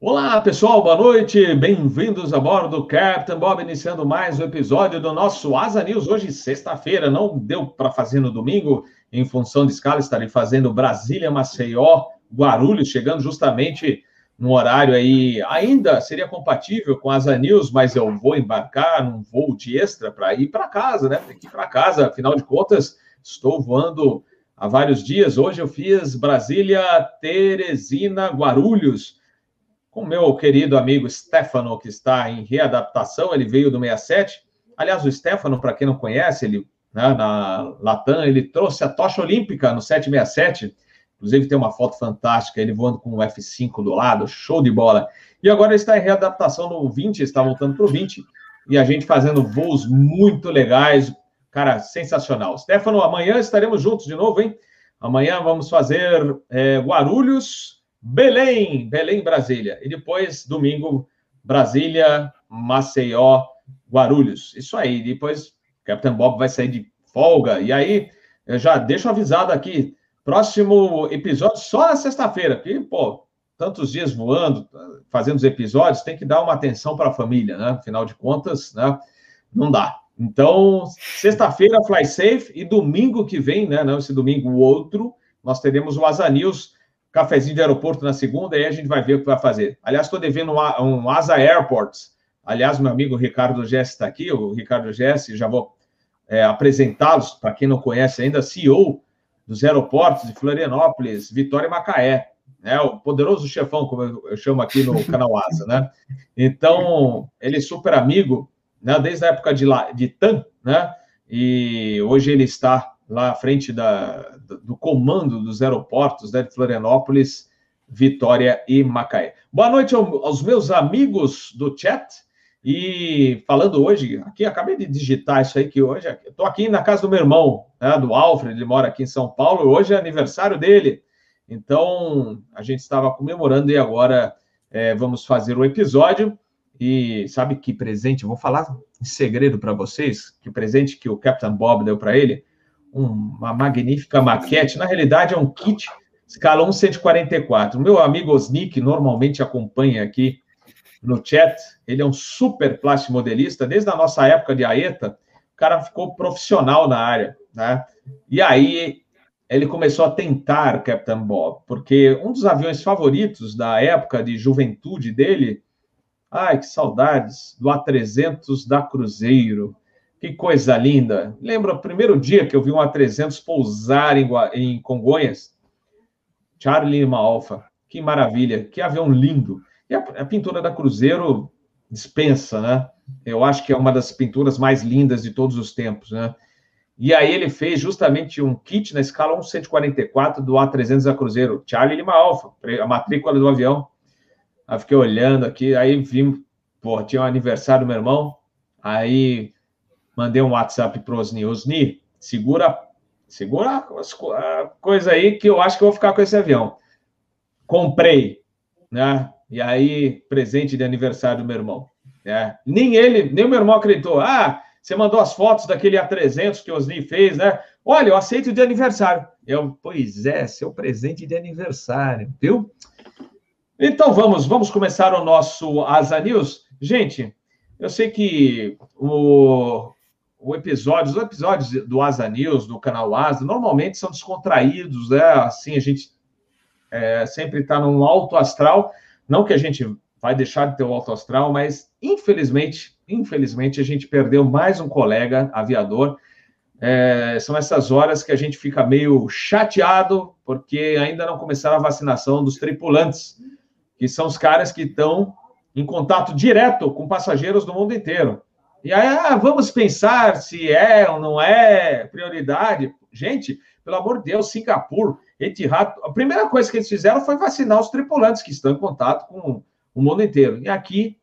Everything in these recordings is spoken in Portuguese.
Olá, pessoal, boa noite. Bem-vindos a bordo do Captain Bob, iniciando mais um episódio do nosso Asa News. Hoje, sexta-feira, não deu para fazer no domingo, em função de escala, estarei fazendo Brasília, Maceió, Guarulhos, chegando justamente no horário aí, ainda seria compatível com Asa News, mas eu vou embarcar num voo de extra para ir para casa, né? Tem que ir para casa, afinal de contas, estou voando há vários dias. Hoje eu fiz Brasília, Teresina, Guarulhos com meu querido amigo Stefano, que está em readaptação, ele veio do 67. Aliás, o Stefano, para quem não conhece, ele né, na Latam, ele trouxe a tocha olímpica no 767. Inclusive, tem uma foto fantástica, ele voando com o F5 do lado, show de bola. E agora ele está em readaptação no 20, está voltando para o 20, e a gente fazendo voos muito legais. Cara, sensacional. Stefano, amanhã estaremos juntos de novo, hein? Amanhã vamos fazer é, Guarulhos, Belém, Belém, Brasília. E depois, domingo, Brasília, Maceió, Guarulhos. Isso aí. Depois, Capitão Bob vai sair de folga. E aí, eu já deixo avisado aqui. Próximo episódio só na sexta-feira, porque, pô, tantos dias voando, fazendo os episódios, tem que dar uma atenção para a família, né? Afinal de contas, né? Não dá. Então, sexta-feira, Fly Safe, e domingo que vem, né? Não esse domingo, o outro, nós teremos o Asa News cafezinho de aeroporto na segunda, e aí a gente vai ver o que vai fazer. Aliás, estou devendo um, um Asa Airports. Aliás, meu amigo Ricardo Jesse está aqui, o Ricardo Jesse, já vou é, apresentá-los, para quem não conhece ainda, CEO dos aeroportos de Florianópolis, Vitória e Macaé. Né, o poderoso chefão, como eu chamo aqui no canal Asa, né? Então, ele é super amigo, né, desde a época de, lá, de TAM, né? E hoje ele está lá à frente da, do comando dos aeroportos né, de Florianópolis, Vitória e Macaé. Boa noite aos meus amigos do chat. E falando hoje, aqui acabei de digitar isso aí que hoje estou aqui na casa do meu irmão, né, do Alfred, ele mora aqui em São Paulo, hoje é aniversário dele. Então a gente estava comemorando e agora é, vamos fazer o episódio. E sabe que presente? Eu vou falar em segredo para vocês, que presente que o Captain Bob deu para ele uma magnífica maquete. Na realidade, é um kit escala 144. O meu amigo Osnik normalmente acompanha aqui no chat. Ele é um super plástico modelista. Desde a nossa época de AETA, o cara ficou profissional na área. Né? E aí ele começou a tentar Captain Bob, porque um dos aviões favoritos da época de juventude dele, ai que saudades, do A300 da Cruzeiro. Que coisa linda. Lembra o primeiro dia que eu vi um A300 pousar em, em Congonhas? Charlie Lima Alpha. Que maravilha. Que avião lindo. E a, a, pintura da Cruzeiro dispensa, né? Eu acho que é uma das pinturas mais lindas de todos os tempos, né? E aí ele fez justamente um kit na escala 144 do A300 da Cruzeiro. Charlie Lima Alpha, a matrícula do avião. Aí fiquei olhando aqui, aí vi, pô, tinha um aniversário do meu irmão, aí mandei um WhatsApp para o Osni. Osni, segura, segura a coisa aí que eu acho que eu vou ficar com esse avião. Comprei, né? E aí, presente de aniversário do meu irmão. Né? Nem ele, nem o meu irmão acreditou. Ah, você mandou as fotos daquele A300 que o Osni fez, né? Olha, eu aceito de aniversário. Eu, pois é, seu presente de aniversário, viu? Então vamos, vamos começar o nosso Asa News. Gente, eu sei que o, o episódio, os episódios do Asa News, do canal Asa, normalmente são descontraídos, né? Assim, a gente é, sempre está num alto astral. Não que a gente vai deixar de ter o alto astral, mas infelizmente, infelizmente, a gente perdeu mais um colega aviador. É, são essas horas que a gente fica meio chateado, porque ainda não começaram a vacinação dos tripulantes, que são os caras que estão em contato direto com passageiros do mundo inteiro. E aí, ah, vamos pensar se é ou não é prioridade. Gente, pelo amor de Deus, Singapura, Etihad, a primeira coisa que eles fizeram foi vacinar os tripulantes que estão em contato com o mundo inteiro. E aqui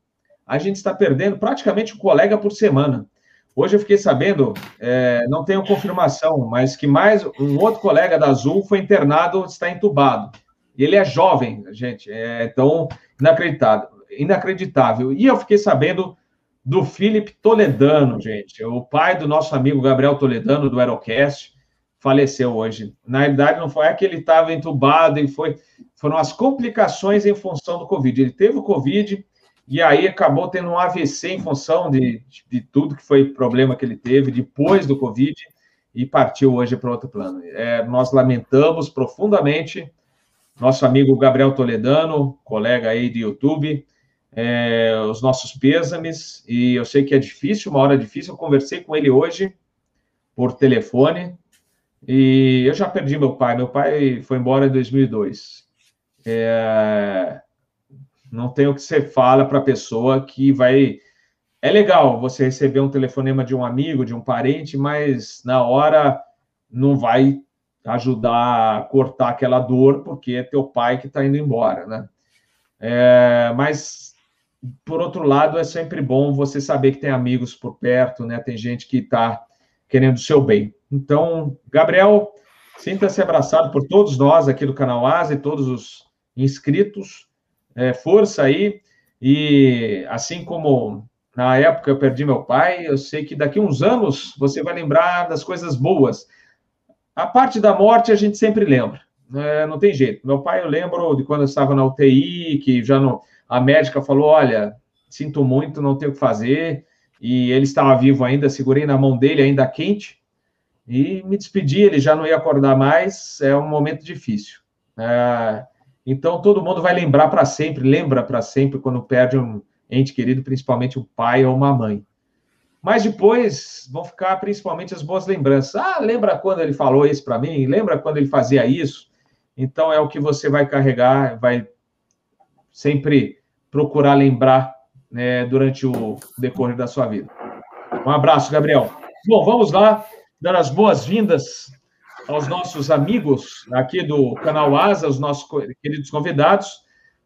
a gente está perdendo praticamente um colega por semana. Hoje eu fiquei sabendo, é, não tenho confirmação, mas que mais um outro colega da Azul foi internado, está entubado. E ele é jovem, gente, é tão inacreditável. inacreditável. E eu fiquei sabendo do Felipe Toledano, gente. O pai do nosso amigo Gabriel Toledano, do Aerocast, faleceu hoje. Na realidade, não foi é que ele estava entubado e foi, foram as complicações em função do Covid. Ele teve o Covid e aí acabou tendo um AVC em função de, de tudo que foi problema que ele teve depois do Covid e partiu hoje para outro plano. É, nós lamentamos profundamente nosso amigo Gabriel Toledano, colega aí de YouTube, é, os nossos pêsames, e eu sei que é difícil, uma hora difícil, eu conversei com ele hoje por telefone, e eu já perdi meu pai. Meu pai foi embora em 2002. É... Não tem o que você fala para a pessoa que vai. É legal você receber um telefonema de um amigo, de um parente, mas na hora não vai ajudar a cortar aquela dor, porque é teu pai que está indo embora, né? É... Mas, por outro lado, é sempre bom você saber que tem amigos por perto, né? Tem gente que está querendo o seu bem. Então, Gabriel, sinta-se abraçado por todos nós aqui do canal Asa e todos os inscritos. É, força aí. E assim como na época eu perdi meu pai, eu sei que daqui uns anos você vai lembrar das coisas boas. A parte da morte a gente sempre lembra, é, não tem jeito. Meu pai eu lembro de quando eu estava na UTI, que já não, a médica falou: olha, sinto muito, não tenho o que fazer. E ele estava vivo ainda, segurei na mão dele, ainda quente, e me despedi, ele já não ia acordar mais, é um momento difícil. É, então, todo mundo vai lembrar para sempre, lembra para sempre quando perde um ente querido, principalmente um pai ou uma mãe. Mas depois vão ficar principalmente as boas lembranças. Ah, lembra quando ele falou isso para mim? Lembra quando ele fazia isso? Então, é o que você vai carregar, vai sempre procurar lembrar né, durante o decorrer da sua vida. Um abraço, Gabriel. Bom, vamos lá dar as boas-vindas aos nossos amigos aqui do canal Asa, os nossos queridos convidados.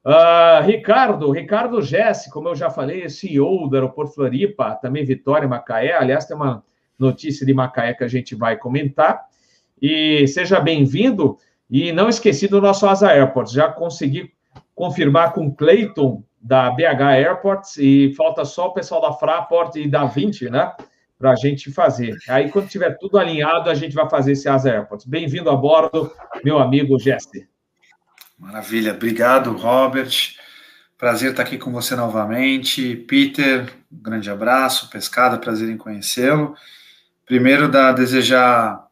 Uh, Ricardo, Ricardo Jesse, como eu já falei, é CEO do Aeroporto Floripa, também Vitória Macaé. Aliás, tem uma notícia de Macaé que a gente vai comentar. E seja bem-vindo. E não esqueci do nosso Asa Airport, já consegui confirmar com o Clayton da BH Airports e falta só o pessoal da Fraport e da 20, né? para a gente fazer. Aí, quando tiver tudo alinhado, a gente vai fazer esse Asa Airports. Bem-vindo a bordo, meu amigo Jesse. Maravilha, obrigado, Robert. Prazer estar aqui com você novamente. Peter, um grande abraço. Pescada, prazer em conhecê-lo. Primeiro, da, desejar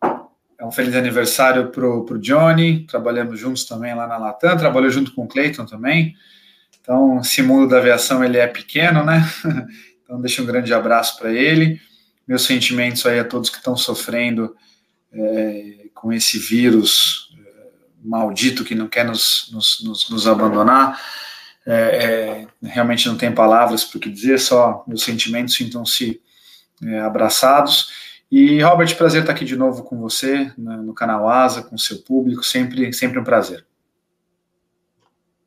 um feliz aniversário para o Johnny. Trabalhamos juntos também lá na Latam. Trabalhou junto com o Clayton também. Então, esse mundo da aviação ele é pequeno, né? Então, deixa um grande abraço para ele meus sentimentos aí a todos que estão sofrendo é, com esse vírus é, maldito que não quer nos, nos, nos, nos abandonar. É, é realmente não tem palavras para o que dizer, só meus sentimentos sintam-se é, abraçados. E, Robert, prazer estar aqui de novo com você no, no canal Asa, com o seu público, sempre, sempre um prazer.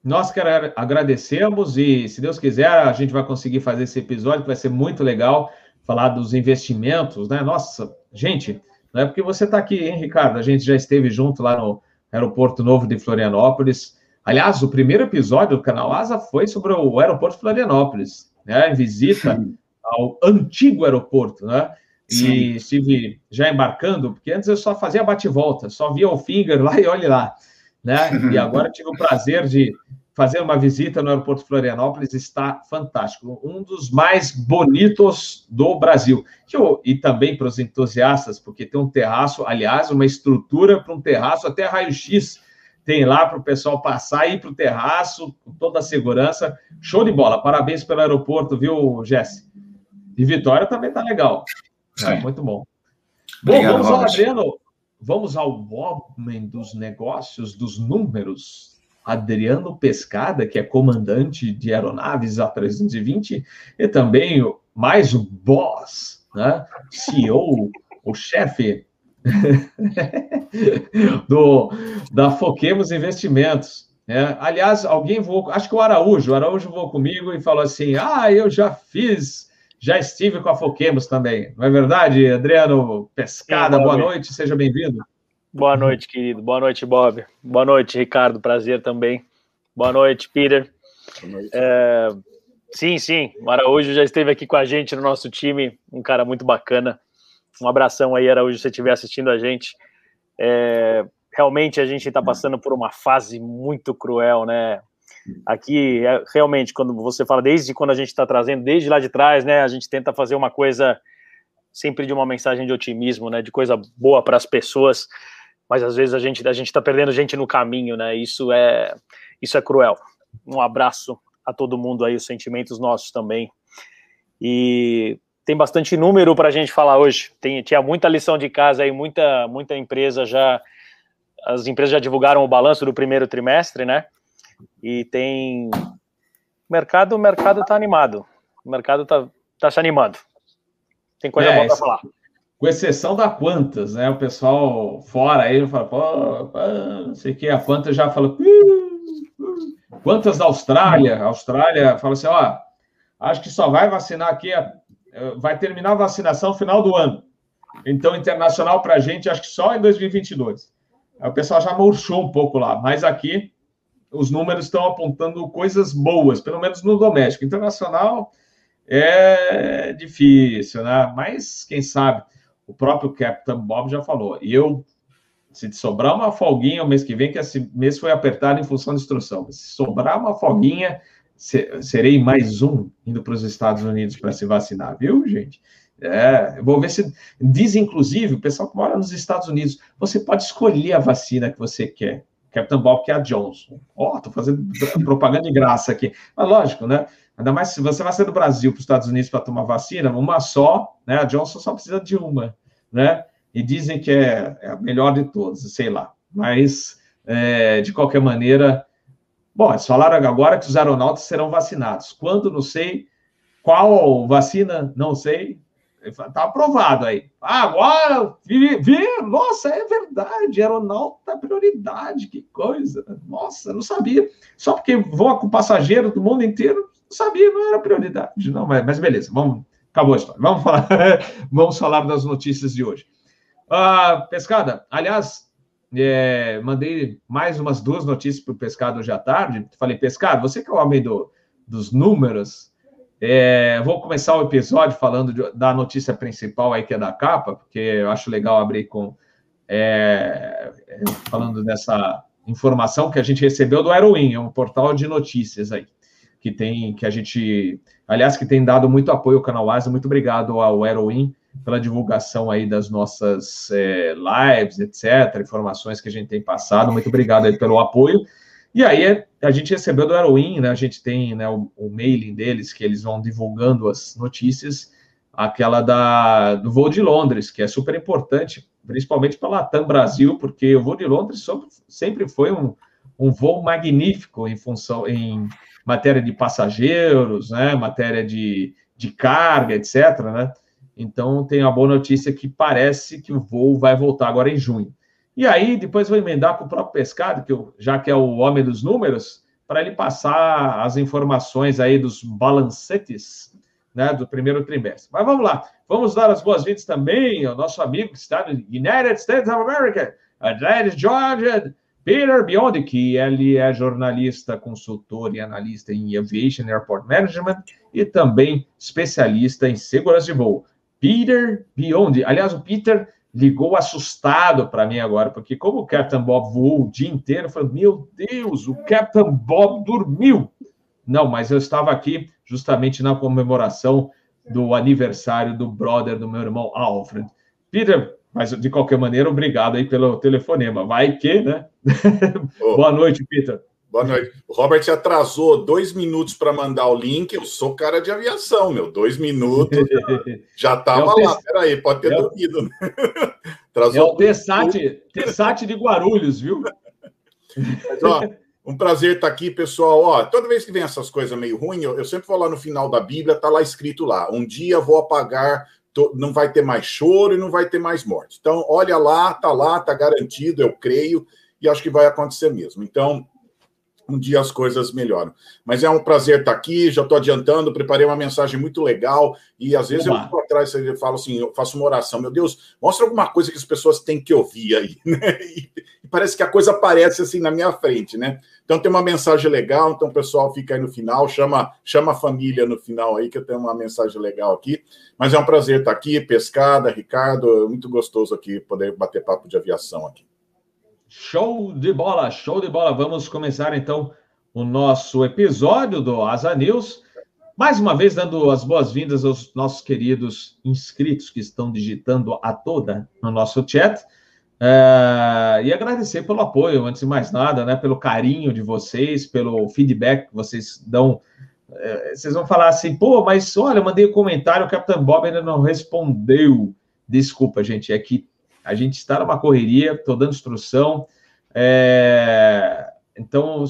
Nós que agradecemos e, se Deus quiser, a gente vai conseguir fazer esse episódio, que vai ser muito legal falar dos investimentos, né? Nossa, gente, não é porque você está aqui, hein, Ricardo? A gente já esteve junto lá no Aeroporto Novo de Florianópolis. Aliás, o primeiro episódio do canal Asa foi sobre o aeroporto de Florianópolis, né? Visita ao antigo aeroporto, né? E Sim. estive já embarcando, porque antes eu só fazia bate-volta, só via o finger lá e olhe lá, né? E agora tive o prazer de fazer uma visita no aeroporto Florianópolis está fantástico, um dos mais bonitos do Brasil. E também para os entusiastas, porque tem um terraço, aliás, uma estrutura para um terraço, até raio-x tem lá para o pessoal passar e ir para o terraço, com toda a segurança. Show de bola, parabéns pelo aeroporto, viu, Jesse? E Vitória também está legal. É, muito bom. Obrigado, bom, vamos ao Adriano, vamos ao homem dos negócios, dos números, Adriano Pescada, que é comandante de aeronaves A320, e também mais o boss, né? CEO, o chefe do, da Foquemos Investimentos. Né? Aliás, alguém voou, acho que o Araújo, o Araújo voou comigo e falou assim: Ah, eu já fiz, já estive com a Foquemos também. Não é verdade, Adriano Pescada? Sim, boa noite, seja bem-vindo. Boa noite, querido. Boa noite, Bob. Boa noite, Ricardo. Prazer também. Boa noite, Peter. Boa noite. É, sim, sim. O Araújo já esteve aqui com a gente no nosso time. Um cara muito bacana. Um abração aí, Araújo, se você estiver assistindo a gente. É, realmente a gente está passando por uma fase muito cruel, né? Aqui, é, realmente, quando você fala, desde quando a gente está trazendo, desde lá de trás, né? A gente tenta fazer uma coisa sempre de uma mensagem de otimismo, né? De coisa boa para as pessoas, mas às vezes a gente a gente está perdendo gente no caminho, né? Isso é isso é cruel. Um abraço a todo mundo aí, os sentimentos nossos também. E tem bastante número para a gente falar hoje. Tem, tinha muita lição de casa aí, muita, muita empresa já. As empresas já divulgaram o balanço do primeiro trimestre, né? E tem. Mercado, o mercado está animado. O mercado está tá se animando. Tem coisa é, boa para falar. Com exceção da Quantas, né? O pessoal fora aí fala, pô, não sei o que, a Quantas já fala. Quantas da Austrália? A Austrália fala assim: ó, acho que só vai vacinar aqui eh, vai terminar a vacinação no final do ano. Então, internacional para a gente, acho que só em 2022. o pessoal já murchou um pouco lá, mas aqui os números estão apontando coisas boas, pelo menos no doméstico. Internacional é difícil, né? Mas quem sabe, o próprio Captain Bob já falou. E eu, se sobrar uma folguinha o mês que vem, que esse mês foi apertado em função da instrução, se sobrar uma folguinha, serei mais um indo para os Estados Unidos para se vacinar, viu, gente? É, vou ver se. Diz, inclusive, o pessoal que mora nos Estados Unidos, você pode escolher a vacina que você quer. Captain Bob, que é a Johnson. Ó, oh, tô fazendo propaganda de graça aqui. Mas lógico, né? Ainda mais se você vai sair do Brasil para os Estados Unidos para tomar vacina, uma só, né? A Johnson só precisa de uma, né? E dizem que é, é a melhor de todas, sei lá. Mas, é, de qualquer maneira, Bom, eles falaram agora que os aeronautas serão vacinados. Quando, não sei. Qual vacina, não sei. Está aprovado aí. Ah, agora, vi, vi, nossa, é verdade, aeronauta é prioridade, que coisa. Nossa, não sabia. Só porque voa com passageiro do mundo inteiro, não sabia, não era prioridade. Não, mas, mas beleza, vamos, acabou a história. Vamos falar, vamos falar das notícias de hoje. Ah, pescada, aliás, é, mandei mais umas duas notícias para o Pescado hoje à tarde. Falei, Pescado, você que é o homem do, dos números, é, vou começar o episódio falando de, da notícia principal aí, que é da capa, porque eu acho legal abrir com. É, falando dessa informação que a gente recebeu do Aerowin, é um portal de notícias aí, que tem, que a gente, aliás, que tem dado muito apoio ao canal Asa. Muito obrigado ao Aerowin pela divulgação aí das nossas é, lives, etc., informações que a gente tem passado. Muito obrigado aí pelo apoio. E aí a gente recebeu do Aeroin, né? A gente tem né, o, o, mailing deles que eles vão divulgando as notícias, aquela da, do voo de Londres, que é super importante, principalmente para a Latam Brasil, porque o voo de Londres sempre foi um, um voo magnífico em função em matéria de passageiros, né? Matéria de, de carga, etc. Né? Então, tem a boa notícia que parece que o voo vai voltar agora em junho. E aí, depois vou emendar com o próprio Pescado, que eu, já que é o homem dos números, para ele passar as informações aí dos balancetes né, do primeiro trimestre. Mas vamos lá, vamos dar as boas-vindas também ao nosso amigo que está no United States of America, Atlanta, Georgia, Peter Biondi, que ele é jornalista, consultor e analista em Aviation Airport Management e também especialista em segurança de voo. Peter Beyond. Aliás, o Peter ligou assustado para mim agora, porque como o Captain Bob voou o dia inteiro, eu falei, meu Deus, o Captain Bob dormiu. Não, mas eu estava aqui justamente na comemoração do aniversário do brother do meu irmão Alfred. Peter, mas de qualquer maneira, obrigado aí pelo telefonema. Vai que, né? Oh. Boa noite, Peter. Boa noite. O Robert atrasou dois minutos para mandar o link. Eu sou cara de aviação, meu. Dois minutos já estava é lá. Peraí, pode ter é dormido. Né? É o Tessat, Tessat de Guarulhos, viu? Mas, ó, um prazer estar aqui, pessoal. Ó, toda vez que vem essas coisas meio ruins, eu, eu, sempre vou lá no final da Bíblia, tá lá escrito lá: um dia vou apagar, tô, não vai ter mais choro e não vai ter mais morte. Então, olha lá, tá lá, tá garantido, eu creio, e acho que vai acontecer mesmo. Então, um dia as coisas melhoram. Mas é um prazer estar aqui, já estou adiantando, preparei uma mensagem muito legal, e às vezes Oba. eu vou atrás e falo assim, eu faço uma oração, meu Deus, mostra alguma coisa que as pessoas têm que ouvir aí, né? E, parece que a coisa aparece assim na minha frente, né? Então tem uma mensagem legal, então o pessoal fica aí no final, chama, chama a família no final aí, que eu tenho uma mensagem legal aqui. Mas é um prazer estar aqui, Pescada, Ricardo, é muito gostoso aqui poder bater papo de aviação aqui. Show de bola, show de bola. Vamos começar então o nosso episódio do Asa News. Mais uma vez, dando as boas-vindas aos nossos queridos inscritos que estão digitando a toda no nosso chat. É, e agradecer pelo apoio, antes de mais nada, né? Pelo carinho de vocês, pelo feedback que vocês dão. É, vocês vão falar assim, pô, mas olha, eu mandei um comentário, o Capitão Bob ainda não respondeu. Desculpa, gente, é que a gente está numa correria, estou dando instrução. É... Então,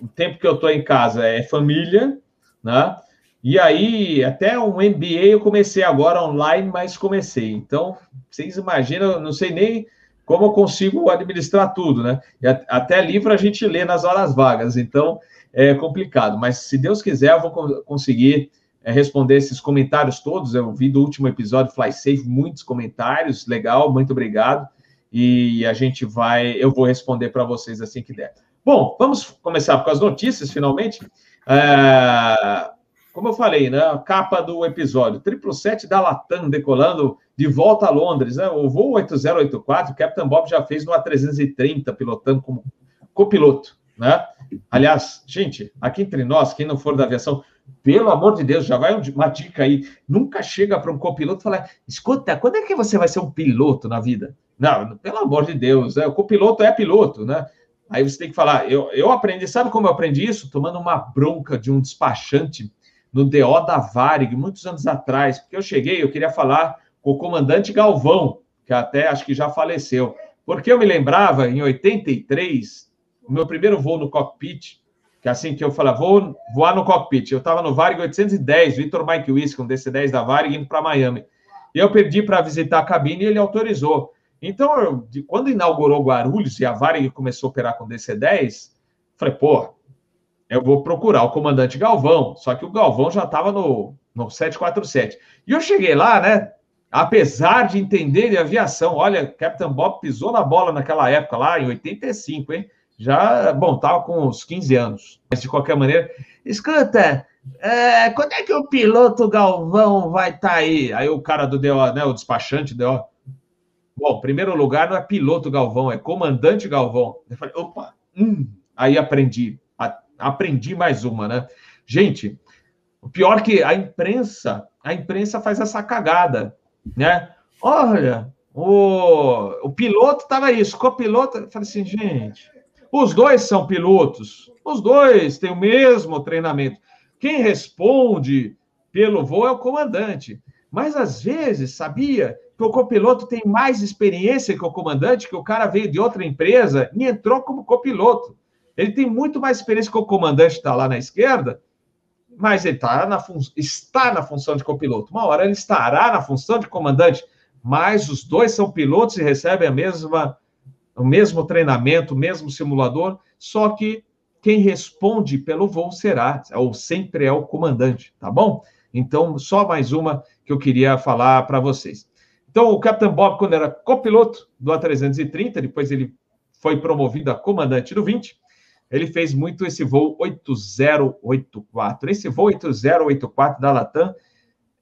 o tempo que eu estou em casa é família, né? E aí, até um MBA eu comecei agora online, mas comecei. Então, vocês imaginam, não sei nem como eu consigo administrar tudo, né? E até livro a gente lê nas horas vagas, então é complicado. Mas se Deus quiser, eu vou conseguir responder esses comentários todos. Eu vi do último episódio Fly Safe muitos comentários, legal, muito obrigado. E a gente vai, eu vou responder para vocês assim que der. Bom, vamos começar com as notícias, finalmente. É, como eu falei, né? A capa do episódio: 777 da Latam decolando de volta a Londres, né? O voo 8084, o Captain Bob já fez no A330, pilotando como copiloto, né? Aliás, gente, aqui entre nós, quem não for da aviação, pelo amor de Deus, já vai uma dica aí. Nunca chega para um copiloto e fala: escuta, quando é que você vai ser um piloto na vida? Não, pelo amor de Deus, né? o copiloto é piloto, né? Aí você tem que falar, eu, eu aprendi, sabe como eu aprendi isso? Tomando uma bronca de um despachante no DO da Varig, muitos anos atrás, porque eu cheguei, eu queria falar com o comandante Galvão, que até acho que já faleceu, porque eu me lembrava, em 83, o meu primeiro voo no cockpit, que é assim que eu falava, vou voar no cockpit. Eu estava no Varig 810, Victor Mike Whisky, um DC-10 da Varig, indo para Miami. E eu pedi para visitar a cabine e ele autorizou. Então, eu, de, quando inaugurou Guarulhos e a Varig começou a operar com DC-10, falei, pô, eu vou procurar o comandante Galvão. Só que o Galvão já estava no, no 747. E eu cheguei lá, né? Apesar de entender de aviação, olha, Capitão Bob pisou na bola naquela época lá, em 85, hein? Já, bom, estava com uns 15 anos, mas de qualquer maneira, escuta, é, quando é que o piloto Galvão vai estar tá aí? Aí o cara do DO, né, o despachante DO, bom, primeiro lugar não é piloto Galvão, é comandante Galvão. Eu falei, opa, hum, aí aprendi, a, aprendi mais uma, né? Gente, o pior é que a imprensa, a imprensa faz essa cagada, né? Olha, o, o piloto estava isso, copiloto, eu falei assim, gente, os dois são pilotos, os dois têm o mesmo treinamento. Quem responde pelo voo é o comandante. Mas às vezes, sabia que o copiloto tem mais experiência que o comandante, que o cara veio de outra empresa e entrou como copiloto. Ele tem muito mais experiência que o comandante está lá na esquerda, mas ele tá na está na função de copiloto. Uma hora ele estará na função de comandante, mas os dois são pilotos e recebem a mesma o mesmo treinamento, o mesmo simulador, só que quem responde pelo voo será, ou sempre é o comandante, tá bom? Então, só mais uma que eu queria falar para vocês. Então, o Capitão Bob, quando era copiloto do A330, depois ele foi promovido a comandante do 20, ele fez muito esse voo 8084. Esse voo 8084 da Latam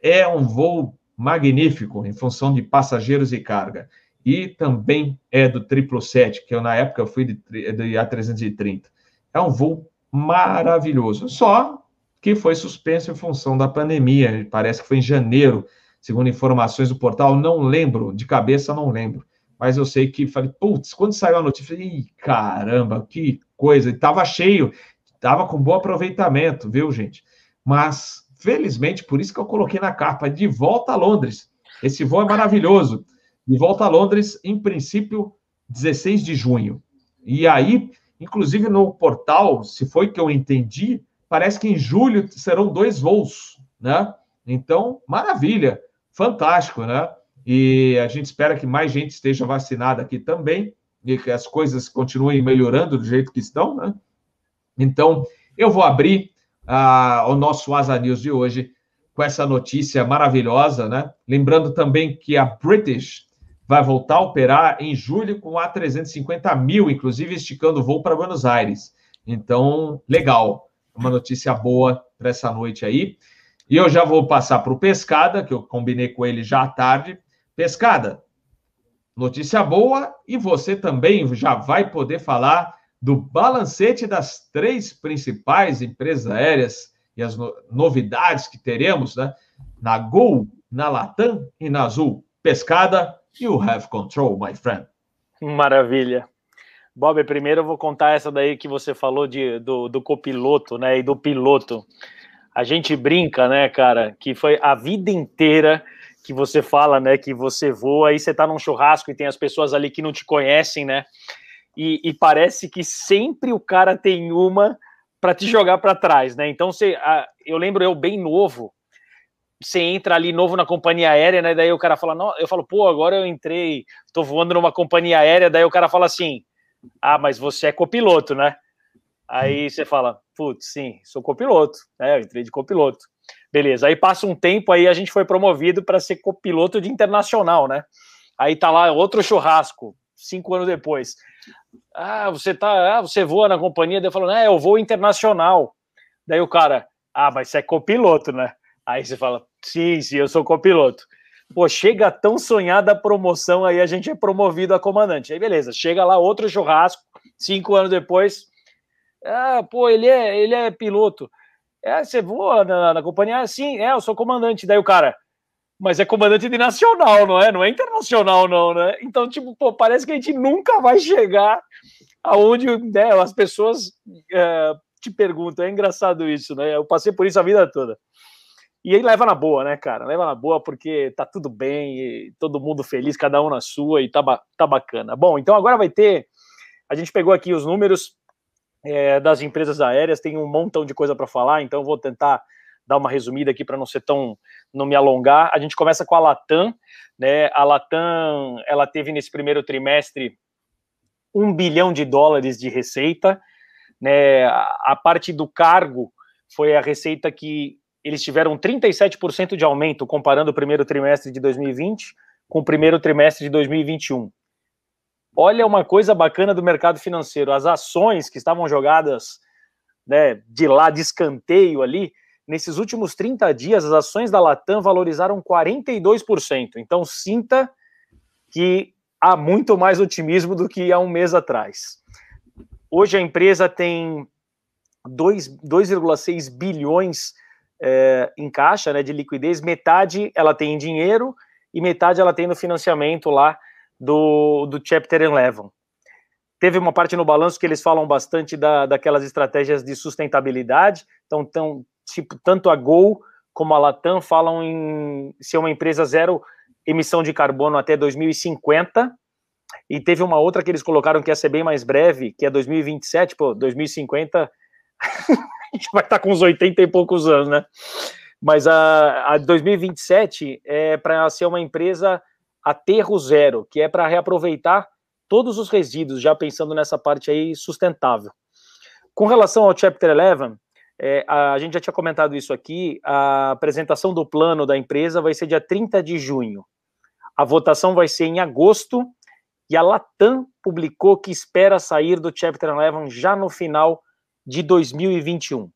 é um voo magnífico em função de passageiros e carga e também é do 777, que eu na época fui de, de A330. É um voo maravilhoso, só que foi suspenso em função da pandemia, parece que foi em janeiro, segundo informações do portal, não lembro, de cabeça não lembro, mas eu sei que falei, putz, quando saiu a notícia, falei, caramba, que coisa, estava cheio, estava com bom aproveitamento, viu, gente? Mas, felizmente, por isso que eu coloquei na capa, de volta a Londres, esse voo é maravilhoso, e volta a Londres, em princípio, 16 de junho. E aí, inclusive no portal, se foi que eu entendi, parece que em julho serão dois voos, né? Então, maravilha, fantástico, né? E a gente espera que mais gente esteja vacinada aqui também e que as coisas continuem melhorando do jeito que estão, né? Então, eu vou abrir uh, o nosso Asa News de hoje com essa notícia maravilhosa, né? Lembrando também que a British vai voltar a operar em julho com a 350 mil, inclusive esticando o voo para Buenos Aires. Então, legal. Uma notícia boa para essa noite aí. E eu já vou passar para o Pescada, que eu combinei com ele já à tarde. Pescada, notícia boa e você também já vai poder falar do balancete das três principais empresas aéreas e as novidades que teremos, né? Na Gol, na Latam e na Azul. Pescada, you have control, my friend. Maravilha. Bob, primeiro eu vou contar essa daí que você falou de, do, do copiloto, né, e do piloto. A gente brinca, né, cara, que foi a vida inteira que você fala, né, que você voa, aí você tá num churrasco e tem as pessoas ali que não te conhecem, né, e, e parece que sempre o cara tem uma para te jogar para trás, né, então você, a, eu lembro eu bem novo, você entra ali novo na companhia aérea, né, daí o cara fala, não, eu falo, pô, agora eu entrei, tô voando numa companhia aérea, daí o cara fala assim, ah, mas você é copiloto, né? Aí você fala, putz, sim, sou copiloto, né? Eu entrei de copiloto. Beleza, aí passa um tempo, aí a gente foi promovido para ser copiloto de internacional, né? Aí tá lá outro churrasco, cinco anos depois. Ah, você tá, ah, você voa na companhia, daí eu falo, é, eu vou internacional. Daí o cara, ah, mas você é copiloto, né? Aí você fala, sim, sim, eu sou copiloto. Pô, chega tão sonhada a promoção, aí a gente é promovido a comandante. Aí beleza, chega lá outro churrasco, cinco anos depois. Ah, pô, ele é, ele é piloto. É, você voa na, na companhia? Sim, é, eu sou comandante. Daí o cara, mas é comandante de nacional, não é? Não é internacional, não, né? Então, tipo, pô, parece que a gente nunca vai chegar aonde né, as pessoas é, te perguntam. É engraçado isso, né? Eu passei por isso a vida toda. E aí leva na boa, né, cara? Leva na boa porque tá tudo bem, todo mundo feliz, cada um na sua e tá, tá bacana. Bom, então agora vai ter. A gente pegou aqui os números é, das empresas aéreas, tem um montão de coisa para falar, então vou tentar dar uma resumida aqui para não ser tão. não me alongar. A gente começa com a Latam, né? A Latam ela teve nesse primeiro trimestre um bilhão de dólares de receita, né? A, a parte do cargo foi a receita que eles tiveram 37% de aumento comparando o primeiro trimestre de 2020 com o primeiro trimestre de 2021. Olha uma coisa bacana do mercado financeiro, as ações que estavam jogadas né, de lá de escanteio ali, nesses últimos 30 dias as ações da Latam valorizaram 42%. Então sinta que há muito mais otimismo do que há um mês atrás. Hoje a empresa tem 2,6 bilhões é, em caixa, né, de liquidez, metade ela tem em dinheiro e metade ela tem no financiamento lá do, do Chapter 11. Teve uma parte no balanço que eles falam bastante da, daquelas estratégias de sustentabilidade, então, tão, tipo, tanto a Gol como a Latam falam em ser uma empresa zero emissão de carbono até 2050, e teve uma outra que eles colocaram que ia ser bem mais breve, que é 2027, pô, 2050 a gente vai estar com uns 80 e poucos anos, né? Mas a, a 2027 é para ser uma empresa aterro zero, que é para reaproveitar todos os resíduos, já pensando nessa parte aí sustentável. Com relação ao Chapter 11, é, a, a gente já tinha comentado isso aqui, a apresentação do plano da empresa vai ser dia 30 de junho. A votação vai ser em agosto e a Latam publicou que espera sair do Chapter 11 já no final de 2021.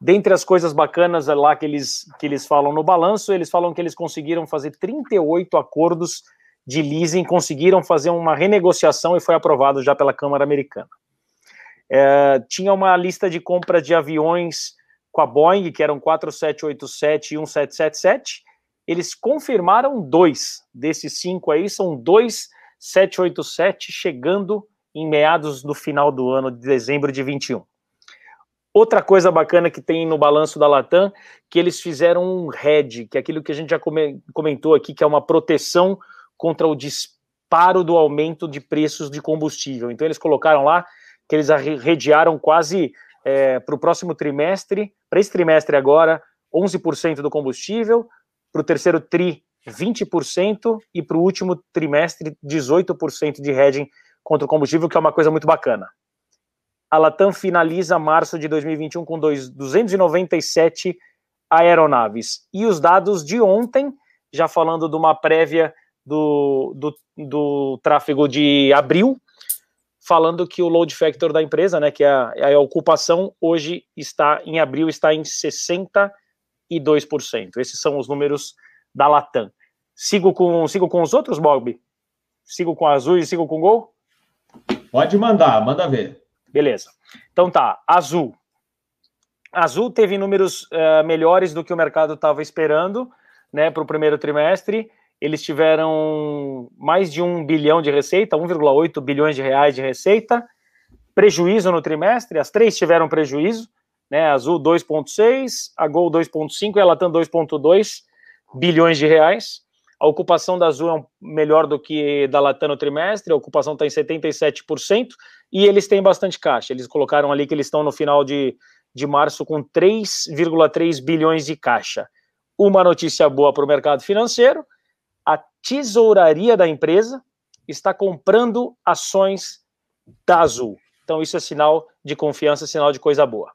Dentre as coisas bacanas lá que eles, que eles falam no balanço, eles falam que eles conseguiram fazer 38 acordos de leasing, conseguiram fazer uma renegociação e foi aprovado já pela Câmara Americana. É, tinha uma lista de compra de aviões com a Boeing, que eram 4787 e 1777. Eles confirmaram dois desses cinco aí, são dois 787 chegando em meados do final do ano de dezembro de 21. Outra coisa bacana que tem no balanço da Latam, que eles fizeram um hedge, que é aquilo que a gente já comentou aqui, que é uma proteção contra o disparo do aumento de preços de combustível. Então eles colocaram lá que eles arrediaram quase é, para o próximo trimestre, para esse trimestre agora, 11% do combustível, para o terceiro tri, 20%, e para o último trimestre, 18% de hedging contra o combustível, que é uma coisa muito bacana a Latam finaliza março de 2021 com dois, 297 aeronaves. E os dados de ontem, já falando de uma prévia do, do, do tráfego de abril, falando que o load factor da empresa, né, que é a, é a ocupação, hoje está em abril está em 62%. Esses são os números da Latam. Sigo com, sigo com os outros, Bob? Sigo com a Azul e sigo com o Gol? Pode mandar, manda ver. Beleza. Então tá, Azul. Azul teve números uh, melhores do que o mercado estava esperando, né, para o primeiro trimestre. Eles tiveram mais de um bilhão de receita, 1,8 bilhões de reais de receita. Prejuízo no trimestre, as três tiveram prejuízo, né? Azul 2,6, a Gol 2,5 e a Latam 2,2 bilhões de reais. A ocupação da Azul é melhor do que da Latam no trimestre, a ocupação está em 77%, e eles têm bastante caixa. Eles colocaram ali que eles estão no final de, de março com 3,3 bilhões de caixa. Uma notícia boa para o mercado financeiro: a tesouraria da empresa está comprando ações da Azul. Então, isso é sinal de confiança, sinal de coisa boa.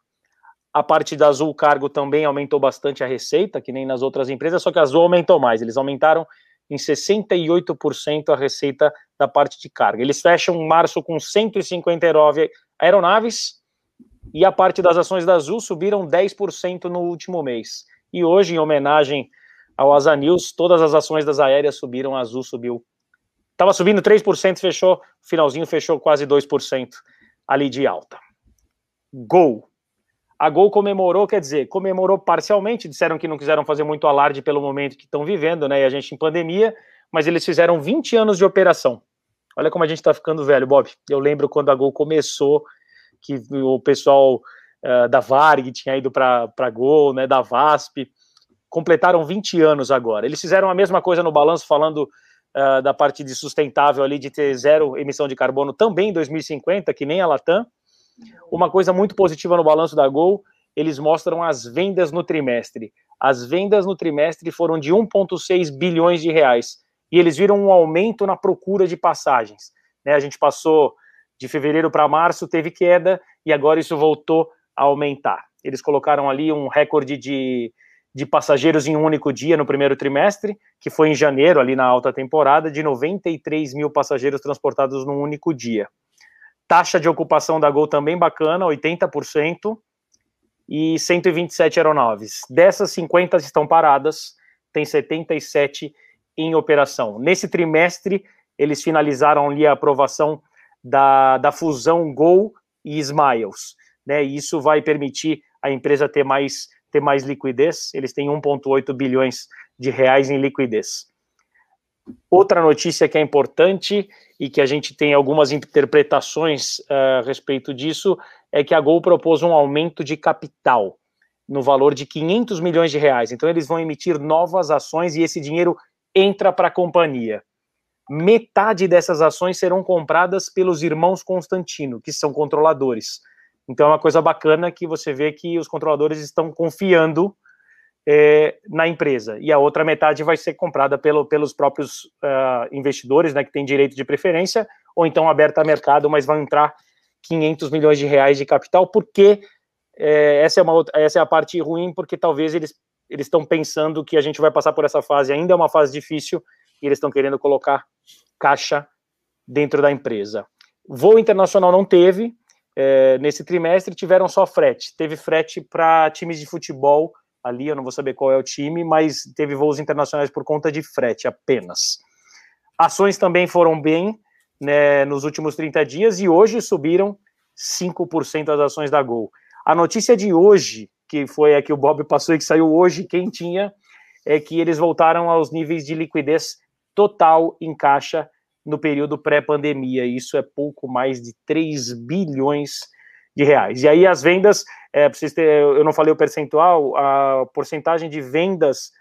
A parte da Azul Cargo também aumentou bastante a receita, que nem nas outras empresas, só que a Azul aumentou mais. Eles aumentaram em 68% a receita da parte de carga. Eles fecham março com 159 aeronaves e a parte das ações da Azul subiram 10% no último mês. E hoje, em homenagem ao Asa News, todas as ações das aéreas subiram, a Azul subiu. Estava subindo 3%, fechou, finalzinho fechou quase 2% ali de alta. Gol. A Gol comemorou, quer dizer, comemorou parcialmente, disseram que não quiseram fazer muito alarde pelo momento que estão vivendo, né? E a gente em pandemia, mas eles fizeram 20 anos de operação. Olha como a gente está ficando velho, Bob. Eu lembro quando a Gol começou, que o pessoal uh, da Varg tinha ido para Gol, né? Da VASP. Completaram 20 anos agora. Eles fizeram a mesma coisa no balanço, falando uh, da parte de sustentável ali, de ter zero emissão de carbono também em 2050, que nem a Latam uma coisa muito positiva no balanço da Gol, eles mostram as vendas no trimestre. As vendas no trimestre foram de 1,6 bilhões de reais. E eles viram um aumento na procura de passagens. Né? A gente passou de fevereiro para março, teve queda, e agora isso voltou a aumentar. Eles colocaram ali um recorde de, de passageiros em um único dia no primeiro trimestre, que foi em janeiro, ali na alta temporada, de 93 mil passageiros transportados num único dia. Taxa de ocupação da Gol também bacana, 80%, e 127 aeronaves. Dessas, 50 estão paradas, tem 77 em operação. Nesse trimestre, eles finalizaram ali a aprovação da, da fusão Gol e Smiles. Né? E isso vai permitir a empresa ter mais, ter mais liquidez. Eles têm 1,8 bilhões de reais em liquidez. Outra notícia que é importante e que a gente tem algumas interpretações uh, a respeito disso é que a Gol propôs um aumento de capital no valor de 500 milhões de reais. Então eles vão emitir novas ações e esse dinheiro entra para a companhia. Metade dessas ações serão compradas pelos irmãos Constantino, que são controladores. Então é uma coisa bacana que você vê que os controladores estão confiando é, na empresa. E a outra metade vai ser comprada pelo, pelos próprios uh, investidores, né, que tem direito de preferência, ou então aberta a mercado, mas vão entrar 500 milhões de reais de capital, porque é, essa, é uma outra, essa é a parte ruim, porque talvez eles estão pensando que a gente vai passar por essa fase, ainda é uma fase difícil, e eles estão querendo colocar caixa dentro da empresa. Voo internacional não teve, é, nesse trimestre tiveram só frete, teve frete para times de futebol ali, eu não vou saber qual é o time, mas teve voos internacionais por conta de frete apenas. Ações também foram bem né, nos últimos 30 dias e hoje subiram 5% as ações da Gol. A notícia de hoje, que foi a que o Bob passou e que saiu hoje, quem tinha, é que eles voltaram aos níveis de liquidez total em caixa no período pré-pandemia. Isso é pouco mais de 3 bilhões de reais. E aí as vendas, é, ter, eu não falei o percentual, a porcentagem de vendas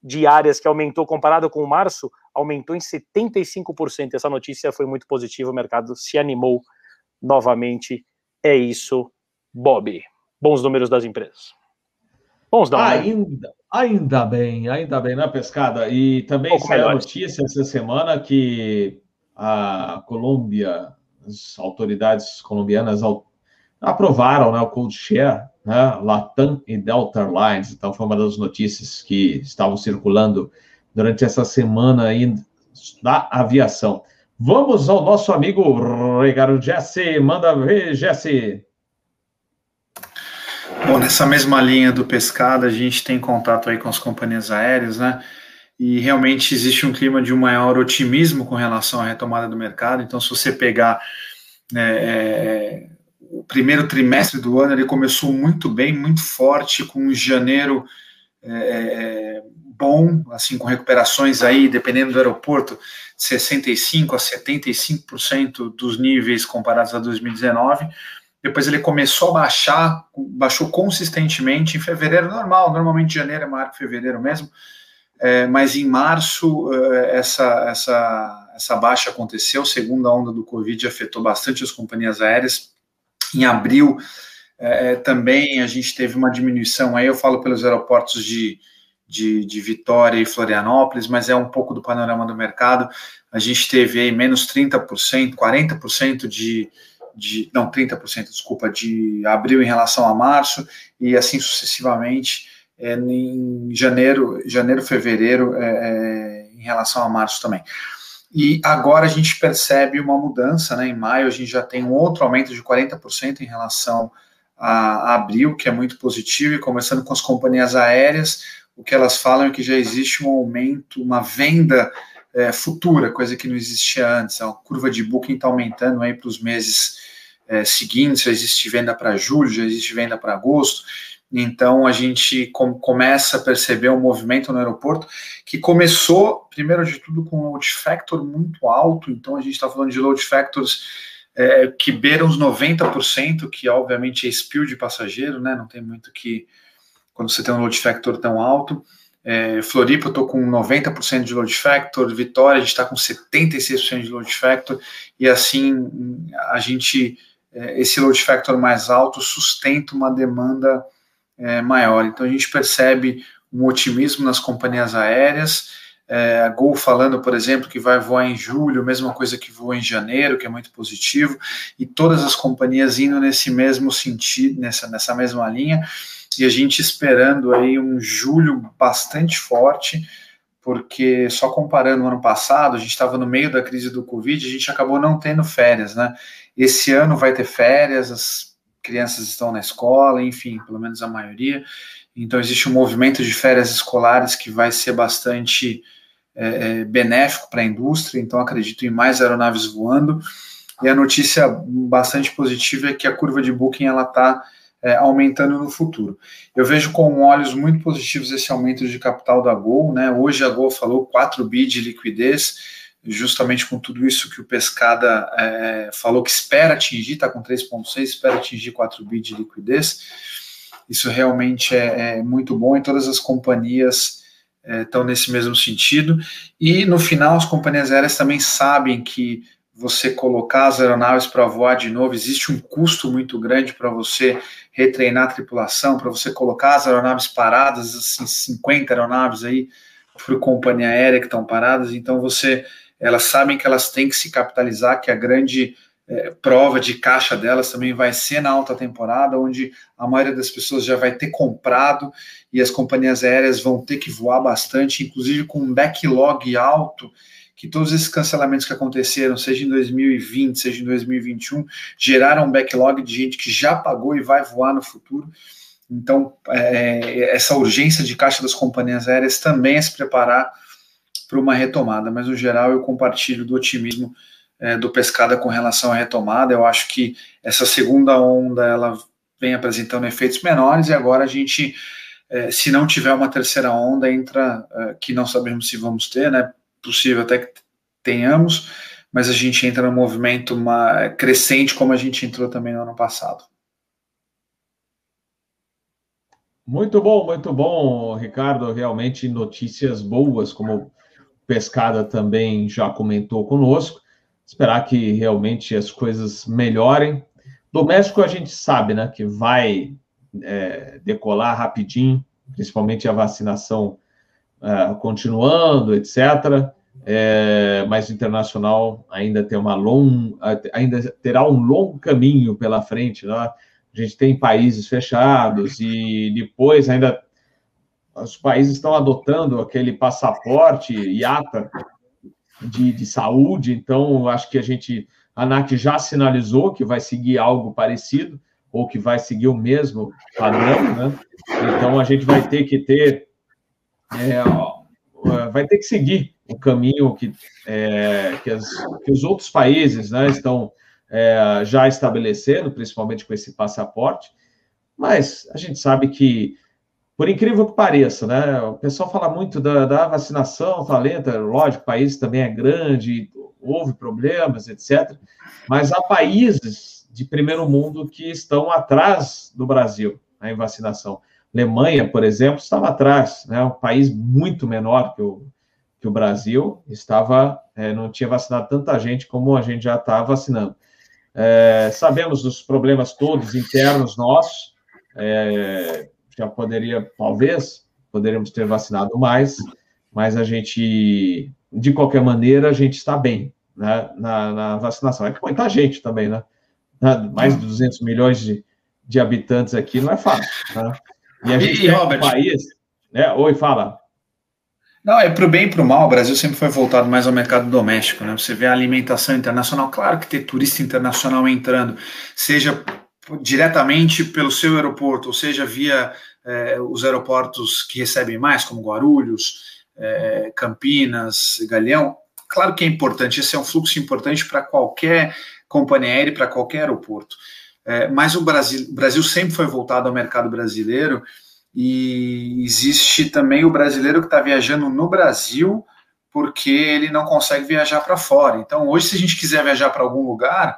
diárias que aumentou comparado com o março, aumentou em 75%. Essa notícia foi muito positiva, o mercado se animou novamente. É isso, Bob. Bons números das empresas. Bons dados. Né? Ainda, ainda bem, ainda bem, né, Pescada? E também saiu a notícia essa semana que a Colômbia, as autoridades colombianas aprovaram né, o Code Share, né, Latam e Delta Airlines. Então, foi uma das notícias que estavam circulando durante essa semana aí da aviação. Vamos ao nosso amigo Ricardo Jesse. Manda ver, Jesse. Bom, nessa mesma linha do pescado, a gente tem contato aí com as companhias aéreas, né? e realmente existe um clima de um maior otimismo com relação à retomada do mercado. Então, se você pegar é, é, o primeiro trimestre do ano, ele começou muito bem, muito forte, com janeiro é, é bom, assim, com recuperações aí, dependendo do aeroporto, 65% a 75% dos níveis comparados a 2019. Depois ele começou a baixar, baixou consistentemente em fevereiro, normal, normalmente janeiro é maior que fevereiro mesmo, é, mas em março é, essa, essa, essa baixa aconteceu, segunda onda do Covid afetou bastante as companhias aéreas. Em abril é, é também a gente teve uma diminuição, aí eu falo pelos aeroportos de, de, de, Vitória e Florianópolis, mas é um pouco do panorama do mercado. A gente teve aí menos 30%, 40% de, de. Não, 30%, desculpa, de abril em relação a março, e assim sucessivamente é, em janeiro, janeiro, fevereiro, é, é, em relação a março também. E agora a gente percebe uma mudança, né? Em maio a gente já tem um outro aumento de 40% em relação a, abril, que é muito positivo, e começando com as companhias aéreas, o que elas falam é que já existe um aumento, uma venda é, futura, coisa que não existia antes. A curva de booking está aumentando aí para os meses é, seguintes, já existe venda para julho, já existe venda para agosto. Então a gente com, começa a perceber um movimento no aeroporto que começou, primeiro de tudo, com um load factor muito alto. Então a gente está falando de load factors é, que beiram os 90%, que obviamente é spill de passageiro, né? Não tem muito que. Quando você tem um load factor tão alto. É, Floripa, eu estou com 90% de load factor, Vitória, a gente está com 76% de load factor, e assim a gente, é, esse load factor mais alto sustenta uma demanda é, maior. Então a gente percebe um otimismo nas companhias aéreas. É, a Gol falando, por exemplo, que vai voar em julho, mesma coisa que voa em janeiro, que é muito positivo, e todas as companhias indo nesse mesmo sentido, nessa, nessa mesma linha, e a gente esperando aí um julho bastante forte, porque só comparando o ano passado, a gente estava no meio da crise do Covid, a gente acabou não tendo férias, né? Esse ano vai ter férias, as crianças estão na escola, enfim, pelo menos a maioria. Então, existe um movimento de férias escolares que vai ser bastante é, é benéfico para a indústria. Então, acredito em mais aeronaves voando. E a notícia bastante positiva é que a curva de booking ela está é, aumentando no futuro. Eu vejo com olhos muito positivos esse aumento de capital da Gol. Né? Hoje a Gol falou 4 bi de liquidez justamente com tudo isso que o Pescada é, falou que espera atingir, está com 3,6, espera atingir 4 bi de liquidez. Isso realmente é, é muito bom e todas as companhias estão é, nesse mesmo sentido. E no final, as companhias aéreas também sabem que você colocar as aeronaves para voar de novo, existe um custo muito grande para você retreinar a tripulação, para você colocar as aeronaves paradas, assim, 50 aeronaves aí por companhia aérea que estão paradas, então você elas sabem que elas têm que se capitalizar, que a grande é, prova de caixa delas também vai ser na alta temporada, onde a maioria das pessoas já vai ter comprado e as companhias aéreas vão ter que voar bastante, inclusive com um backlog alto, que todos esses cancelamentos que aconteceram, seja em 2020, seja em 2021, geraram um backlog de gente que já pagou e vai voar no futuro. Então, é, essa urgência de caixa das companhias aéreas também é se preparar para uma retomada, mas no geral eu compartilho do otimismo é, do Pescada com relação à retomada. Eu acho que essa segunda onda ela vem apresentando efeitos menores e agora a gente, é, se não tiver uma terceira onda, entra é, que não sabemos se vamos ter, né? Possível até que tenhamos, mas a gente entra no movimento uma, crescente como a gente entrou também no ano passado. Muito bom, muito bom, Ricardo. Realmente notícias boas, como Pescada também já comentou conosco. Esperar que realmente as coisas melhorem. Do México a gente sabe, né, que vai é, decolar rapidinho, principalmente a vacinação é, continuando, etc. É, mas internacional ainda tem uma long, ainda terá um longo caminho pela frente, né? A gente tem países fechados e depois ainda os países estão adotando aquele passaporte IATA de, de saúde, então acho que a gente, a ANAC já sinalizou que vai seguir algo parecido, ou que vai seguir o mesmo padrão, né? Então a gente vai ter que ter é, vai ter que seguir o caminho que, é, que, as, que, os outros países né, estão é, já estabelecendo, principalmente com esse passaporte, mas a gente sabe que, por incrível que pareça, né, o pessoal fala muito da, da vacinação, tá lenta, lógico, o país também é grande, houve problemas, etc., mas há países de primeiro mundo que estão atrás do Brasil né, em vacinação. Alemanha, por exemplo, estava atrás, né, um país muito menor que o, que o Brasil, estava é, não tinha vacinado tanta gente como a gente já está vacinando. É, sabemos dos problemas todos internos nossos, é, já poderia, talvez, poderíamos ter vacinado mais, mas a gente, de qualquer maneira, a gente está bem né, na, na, vacinação. É que muita gente também, né? Mais de 200 milhões de, de habitantes aqui não é fácil, né? E a gente e, Robert, um país. Né? Oi, fala. Não, é para o bem e para o mal. O Brasil sempre foi voltado mais ao mercado doméstico. Né? Você vê a alimentação internacional, claro que ter turista internacional entrando, seja diretamente pelo seu aeroporto, ou seja, via é, os aeroportos que recebem mais, como Guarulhos, é, Campinas, Galeão. Claro que é importante, esse é um fluxo importante para qualquer companhia aérea, para qualquer aeroporto. É, mas o Brasil, o Brasil sempre foi voltado ao mercado brasileiro e existe também o brasileiro que está viajando no Brasil porque ele não consegue viajar para fora. Então, hoje, se a gente quiser viajar para algum lugar,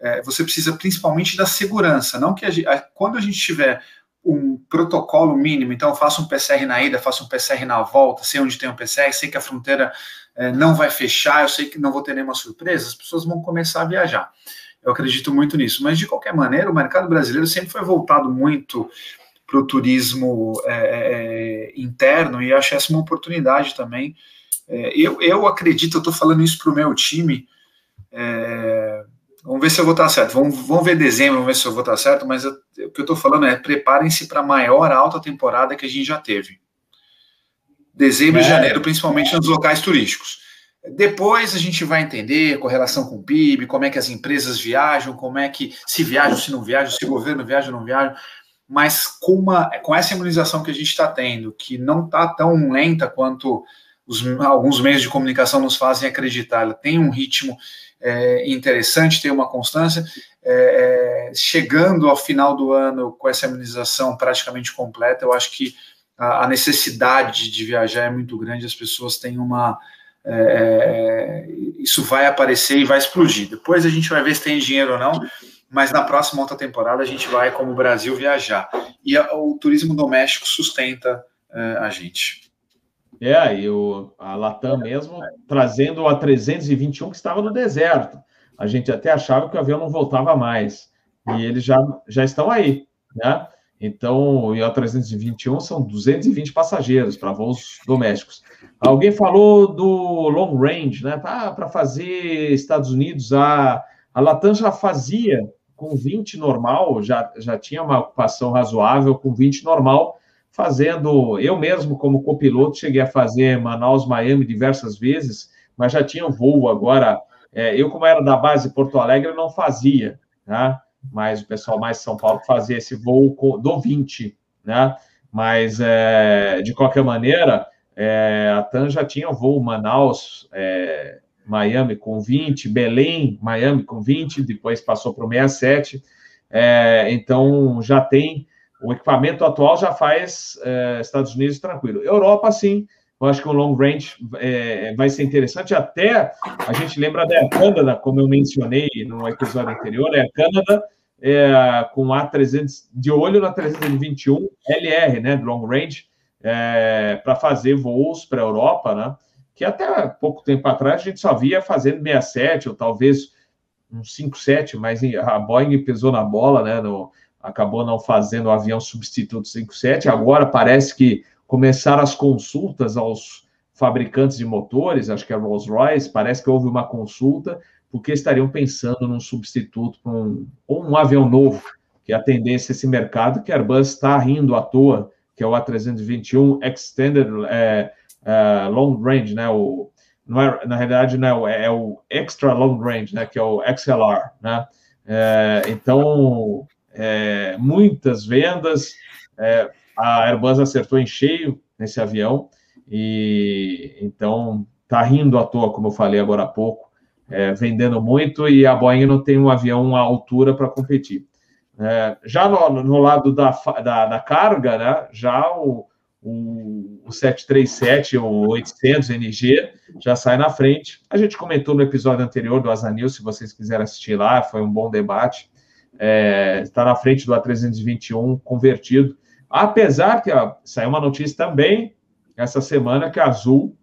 é, você precisa principalmente da segurança. Não que a gente, quando a gente tiver um protocolo mínimo, então eu faço um PCR na ida, faço um PCR na volta, sei onde tem um PCR, sei que a fronteira é, não vai fechar, eu sei que não vou ter nenhuma surpresa, as pessoas vão começar a viajar. Eu acredito muito nisso. Mas, de qualquer maneira, o mercado brasileiro sempre foi voltado muito para o turismo é, é, interno e acho essa uma oportunidade também. É, eu, eu acredito, eu estou falando isso para o meu time. É, vamos ver se eu vou estar certo. Vamos, vamos ver dezembro, vamos ver se eu vou estar certo. Mas eu, o que eu estou falando é preparem-se para a maior alta temporada que a gente já teve. Dezembro e é. janeiro, principalmente nos locais turísticos. Depois a gente vai entender correlação com o PIB, como é que as empresas viajam, como é que se viajam, se não viajam, se o governo viaja ou não viaja. Mas com, uma, com essa imunização que a gente está tendo, que não está tão lenta quanto os, alguns meios de comunicação nos fazem acreditar, ela tem um ritmo é, interessante, tem uma constância. É, é chegando ao final do ano com essa imunização praticamente completa, eu acho que a, a necessidade de viajar é muito grande, as pessoas têm uma é, é, isso vai aparecer e vai explodir. Depois a gente vai ver se tem dinheiro ou não, mas na próxima outra temporada a gente vai, como Brasil, viajar. E a, o turismo doméstico sustenta é, a gente. É, e o, a Latam mesmo trazendo a 321 que estava no deserto. A gente até achava que o avião não voltava mais. E eles já, já estão aí, né? Então, o IO321 são 220 passageiros para voos domésticos. Alguém falou do long range, né? Ah, para fazer Estados Unidos, a, a Latam já fazia com 20 normal, já, já tinha uma ocupação razoável com 20 normal, fazendo. Eu mesmo, como copiloto, cheguei a fazer Manaus-Miami diversas vezes, mas já tinha voo agora. É, eu, como era da base Porto Alegre, não fazia, né? mas o pessoal mais de São Paulo fazia esse voo do 20, né? Mas, é, de qualquer maneira, é, a TAM já tinha voo Manaus, é, Miami com 20, Belém, Miami com 20, depois passou para o 67. É, então, já tem, o equipamento atual já faz é, Estados Unidos tranquilo. Europa, sim, eu acho que o long range é, vai ser interessante. Até a gente lembra da Canadá, como eu mencionei no episódio anterior, é a Canadá é, com A300, de olho na 321 LR, né, long range, é, para fazer voos para a Europa, né, que até pouco tempo atrás a gente só via fazendo 67 ou talvez um 57, mas a Boeing pesou na bola, né, no, acabou não fazendo o avião substituto 57. Agora parece que começaram as consultas aos fabricantes de motores, acho que é a Rolls-Royce, parece que houve uma consulta, porque estariam pensando num substituto para um, ou um avião novo que atendesse esse mercado que a Airbus está rindo à toa, que é o A321 Extended é, é, Long Range, né? O, não é, na realidade, não é, é, o Extra Long Range, né? Que é o XLR, né? É, então, é, muitas vendas, é, a Airbus acertou em cheio nesse avião, e então tá rindo à toa, como eu falei agora há pouco, é, vendendo muito e a Boeing não tem um avião à altura para competir. É, já no, no lado da, da, da, carga, né, já o, o, o 737 ou 800 NG já sai na frente. A gente comentou no episódio anterior do Azanil, se vocês quiserem assistir lá, foi um bom debate. É, está na frente do A321 convertido. Apesar que ó, saiu uma notícia também essa semana que a Azul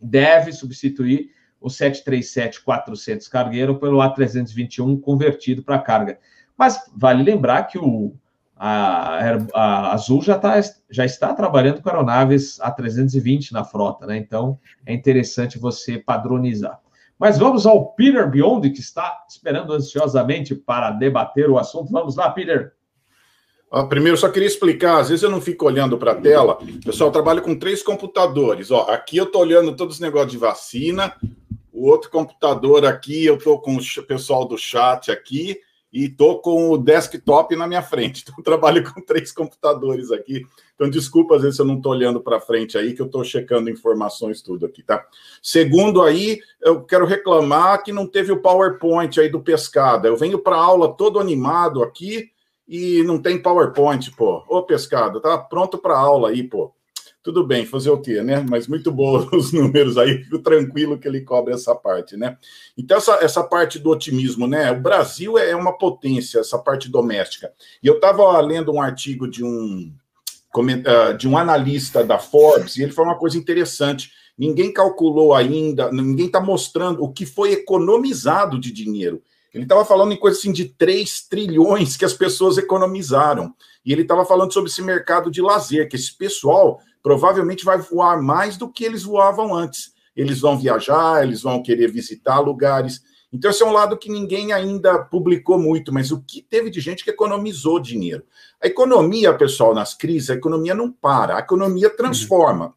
deve substituir o 737-400 cargueiro pelo A321 convertido para carga. Mas vale lembrar que o, a, a, Azul já, tá, já está trabalhando com aeronaves A320 na frota, né? Então é interessante você padronizar. Mas vamos ao Peter Beyond, que está esperando ansiosamente para debater o assunto. Vamos lá, Peter. Ah, primeiro, só queria explicar, às vezes eu não fico olhando para a tela. Pessoal, eu trabalho com três computadores. Ó, aqui eu estou olhando todos os negócios de vacina. O outro computador aqui, eu estou com o pessoal do chat aqui e estou com o desktop na minha frente. Então, trabalho com três computadores aqui. Então, desculpa, às vezes eu não estou olhando para frente aí, que eu estou checando informações tudo aqui, tá? Segundo aí, eu quero reclamar que não teve o PowerPoint aí do Pescada. Eu venho para aula todo animado aqui e não tem PowerPoint, pô. Ô, Pescada, tá pronto para aula aí, pô. Tudo bem, fazer o quê, né? Mas muito bom os números aí, fico tranquilo que ele cobre essa parte, né? Então, essa, essa parte do otimismo, né? O Brasil é uma potência, essa parte doméstica. E eu estava lendo um artigo de um, ah, de um analista da Forbes, e ele falou uma coisa interessante. Ninguém calculou ainda, ninguém está mostrando o que foi economizado de dinheiro. Ele estava falando em coisa assim de 3 trilhões que as pessoas economizaram. E ele estava falando sobre esse mercado de lazer, que esse pessoal provavelmente vai voar mais do que eles voavam antes. Eles vão viajar, eles vão querer visitar lugares. Então, esse é um lado que ninguém ainda publicou muito, mas o que teve de gente que economizou dinheiro? A economia, pessoal, nas crises, a economia não para, a economia transforma.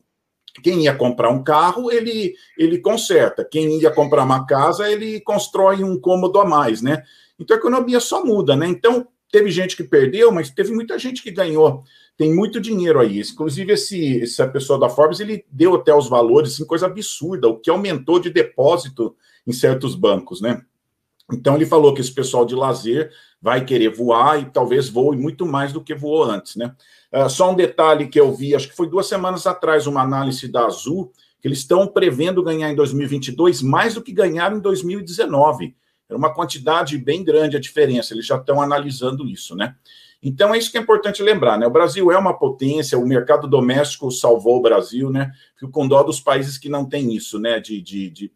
Quem ia comprar um carro, ele, ele conserta. Quem ia comprar uma casa, ele constrói um cômodo a mais, né? Então a economia só muda, né? Então teve gente que perdeu, mas teve muita gente que ganhou. Tem muito dinheiro aí. Inclusive, esse, essa pessoa da Forbes, ele deu até os valores, assim, coisa absurda, o que aumentou de depósito em certos bancos, né? Então ele falou que esse pessoal de lazer vai querer voar e talvez voe muito mais do que voou antes, né? Uh, só um detalhe que eu vi, acho que foi duas semanas atrás, uma análise da Azul, que eles estão prevendo ganhar em 2022 mais do que ganharam em 2019. Era uma quantidade bem grande a diferença, eles já estão analisando isso, né? Então é isso que é importante lembrar, né? O Brasil é uma potência, o mercado doméstico salvou o Brasil, né? Fico com dó dos países que não têm isso, né? De, de, de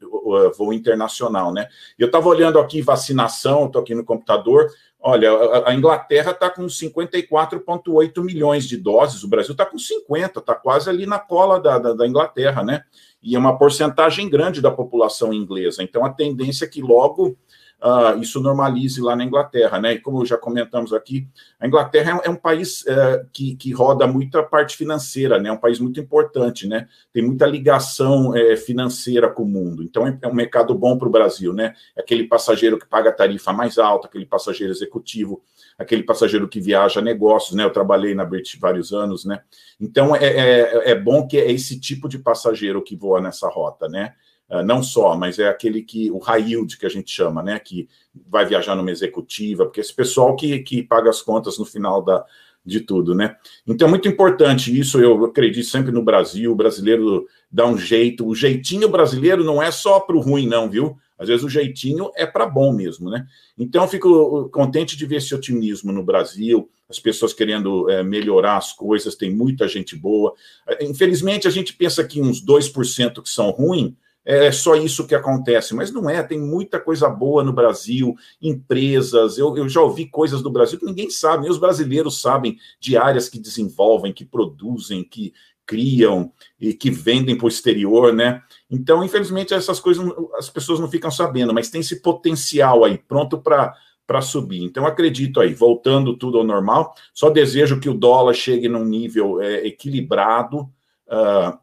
voo internacional, né? Eu estava olhando aqui vacinação, estou aqui no computador. Olha, a Inglaterra está com 54,8 milhões de doses, o Brasil está com 50, está quase ali na cola da, da, da Inglaterra, né? E é uma porcentagem grande da população inglesa. Então a tendência é que logo uh, isso normalize lá na Inglaterra, né? E como já comentamos aqui, a Inglaterra é, um país uh, que, que roda muita parte financeira, né? É um país muito importante, né? Tem muita ligação uh, financeira com o mundo. Então é, é um mercado bom para o Brasil, né? É aquele passageiro que paga a tarifa mais alta, aquele passageiro executivo, aquele passageiro que viaja negócios, né? Eu trabalhei na British vários anos, né? Então é, é, é bom que é esse tipo de passageiro que voa nessa rota, né? Uh, não só, mas é aquele que, o high yield que a gente chama, né, que vai viajar numa executiva, porque esse pessoal que, que paga as contas no final da, de tudo, né? Então, é muito importante isso, eu acredito sempre no Brasil, o brasileiro dá um jeito, o jeitinho brasileiro não é só para o ruim, não, viu? Às vezes o jeitinho é para bom mesmo, né? Então, fico contente de ver esse otimismo no Brasil, as pessoas querendo é, melhorar as coisas, tem muita gente boa. Infelizmente, a gente pensa que uns 2% que são ruins, é só isso que acontece, mas não é, tem muita coisa boa no Brasil, empresas, eu, eu já ouvi coisas do Brasil que ninguém sabe, nem os brasileiros sabem de áreas que desenvolvem, que produzem, que criam e que vendem para o exterior, né? Então, infelizmente, essas coisas as pessoas não ficam sabendo, mas tem esse potencial aí, pronto para para subir. Então, acredito aí, voltando tudo ao normal, só desejo que o dólar chegue num nível é, equilibrado, uh,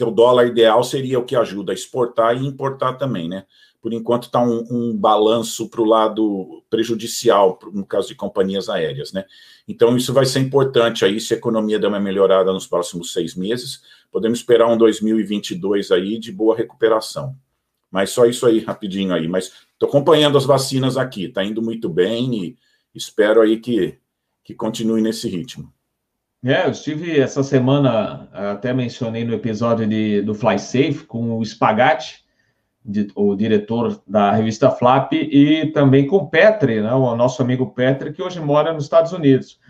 porque o dólar ideal seria o que ajuda a exportar e importar também, né? Por enquanto está um, um, balanço para o lado prejudicial, no caso de companhias aéreas, né? Então isso vai ser importante aí se a economia der uma melhorada nos próximos seis meses. Podemos esperar um 2022 aí de boa recuperação. Mas só isso aí, rapidinho aí. Mas estou acompanhando as vacinas aqui, está indo muito bem e espero aí que, que continue nesse ritmo. É, eu estive essa semana, até mencionei no episódio de, do Fly Safe, com o Spagatti, de, o diretor da revista Flap, e também com o Petri, né, o nosso amigo Petri, que hoje mora nos Estados Unidos.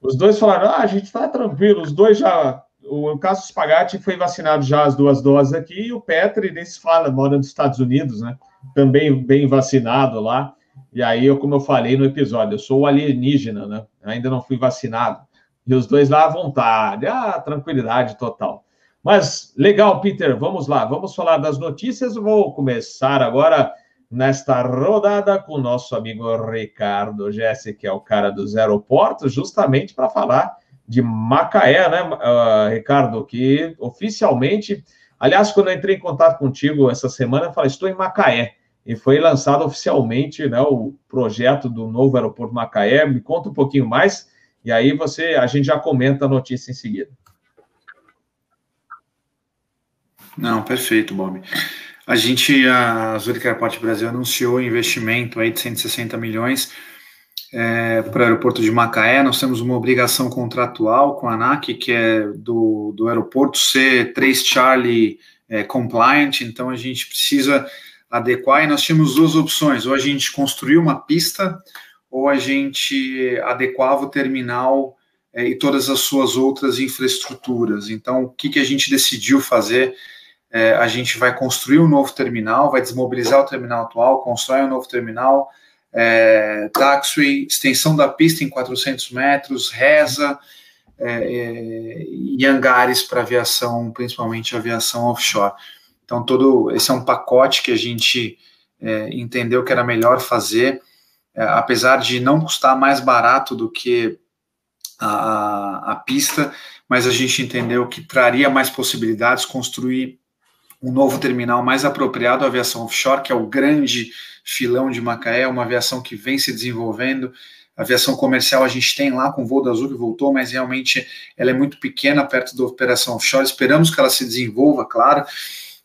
Os dois falaram: ah, a gente está tranquilo, os dois já. O Caso Spagatti foi vacinado já as duas doses aqui, e o Petri nem se fala, mora nos Estados Unidos, né? Também bem vacinado lá. E aí, eu, como eu falei no episódio, eu sou alienígena, né? Ainda não fui vacinado. E os dois lá à vontade, ah, tranquilidade total. Mas legal, Peter, vamos lá, vamos falar das notícias. Vou começar agora nesta rodada com o nosso amigo Ricardo Jesse, que é o cara dos aeroportos, justamente para falar de Macaé, né, uh, Ricardo? Que oficialmente, aliás, quando eu entrei em contato contigo essa semana, eu falei, estou em Macaé. E foi lançado oficialmente né, o projeto do novo aeroporto Macaé. Me conta um pouquinho mais e aí você, a gente já comenta a notícia em seguida. Não, perfeito, Bob. A gente, a Zurich Airport Brasil anunciou investimento aí de 160 milhões é, para o aeroporto de Macaé. Nós temos uma obrigação contratual com a ANAC, que é do, do aeroporto ser 3 Charlie é, compliant, então a gente precisa adequar e nós tínhamos duas opções, ou a gente construir uma pista ou a gente adequava o terminal é, e todas as suas outras infraestruturas. Então, o que, que a gente decidiu fazer? É, a gente vai construir um novo terminal, vai desmobilizar o terminal atual, constrói um novo terminal, é, extensão da pista em 400 metros, reza é, é, e hangares para aviação, principalmente aviação offshore. Então, todo esse é um pacote que a gente é, entendeu que era melhor fazer apesar de não custar mais barato do que a, a pista, mas a gente entendeu que traria mais possibilidades construir um novo terminal mais apropriado à aviação offshore, que é o grande filão de Macaé, uma aviação que vem se desenvolvendo. A aviação comercial a gente tem lá com o voo da Azul que voltou, mas realmente ela é muito pequena perto da operação offshore. Esperamos que ela se desenvolva, claro,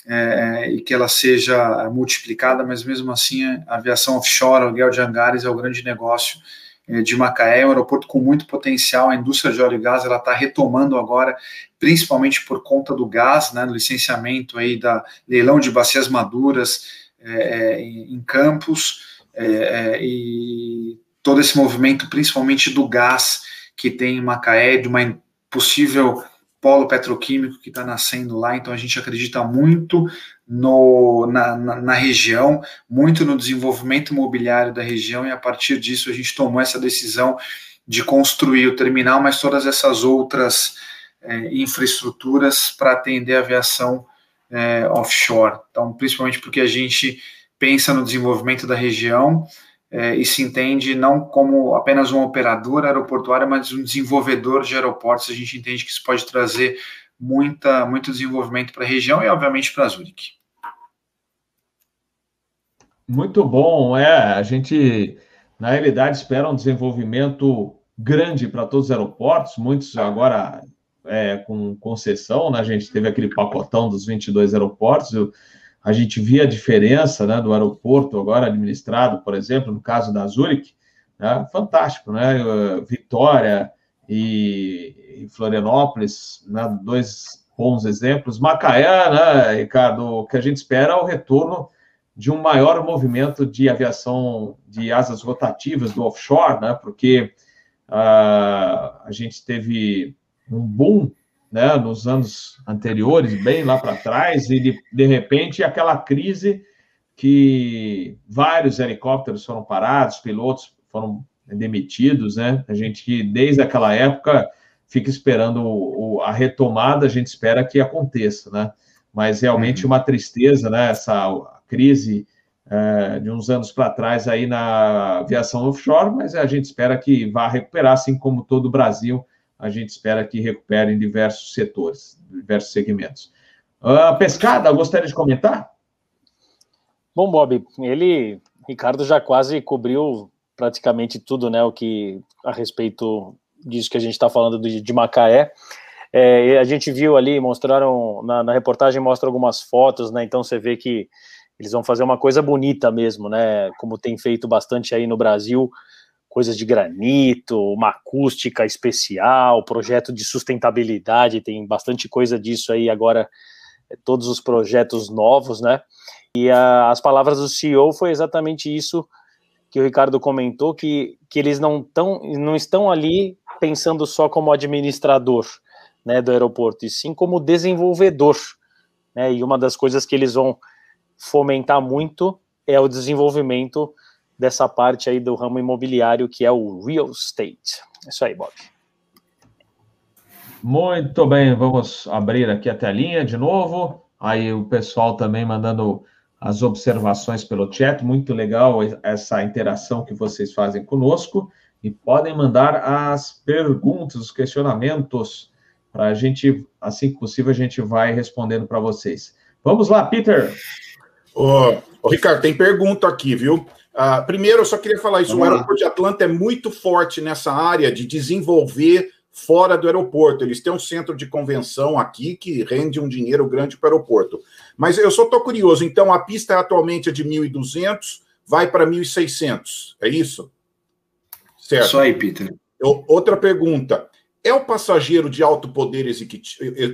é, e que ela seja multiplicada, mas mesmo assim a aviação offshore, aluguel de hangares é o grande negócio é, de Macaé, é um aeroporto com muito potencial, a indústria de óleo e gás ela está retomando agora, principalmente por conta do gás, né, no licenciamento aí da leilão de bacias maduras é, é em campos, é, é, e todo esse movimento, principalmente do gás que tem em Macaé, de uma possível polo petroquímico que está nascendo lá, então a gente acredita muito no, na, na, na, região, muito no desenvolvimento imobiliário da região, e a partir disso a gente tomou essa decisão de construir o terminal, mas todas essas outras é, infraestruturas para atender a aviação é, offshore. Então, principalmente porque a gente pensa no desenvolvimento da região é, e se entende não como apenas um operador aeroportuário, mas um desenvolvedor de aeroportos. A gente entende que isso pode trazer muita, muito desenvolvimento para a região e, obviamente, para a Zurich. Muito bom, é. A gente, na realidade, espera um desenvolvimento grande para todos os aeroportos, muitos agora é, com concessão, né? A gente teve aquele pacotão dos 22 aeroportos. Eu, a gente via a diferença né, do aeroporto agora administrado, por exemplo, no caso da Zurich, né, fantástico, né? Vitória e, e Florianópolis, né, dois bons exemplos. Macaé, né, Ricardo, o que a gente espera é o retorno de um maior movimento de aviação de asas rotativas do offshore, né, porque uh, a gente teve um boom né, nos anos anteriores, bem lá para trás, e de, de repente aquela crise que vários helicópteros foram parados, pilotos foram demitidos, né? A gente, desde aquela época, fica esperando o, o, a retomada, a gente espera que aconteça, né? Mas realmente uhum. uma tristeza, né? Essa crise é, de uns anos para trás aí na aviação offshore, mas a gente espera que vá recuperar, assim como todo o Brasil a gente espera que recupere em diversos setores, diversos segmentos. Uh, pescada, gostaria de comentar? Bom, Bob, ele, Ricardo já quase cobriu praticamente tudo, né, o que a respeito disso que a gente está falando de, de Macaé. É, a gente viu ali, mostraram na, na, reportagem mostra algumas fotos, né? Então você vê que eles vão fazer uma coisa bonita mesmo, né? Como tem feito bastante aí no Brasil, coisas de granito, uma acústica especial, projeto de sustentabilidade, tem bastante coisa disso aí agora, é, todos os projetos novos, né? E a, as palavras do CEO foi exatamente isso que o Ricardo comentou, que, que eles não, tão, não estão ali pensando só como administrador né, do aeroporto, e sim como desenvolvedor. Né, e uma das coisas que eles vão fomentar muito é o desenvolvimento dessa parte aí do ramo imobiliário, que é o real estate. É isso aí, Bob. Muito bem, vamos abrir aqui a telinha de novo. Aí o pessoal também mandando as observações pelo chat. Muito legal essa interação que vocês fazem conosco. E podem mandar as perguntas, os questionamentos, para a gente, assim que possível, a gente vai respondendo para vocês. Vamos lá, Peter. Ô, ô, Ricardo, tem pergunta aqui, viu? Uh, primeiro, eu só queria falar isso: Vamos o aeroporto lá. de Atlanta é muito forte nessa área de desenvolver fora do aeroporto. Eles têm um centro de convenção aqui que rende um dinheiro grande para o aeroporto. Mas eu só estou curioso, então a pista atualmente é de 1.200, vai para 1.600, é isso? Certo. Isso aí, Peter. Eu, outra pergunta. É o passageiro de alto poder,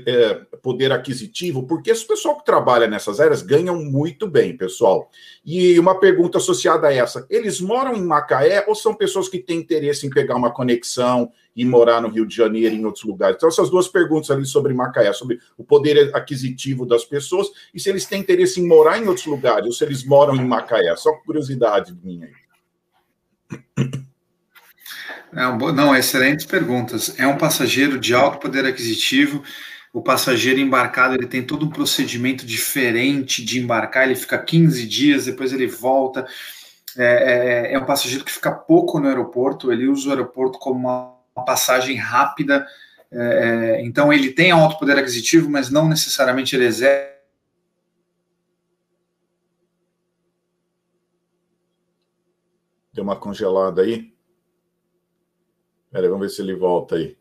é, poder aquisitivo? Porque esse pessoal que trabalha nessas áreas ganham muito bem, pessoal. E uma pergunta associada a essa: eles moram em Macaé ou são pessoas que têm interesse em pegar uma conexão e morar no Rio de Janeiro e em outros lugares? Então, essas duas perguntas ali sobre Macaé, sobre o poder aquisitivo das pessoas e se eles têm interesse em morar em outros lugares ou se eles moram em Macaé. Só curiosidade minha aí. É um, não, excelentes perguntas. É um passageiro de alto poder aquisitivo. O passageiro embarcado ele tem todo um procedimento diferente de embarcar. Ele fica 15 dias, depois ele volta. É, é, é um passageiro que fica pouco no aeroporto. Ele usa o aeroporto como uma, uma passagem rápida. É, é então ele tem alto poder aquisitivo, mas não necessariamente ele exerce Deu uma congelada aí. Peraí, vamos ver se ele volta aí.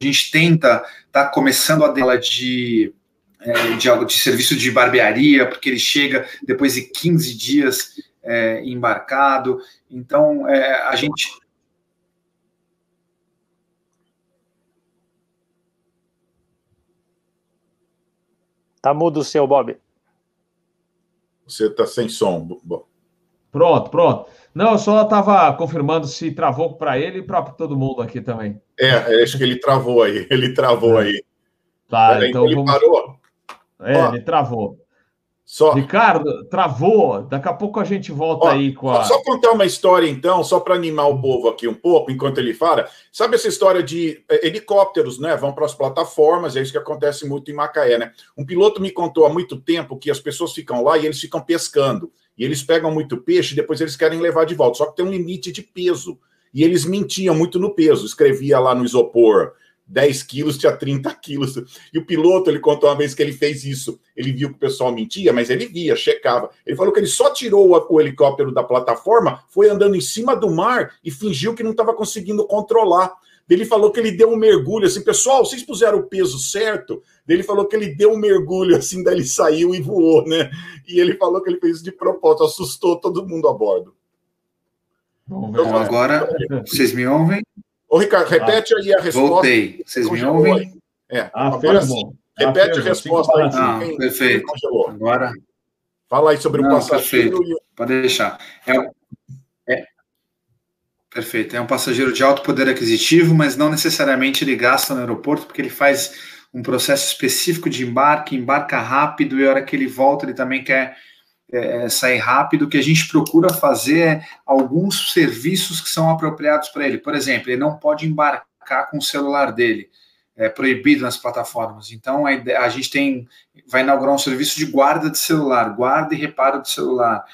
A gente tenta, tá começando a dela de, é, de algo de serviço de barbearia, porque ele chega depois de 15 dias é, embarcado. Então, é, a gente. Tá mudo o seu, Bob. Você tá sem som. Pronto, pronto. Não, eu só estava confirmando se travou para ele e para todo mundo aqui também. É, acho que ele travou aí. Ele travou é. aí. Tá, Pera então. Aí, ele parou? É, Ó, ele travou. Só... Ricardo, travou. Daqui a pouco a gente volta Ó, aí com a. Só contar uma história, então, só para animar o povo aqui um pouco, enquanto ele fala. Sabe essa história de é, helicópteros, né? Vão para as plataformas, é isso que acontece muito em Macaé, né? Um piloto me contou há muito tempo que as pessoas ficam lá e eles ficam pescando. E eles pegam muito peixe, depois eles querem levar de volta. Só que tem um limite de peso. E eles mentiam muito no peso. Escrevia lá no isopor 10 quilos, tinha 30 quilos. E o piloto, ele contou uma vez que ele fez isso. Ele viu que o pessoal mentia, mas ele via, checava. Ele falou que ele só tirou o helicóptero da plataforma, foi andando em cima do mar e fingiu que não estava conseguindo controlar. Ele falou que ele deu um mergulho, assim, pessoal, vocês puseram o peso certo? Ele falou que ele deu um mergulho, assim, daí ele saiu e voou, né? E ele falou que ele fez isso de propósito, assustou todo mundo a bordo. Então, agora, vocês me ouvem? Ô, Ricardo, repete aí a resposta. Voltei. Vocês me ouvem? É, ah, agora sim. Repete a resposta aí. Ah, perfeito. Agora. Fala aí sobre Não, o passageiro. Perfeito. Pode deixar. É, é, perfeito. É um passageiro de alto poder aquisitivo, mas não necessariamente ele gasta no aeroporto, porque ele faz um processo específico de embarque, embarca rápido e a hora que ele volta ele também quer é, sair rápido, o que a gente procura fazer é alguns serviços que são apropriados para ele. Por exemplo, ele não pode embarcar com o celular dele, é proibido nas plataformas. Então, a, a gente tem, vai inaugurar um serviço de guarda de celular, guarda e reparo de celular.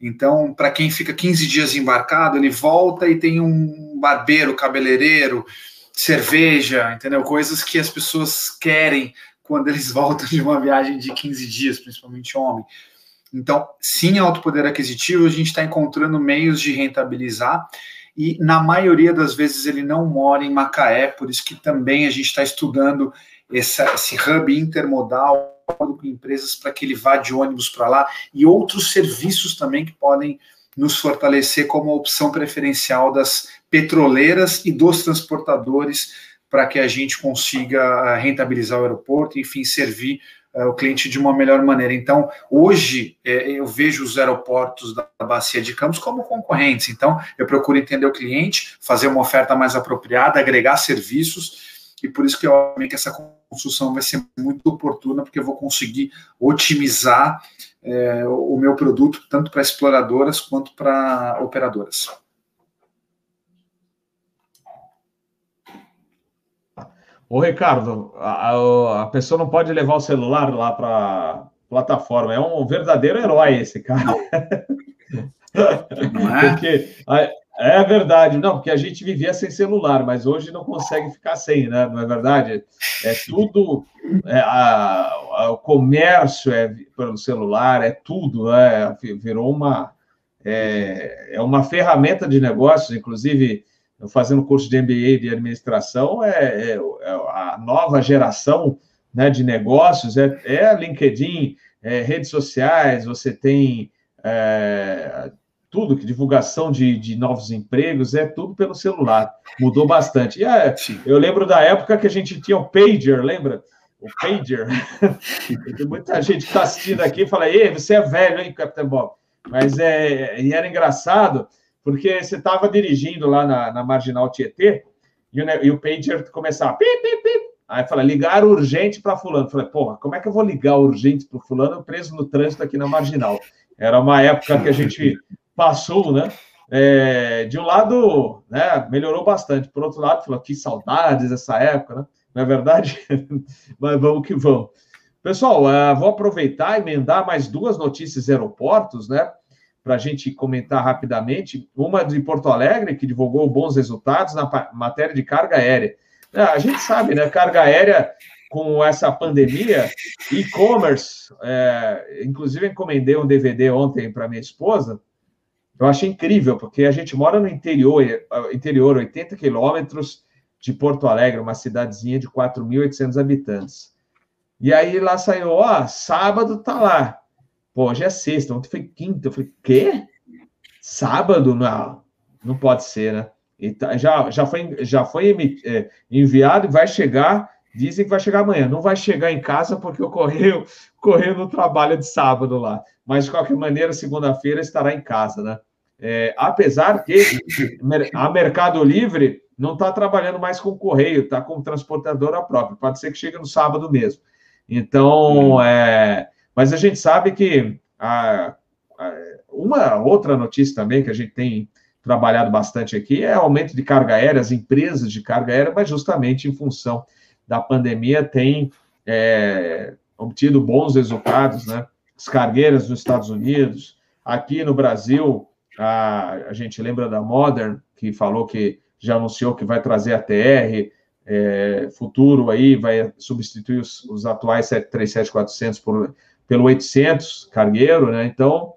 Então, para quem fica 15 dias embarcado, ele volta e tem um barbeiro, cabeleireiro, cerveja, entendeu? Coisas que as pessoas querem quando eles voltam de uma viagem de 15 dias, principalmente homem. Então, sim, alto poder aquisitivo, a gente está encontrando meios de rentabilizar e na maioria das vezes ele não mora em Macaé, por isso que também a gente está estudando essa, esse hub intermodal com empresas para que ele vá de ônibus para lá e outros serviços também que podem nos fortalecer como a opção preferencial das petroleiras e dos transportadores para que a gente consiga eh, rentabilizar o aeroporto, enfim, servir uh, o cliente de uma melhor maneira. Então, hoje eh, eu vejo os aeroportos da Bacia de Campos como concorrentes. Então, eu procuro entender o cliente, fazer uma oferta mais apropriada, agregar serviços, e por isso que eu acho que essa construção vai ser muito oportuna, porque eu vou conseguir otimizar o meu produto, tanto para exploradoras quanto para operadoras. Ô, Ricardo, a, a pessoa não pode levar o celular lá para plataforma. É um verdadeiro herói esse cara. Não é? Porque é verdade, não, porque a gente vivia sem celular, mas hoje não consegue ficar sem, né? Não é verdade? É tudo, é, a, a, o comércio é pelo celular, é tudo, né? virou uma é, é uma ferramenta de negócios, inclusive fazendo curso de MBA de administração, é, é, é a nova geração né, de negócios, é, é LinkedIn, é, redes sociais, você tem é, tudo, que divulgação de, de novos empregos, é tudo pelo celular. Mudou bastante. E é, eu lembro da época que a gente tinha o Pager, lembra? O Pager. Tem muita gente que está assistindo aqui e fala, ei, você é velho, hein, Capitão Bob? Mas é, e era engraçado, porque você estava dirigindo lá na, na Marginal Tietê e o, e o pager começava pip, pip, pip. Aí fala, ligar urgente para fulano. Falei, porra, como é que eu vou ligar urgente para fulano preso no trânsito aqui na Marginal? Era uma época que a gente passou, né? É, de um lado, né, melhorou bastante. Por outro lado, falou, que saudades dessa época, né? Não é verdade? Mas vamos que vamos. Pessoal, uh, vou aproveitar e emendar mais duas notícias aeroportos, né? para a gente comentar rapidamente. Uma de Porto Alegre, que divulgou bons resultados na matéria de carga aérea. É, a gente sabe, né? Carga aérea com essa pandemia, e-commerce, é, inclusive encomendei um DVD ontem para minha esposa, eu achei incrível, porque a gente mora no interior, interior 80 quilômetros de Porto Alegre, uma cidadezinha de 4.800 habitantes. E aí lá saiu, ó, sábado tá lá, Pô, hoje é sexta, ontem foi quinta. Eu falei, quê? Sábado? Não, não pode ser, né? E tá, já, já foi, já foi é, enviado e vai chegar. Dizem que vai chegar amanhã. Não vai chegar em casa porque o correio, correio no trabalho de sábado lá. Mas, de qualquer maneira, segunda-feira estará em casa, né? É, apesar que a Mercado Livre não está trabalhando mais com correio, está com transportadora própria. Pode ser que chegue no sábado mesmo. Então, é, mas a gente sabe que a, a, uma outra notícia também que a gente tem trabalhado bastante aqui é aumento de carga aérea, as empresas de carga aérea, mas justamente em função da pandemia tem é, obtido bons resultados, né? As cargueiras nos Estados Unidos, aqui no Brasil, a, a gente lembra da Modern, que falou que já anunciou que vai trazer a TR, é, futuro aí, vai substituir os, os atuais 737-400 por pelo 800 cargueiro, né? Então,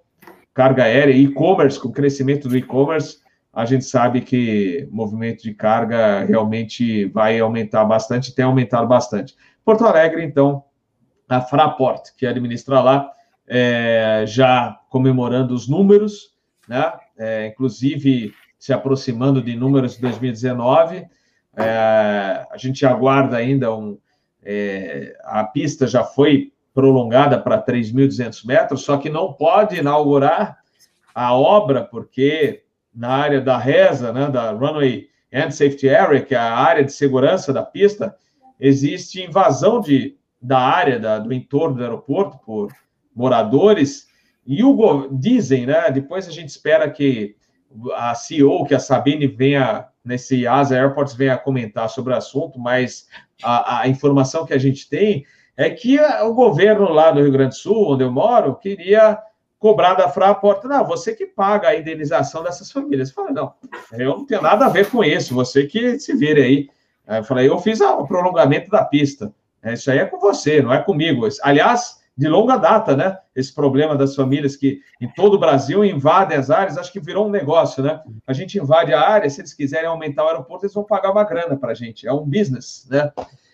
carga aérea, e-commerce, com o crescimento do e-commerce, a gente sabe que movimento de carga realmente vai aumentar bastante, tem aumentado bastante. Porto Alegre, então, a Fraport, que administra lá, é, já comemorando os números, né? É, inclusive se aproximando de números de 2019. É, a gente aguarda ainda um. É, a pista já foi prolongada para 3.200 metros, só que não pode inaugurar a obra, porque na área da reza, né, da Runway and Safety Area, que é a área de segurança da pista, existe invasão de, da área da, do entorno do aeroporto por moradores, e o, dizem, né, depois a gente espera que a CEO, que a Sabine venha nesse Asa Airports venha comentar sobre o assunto, mas a, a informação que a gente tem é que o governo lá do Rio Grande do Sul, onde eu moro, queria cobrar da Fraport, não, você que paga a indenização dessas famílias. Eu falei, não, eu não tenho nada a ver com isso, você que se vire aí. aí eu falei, eu fiz o prolongamento da pista. Isso aí é com você, não é comigo. Aliás, de longa data, né? Esse problema das famílias que em todo o Brasil invadem as áreas, acho que virou um negócio, né? A gente invade a área, se eles quiserem aumentar o aeroporto, eles vão pagar uma grana para a gente. É um business, né?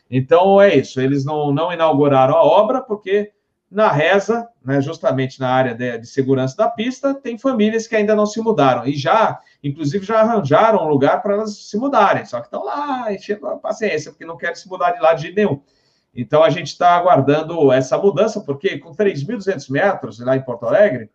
Então é isso. Eles não, não inauguraram a obra porque na reza, né, justamente na área de, de, segurança da pista, tem famílias que ainda não se mudaram. E já, inclusive, já arranjaram um lugar para elas se mudarem, só que estão lá enchendo a paciência, porque não querem se mudar de lado de nenhum. Então, a gente está aguardando essa mudança, porque com 3.200 metros lá em Porto Alegre,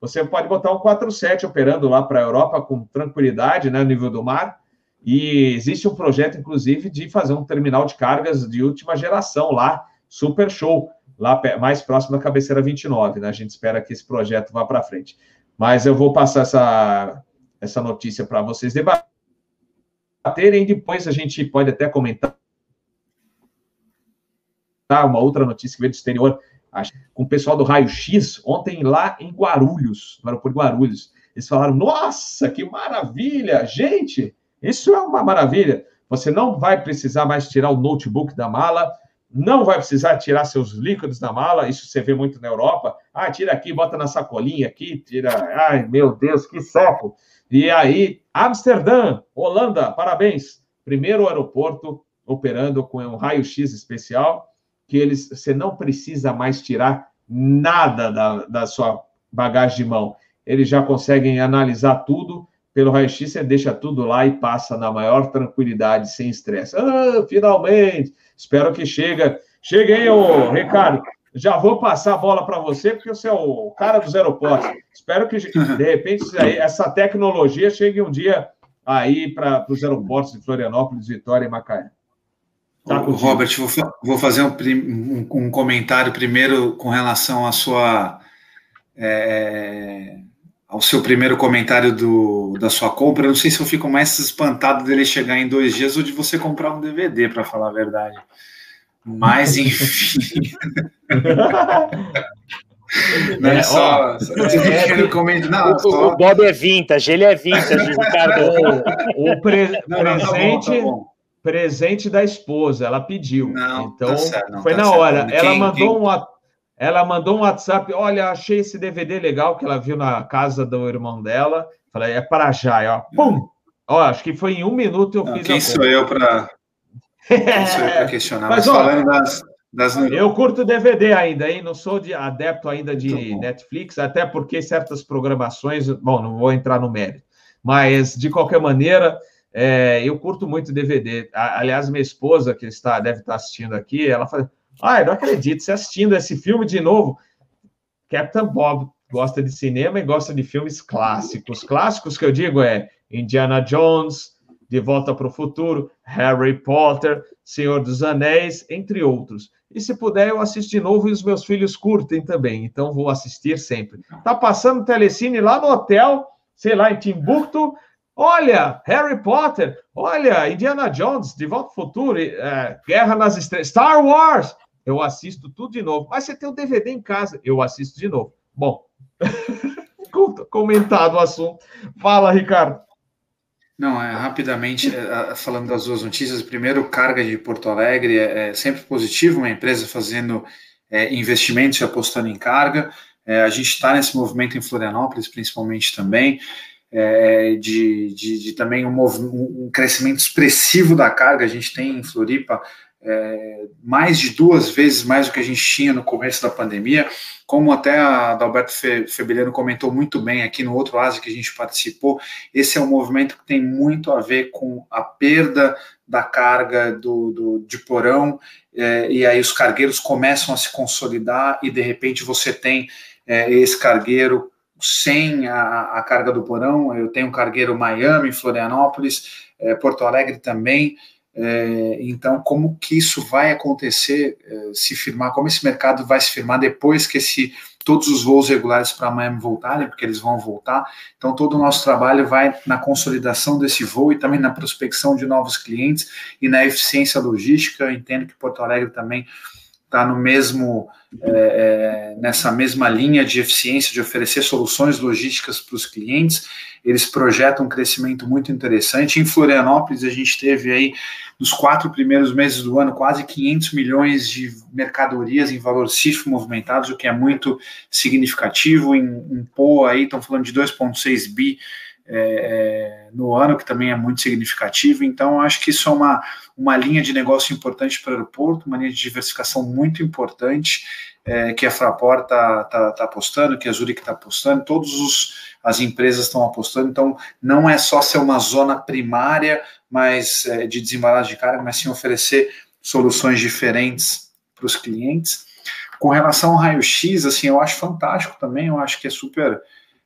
você pode botar um 47 operando lá para a Europa com tranquilidade, né, no nível do mar, e existe um projeto, inclusive, de fazer um terminal de cargas de última geração lá, super show, lá mais próximo da cabeceira 29, né? A gente espera que esse projeto vá para frente. Mas eu vou passar essa, essa notícia para vocês debaterem, depois a gente pode até comentar uma outra notícia que veio do exterior, com o pessoal do Raio X, ontem lá em Guarulhos, no aeroporto de Guarulhos. Eles falaram: Nossa, que maravilha! Gente, isso é uma maravilha. Você não vai precisar mais tirar o notebook da mala, não vai precisar tirar seus líquidos da mala, isso você vê muito na Europa. Ah, tira aqui, bota na sacolinha aqui, tira. Ai, meu Deus, que saco! E aí, Amsterdã, Holanda, parabéns. Primeiro aeroporto operando com um raio-x especial, que eles, você não precisa mais tirar nada da, da sua bagagem de mão. Eles já conseguem analisar tudo pelo raio-x, você deixa tudo lá e passa na maior tranquilidade, sem estresse. Ah, finalmente! Espero que chegue. Chegue aí, ô, Ricardo. Já vou passar a bola para você, porque você é o cara dos aeroportos. Espero que, de repente, essa tecnologia chegue um dia aí para os aeroportos de Florianópolis, Vitória e Macaé. Tá Robert, vou, vou fazer um, um, um, comentário primeiro com relação à sua. É, ao seu primeiro comentário do, da sua compra, eu não sei se eu fico mais espantado dele chegar em dois dias ou de você comprar um DVD, para falar a verdade. Mas, enfim. Não é, só. Ó, é, comento, não, o, só... o, Bob é vintage, ele é vintage, Ricardo. O, o pre, não, presente. Não, tá bom, tá presente da esposa, ela pediu. Não, tá então, tá certo, foi tá na certo. hora. Quem, ela mandou quem... um ela mandou um WhatsApp, olha, achei esse DVD legal que ela viu na casa do irmão dela. Falei, é para já, ó. Pum! Ó, acho que foi em um minuto eu Não, fiz quem sou eu para quem sou eu para questionar? Mas, Mas ó, falando das, das... Eu curto DVD ainda, hein? Não sou de, adepto ainda de Netflix, até porque certas programações, bom, não vou entrar no mérito. Mas, de qualquer maneira, é, eu curto muito DVD. Aliás, minha esposa, que está, deve estar assistindo aqui, ela fala ah, eu não acredito, você assistindo esse filme de novo. Captain Bob gosta de cinema e gosta de filmes clássicos. Clássicos que eu digo é Indiana Jones, De Volta para o Futuro, Harry Potter, Senhor dos Anéis, entre outros. E se puder, eu assisto de novo e os meus filhos curtem também, então vou assistir sempre. Tá passando telecine lá no hotel, sei lá, em Timbuktu. Olha, Harry Potter, olha, Indiana Jones, De Volta ao Futuro, é, Guerra nas Estrelas, Star Wars eu assisto tudo de novo. Mas você tem o um DVD em casa, eu assisto de novo. Bom, comentado o assunto. Fala, Ricardo. Não, é, rapidamente, é, falando das duas notícias. Primeiro, carga de Porto Alegre é, é sempre positivo, uma empresa fazendo é, investimentos e apostando em carga. É, a gente está nesse movimento em Florianópolis, principalmente também. De, de, de, também um, um, crescimento expressivo da carga. A gente tem em Floripa é, mais de duas vezes mais do que a gente tinha no começo da pandemia, como até a Dalberto Febeliano comentou muito bem aqui no outro ASI que a gente participou, esse é um movimento que tem muito a ver com a perda da carga do, do de porão, é, e aí os cargueiros começam a se consolidar e de repente você tem é, esse cargueiro sem a, a, carga do porão, eu tenho um cargueiro Miami, Florianópolis, é, Porto Alegre também, é, então, como que isso vai acontecer, é, se firmar, como esse mercado vai se firmar depois que esse, todos os voos regulares para Miami voltarem, porque eles vão voltar. Então, todo o nosso trabalho vai na consolidação desse voo e também na prospecção de novos clientes e na eficiência logística. Eu entendo que Porto Alegre também está no mesmo é, é, nessa mesma linha de eficiência de oferecer soluções logísticas para os clientes. Eles projetam um crescimento muito interessante. Em Florianópolis, a gente teve aí nos quatro primeiros meses do ano quase 500 milhões de mercadorias em valor CIF movimentados, o que é muito significativo. Em, em Poa aí estão falando de 2,6 bi é, é, no ano, que também é muito significativo. Então, acho que isso é uma, uma linha de negócio importante para o aeroporto, uma linha de diversificação muito importante é, que a Fraport está tá, tá apostando, que a Zurich está apostando, todas as empresas estão apostando. Então, não é só ser uma zona primária mas é, de desembalagem de carga, mas sim oferecer soluções diferentes para os clientes. Com relação ao raio-x, assim, eu acho fantástico também, eu acho que é super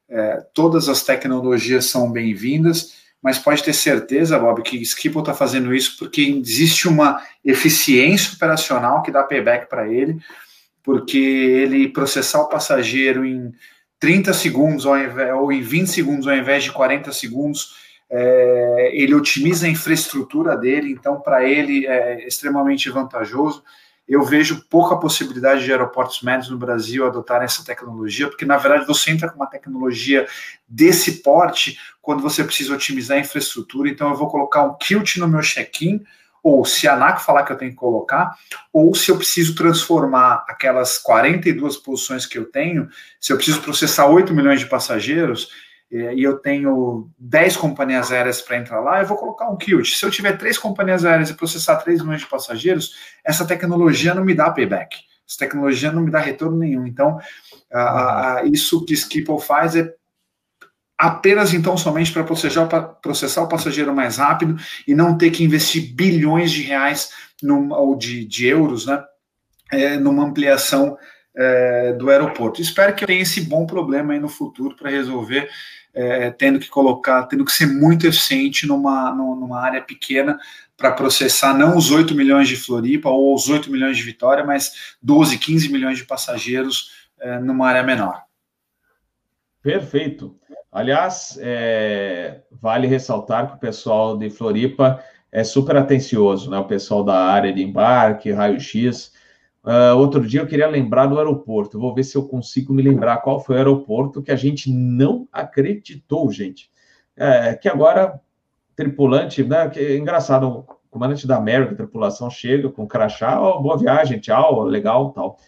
é, todas as tecnologias são bem-vindas, mas pode ter certeza, Bob, que Skipple está fazendo isso porque existe uma eficiência operacional que dá payback para ele, porque ele processar o passageiro em 30 segundos invés, ou em 20 segundos ao invés de 40 segundos, é, ele otimiza a infraestrutura dele, então para ele é extremamente vantajoso eu vejo pouca possibilidade de aeroportos médios no Brasil adotarem essa tecnologia, porque na verdade você entra com uma tecnologia desse porte quando você precisa otimizar a infraestrutura. Então eu vou colocar um kilt no meu check-in, ou se a ANAC falar que eu tenho que colocar, ou se eu preciso transformar aquelas 42 posições que eu tenho, se eu preciso processar 8 milhões de passageiros, e eu tenho 10 companhias aéreas para entrar lá, eu vou colocar um kilt. Se eu tiver três companhias aéreas e processar 3 milhões de passageiros, essa tecnologia não me dá payback. Essa tecnologia não me dá retorno nenhum. Então, isso que Skipple faz é apenas então somente para processar, processar o passageiro mais rápido e não ter que investir bilhões de reais num, ou de, de euros, né, é, numa ampliação é, do aeroporto. Espero que eu tenha esse bom problema aí no futuro para resolver, é, tendo que colocar, tendo que ser muito eficiente numa, numa área pequena para processar não os 8 milhões de Floripa ou os 8 milhões de Vitória, mas 12, 15 milhões de passageiros é, numa área menor. Perfeito. Aliás, é, vale ressaltar que o pessoal de Floripa é super atencioso, né? O pessoal da área de embarque, raio-x, Uh, outro dia eu queria lembrar do aeroporto. Vou ver se eu consigo me lembrar qual foi o aeroporto que a gente não acreditou, gente. É, que agora, tripulante, né? Que é engraçado, o comandante da América, tripulação, chega com crachá, oh, boa viagem, tchau, legal, tal.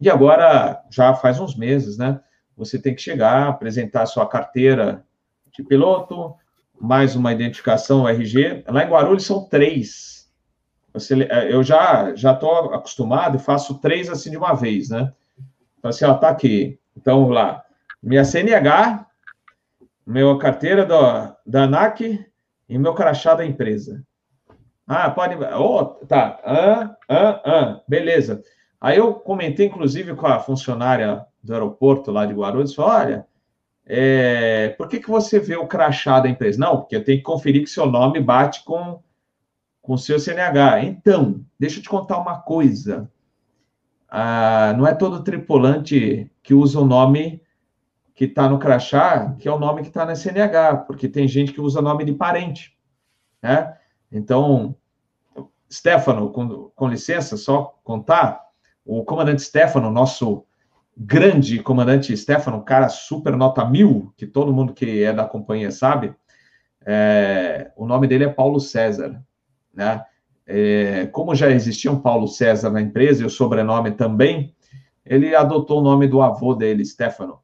E agora, já faz uns meses, né? Você tem que chegar, apresentar sua carteira de piloto, mais uma identificação RG. Lá em Guarulhos são três é, eu já já estou acostumado e faço três assim de uma vez, né? Então, assim, ó, tá aqui. Então, vamos lá. Minha CNH, minha carteira da, da ANAC e meu crachá da empresa. Ah, pode. Oh, tá. Ah, ah, ah. Beleza. Aí eu comentei, inclusive, com a funcionária do aeroporto lá de Guarulhos, falei, olha, é, por que, que você vê o crachá da empresa? Não, porque eu tenho que conferir que seu nome bate com com seu CNH. Então, deixa eu te contar uma coisa. Ah, não é todo tripulante que usa o nome que está no crachá, que é o nome que está na CNH, porque tem gente que usa nome de parente, né? Então, Stefano, com, com licença, só contar, o comandante Stefano, nosso grande comandante Stefano, cara super nota mil, que todo mundo que é da companhia sabe, é, o nome dele é Paulo César. Né? É, como já existia um Paulo César na empresa e o sobrenome também, ele adotou o nome do avô dele, Stefano.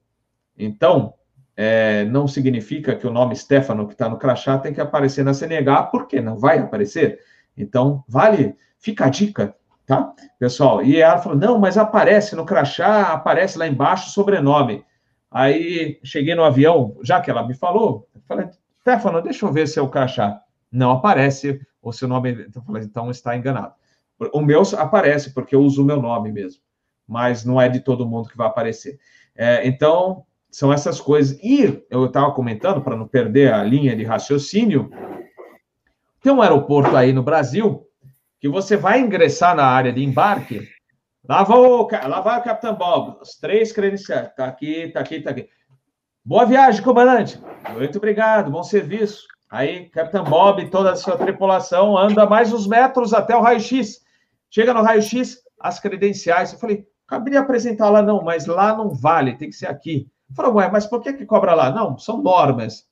Então, é, não significa que o nome Stefano que está no crachá tem que aparecer na CNH, porque não vai aparecer. Então, vale, fica a dica, tá? Pessoal, e ela falou, não, mas aparece no crachá, aparece lá embaixo o sobrenome. Aí, cheguei no avião, já que ela me falou, falei, Stefano, deixa eu ver se é o crachá. Não aparece o seu nome, então, então está enganado. O meu aparece, porque eu uso o meu nome mesmo, mas não é de todo mundo que vai aparecer. É, então, são essas coisas. E eu estava comentando, para não perder a linha de raciocínio, tem um aeroporto aí no Brasil que você vai ingressar na área de embarque. Lá, vou, lá vai o Capitão Bob, os três credenciais. Está aqui, está aqui, está aqui. Boa viagem, comandante. Muito obrigado, bom serviço. Aí, Capitão Bob e toda a sua tripulação anda mais uns metros até o raio-x. Chega no raio-x, as credenciais. Eu falei, acabei de apresentar lá, não, mas lá não vale, tem que ser aqui. Falou, ué, mas por que, que cobra lá? Não, são normas.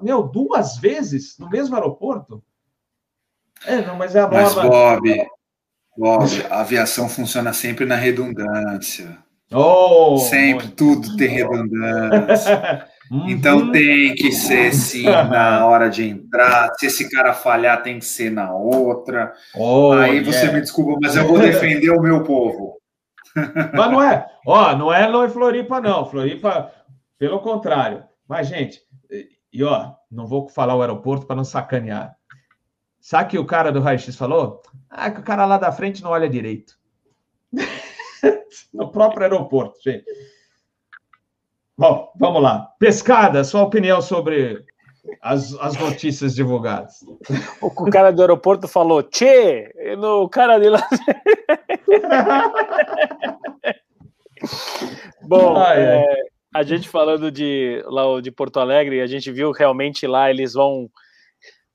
Meu, duas vezes no mesmo aeroporto? É, não, mas é a norma. Mas, Bob, Bob, a aviação funciona sempre na redundância. Oh, sempre tudo tem redundância. Então uhum. tem que ser sim na hora de entrar. Se esse cara falhar, tem que ser na outra. Oh, Aí você yeah. me desculpa, mas eu vou defender o meu povo. Mas não é, ó, não é não é Floripa, não. Floripa, pelo contrário. Mas, gente, e ó, não vou falar o aeroporto para não sacanear. Sabe que o cara do raio-x falou? Ah, que o cara lá da frente não olha direito. no próprio aeroporto, gente. Bom, vamos lá. Pescada, sua opinião sobre as, as notícias divulgadas. O cara do aeroporto falou, Tchê, no cara de lá. Bom. É, a gente falando de lá de Porto Alegre, a gente viu realmente lá eles vão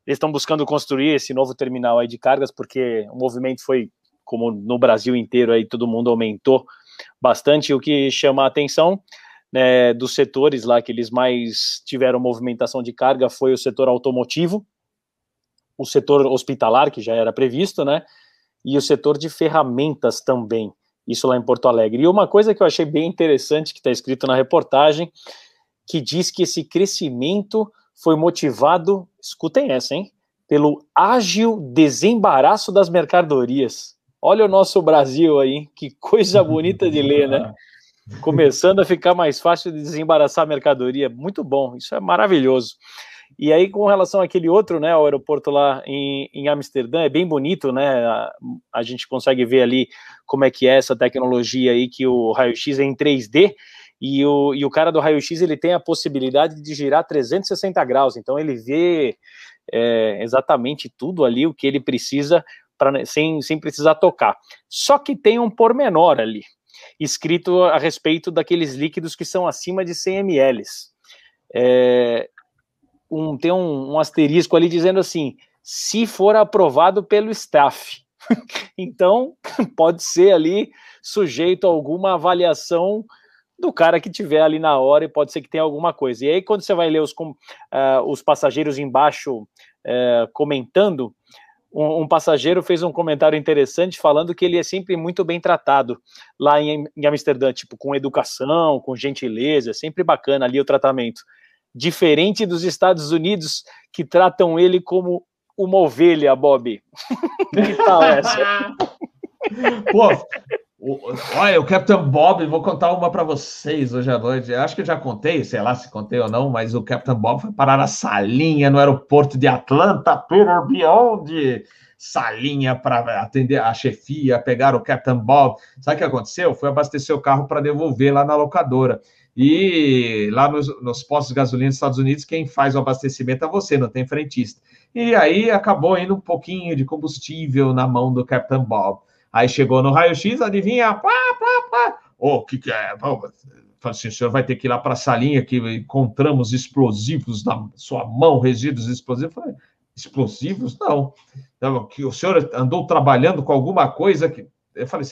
eles estão buscando construir esse novo terminal aí de cargas porque o movimento foi como no Brasil inteiro aí todo mundo aumentou bastante. O que chama a atenção né, dos setores lá que eles mais tiveram movimentação de carga foi o setor automotivo, o setor hospitalar, que já era previsto, né, e o setor de ferramentas também, isso lá em Porto Alegre. E uma coisa que eu achei bem interessante, que está escrito na reportagem, que diz que esse crescimento foi motivado, escutem essa, hein, pelo ágil desembaraço das mercadorias. Olha o nosso Brasil aí, que coisa bonita de ler, né? começando a ficar mais fácil de desembaraçar a mercadoria. Muito bom, isso é maravilhoso. E aí, com relação àquele outro, né, o aeroporto lá em, em Amsterdã, é bem bonito, né? A, a, gente consegue ver ali como é que é essa tecnologia aí, que o raio-x é em 3D, e o, e o cara do raio-x ele tem a possibilidade de girar 360 graus, então ele vê é, exatamente tudo ali o que ele precisa pra, sem, sem precisar tocar. Só que tem um pormenor ali escrito a respeito daqueles líquidos que são acima de 100 ml. É, um, tem um, um asterisco ali dizendo assim: se for aprovado pelo staff. então, pode ser ali sujeito a alguma avaliação do cara que tiver ali na hora e pode ser que tenha alguma coisa. E aí, quando você vai ler os, uh, os passageiros embaixo uh, comentando, um, um, passageiro fez um comentário interessante falando que ele é sempre muito bem tratado lá em, em Amsterdã, tipo, com educação, com gentileza, é sempre bacana ali o tratamento. Diferente dos Estados Unidos, que tratam ele como uma ovelha, Bob. que tal essa? Pô, olha, o Captain Bob, vou contar uma para vocês hoje à noite. Eu acho que eu já contei, sei lá se contei ou não, mas o Captain Bob foi parar na salinha no aeroporto de Atlanta, Peter Beyond. Salinha para atender a chefia, pegar o Captain Bob. Sabe o que aconteceu? Foi abastecer o carro para devolver lá na locadora. E lá nos, nos postos de gasolina dos Estados Unidos, quem faz o abastecimento é você, não tem frentista. E aí acabou indo um pouquinho de combustível na mão do Captain Bob. Aí chegou no raio-x, adivinha? Pá, pá, pá. O oh, que, que é? Falei assim, o senhor vai ter que ir lá para a salinha que encontramos explosivos na sua mão, resíduos explosivos. Eu falei, explosivos? Não. Então, que o senhor andou trabalhando com alguma coisa que. Eu falei.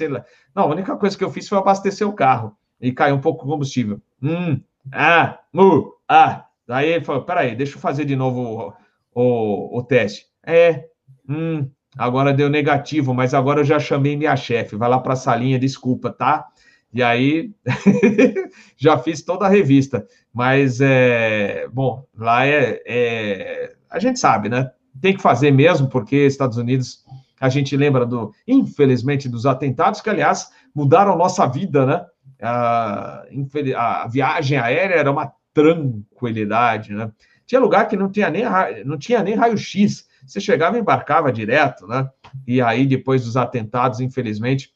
Não, a única coisa que eu fiz foi abastecer o carro e caiu um pouco de combustível. Hum, ah, mu, ah. Daí ele falou: peraí, deixa eu fazer de novo o, o, o teste. É, hum, agora deu negativo, mas agora eu já chamei minha chefe, vai lá para a salinha, desculpa, tá? E aí já fiz toda a revista, mas é bom, lá é, é, a gente sabe, né? Tem que fazer mesmo, porque Estados Unidos a gente lembra do, infelizmente, dos atentados que, aliás, mudaram nossa vida, né? A, a viagem aérea era uma tranquilidade, né? Tinha lugar que não tinha nem, não tinha nem raio-x. Você chegava e embarcava direto, né? E aí, depois dos atentados, infelizmente,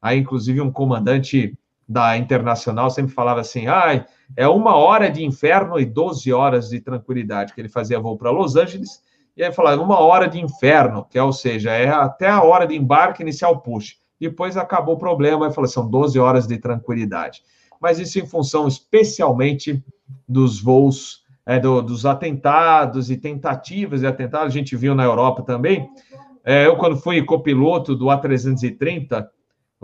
aí, inclusive, um comandante da Internacional sempre falava assim: ah, é uma hora de inferno e 12 horas de tranquilidade, que ele fazia voo para Los Angeles, e aí falava uma hora de inferno, que é, ou seja, é até a hora de embarque inicial push. Depois acabou o problema, e falou: são 12 horas de tranquilidade. Mas isso em função especialmente dos voos é, do, dos atentados e tentativas de atentados, a gente viu na Europa também. É, eu, quando fui copiloto do A330,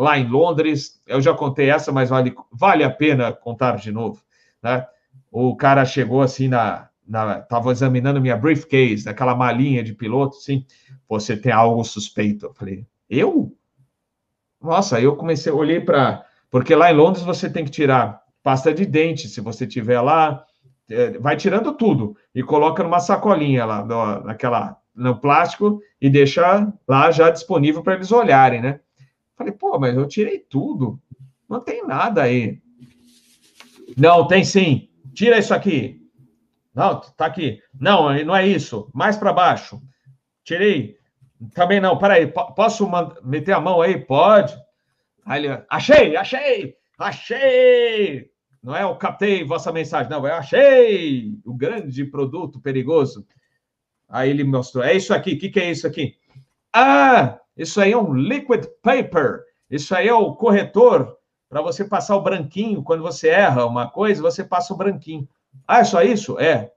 lá em Londres. Eu já contei essa, mas vale, vale a pena contar de novo. Né? O cara chegou assim na. Estava examinando minha briefcase, aquela malinha de piloto, assim. Você tem algo suspeito. Eu falei, eu? Nossa, eu comecei, olhei para. Porque lá em Londres você tem que tirar pasta de dente, se você tiver lá, vai tirando tudo e coloca numa sacolinha lá, no, naquela, no plástico e deixa lá já disponível para eles olharem, né? Falei, pô, mas eu tirei tudo, não tem nada aí. Não, tem sim. Tira isso aqui. Não, tá aqui. Não, não é isso. Mais para baixo. Tirei. Também não, peraí, posso meter a mão aí? Pode. Aí ele, achei, achei, achei. Não é o captei vossa mensagem, não, é achei o grande produto perigoso. Aí ele mostrou, é isso aqui, o que, que é isso aqui? Ah, isso aí é um liquid paper. Isso aí é o corretor para você passar o branquinho. Quando você erra uma coisa, você passa o branquinho. Ah, é só isso? É.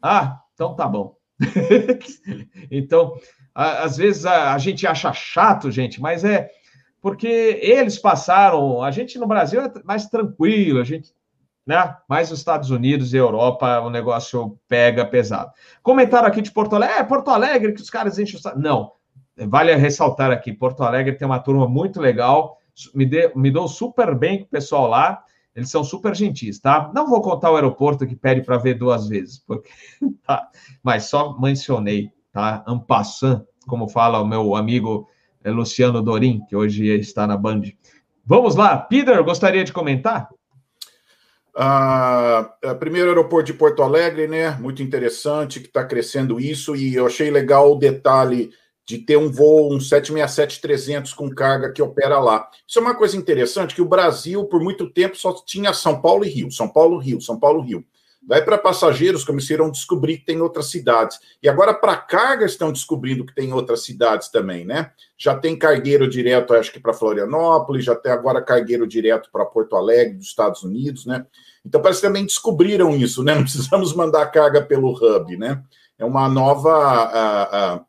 Ah, então tá bom. então, às vezes a, a gente acha chato, gente, mas é porque eles passaram. A gente no Brasil é mais tranquilo, a gente, né? Mais os Estados Unidos e Europa, o negócio pega pesado. Comentário aqui de Porto Alegre, é Porto Alegre que os caras enchem o Não, vale ressaltar aqui: Porto Alegre tem uma turma muito legal, me, de, me dou super bem com o pessoal lá. Eles são super gentis, tá? Não vou contar o aeroporto que pede para ver duas vezes, porque tá, mas só mencionei tá? Ampassan, como fala o meu amigo eh, Luciano Dorim, que hoje está na Band. Vamos lá, Peter, gostaria de comentar? Ah, é, primeiro aeroporto de Porto Alegre, né? Muito interessante que está crescendo isso, e eu achei legal o detalhe de ter um voo, um 767-300 com carga que opera lá. Isso é uma coisa interessante, que o Brasil, por muito tempo, só tinha São Paulo e Rio, São Paulo, Rio, São Paulo, Rio. Daí para passageiros começaram a descobrir que tem outras cidades. E agora para carga estão descobrindo que tem outras cidades também, né? Já tem cargueiro direto, acho que para Florianópolis, já tem agora cargueiro direto para Porto Alegre, dos Estados Unidos, né? Então parece que também descobriram isso, né? Não precisamos mandar carga pelo hub, né? É uma nova a, a,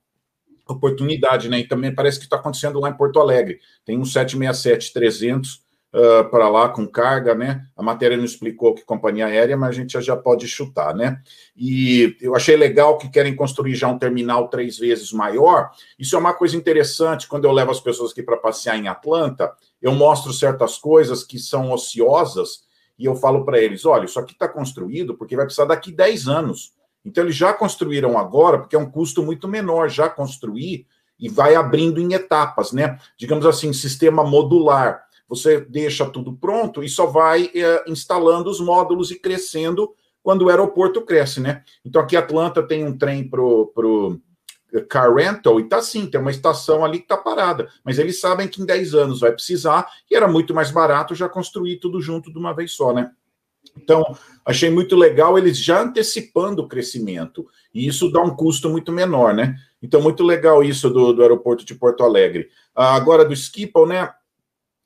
oportunidade, né? E também parece que está acontecendo lá em Porto Alegre. Tem um 767-300 uh, para lá com carga, né? A matéria não explicou que companhia aérea, mas a gente já, já pode chutar, né? E eu achei legal que querem construir já um terminal três vezes maior. Isso é uma coisa interessante. Quando eu levo as pessoas aqui para passear em Atlanta, eu mostro certas coisas que são ociosas e eu falo para eles: olha, isso aqui está construído porque vai precisar daqui 10 anos. Então, eles já construíram agora, porque é um custo muito menor já construir e vai abrindo em etapas, né? Digamos assim, sistema modular. Você deixa tudo pronto e só vai é, instalando os módulos e crescendo quando o aeroporto cresce, né? Então aqui Atlanta tem um trem pro, pro car rental e tá sim, tem uma estação ali que tá parada, mas eles sabem que em 10 anos vai precisar e era muito mais barato já construir tudo junto de uma vez só, né? Então, achei muito legal eles já antecipando o crescimento, e isso dá um custo muito menor, né? Então, muito legal isso do, do aeroporto de Porto Alegre. Ah, agora, do Schiphol, né?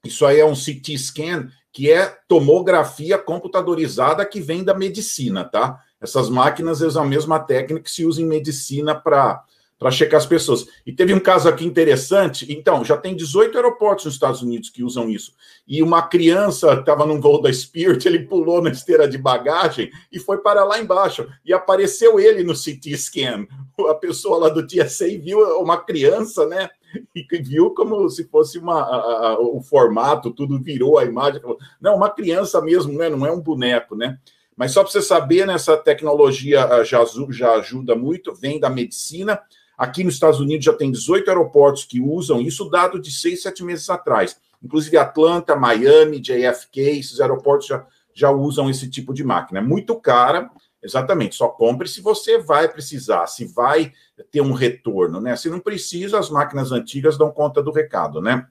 Isso aí é um CT scan, que é tomografia computadorizada que vem da medicina, tá? Essas máquinas usam a mesma técnica que se usa em medicina para para checar as pessoas. E teve um caso aqui interessante. Então, já tem 18 aeroportos nos Estados Unidos que usam isso. E uma criança estava num voo da Spirit, ele pulou na esteira de bagagem e foi para lá embaixo. E apareceu ele no CT scan. A pessoa lá do TSA viu uma criança, né? E viu como se fosse uma, a, a, o formato, tudo virou a imagem. Não, uma criança mesmo, né? Não é um boneco, né? Mas só para você saber, né, tecnologia ah, já, já ajuda muito, vem da medicina. Aqui nos Estados Unidos já tem 18 aeroportos que usam isso, dado de seis, sete meses atrás. Inclusive Atlanta, Miami, JFK, esses aeroportos já, já usam esse tipo de máquina. É muito cara, exatamente. Só compre se você vai precisar, se vai ter um retorno, né? Se não precisa, as máquinas antigas dão conta do recado, né?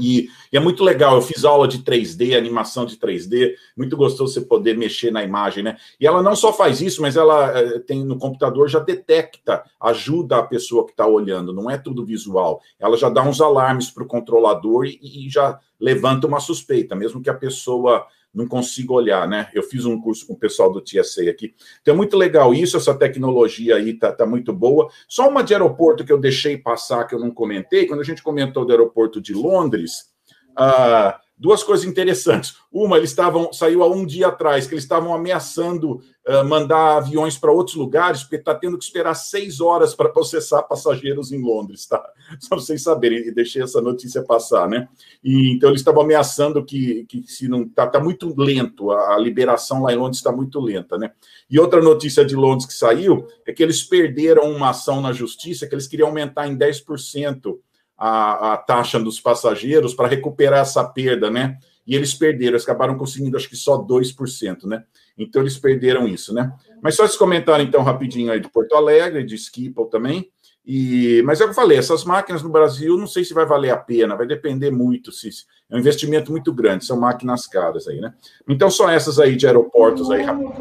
E, e, é muito legal, eu fiz aula de 3D, animação de 3D, muito gostoso você poder mexer na imagem, né? E ela não só faz isso, mas ela é, tem no computador, já detecta, ajuda a pessoa que está olhando, não é tudo visual. Ela já dá uns alarmes para o controlador e, e, já levanta uma suspeita, mesmo que a pessoa não consigo olhar, né? Eu fiz um curso com o pessoal do TSA aqui. Então é muito legal isso, essa tecnologia aí tá, tá muito boa. Só uma de aeroporto que eu deixei passar, que eu não comentei, quando a gente comentou do aeroporto de Londres, Ah, duas coisas interessantes. Uma, eles estavam, saiu há um dia atrás, que eles estavam ameaçando uh, mandar aviões para outros lugares, porque está tendo que esperar seis horas para processar passageiros em Londres, tá? Só para vocês saberem, deixei essa notícia passar, né? E, então, eles estavam ameaçando que, que se não está tá muito lento, a, a liberação lá em Londres está muito lenta, né? E outra notícia de Londres que saiu é que eles perderam uma ação na justiça que eles queriam aumentar em 10% a, a taxa dos passageiros para recuperar essa perda, né? E eles perderam, eles acabaram conseguindo acho que só 2%, né? Então eles perderam isso, né? Mas só esse comentário, então, rapidinho aí de Porto Alegre, de Schiphol também. E, mas é o que eu falei, essas máquinas no Brasil, não sei se vai valer a pena, vai depender muito, se é um investimento muito grande, são máquinas caras aí, né? Então, só essas aí de aeroportos aí, rapidinho.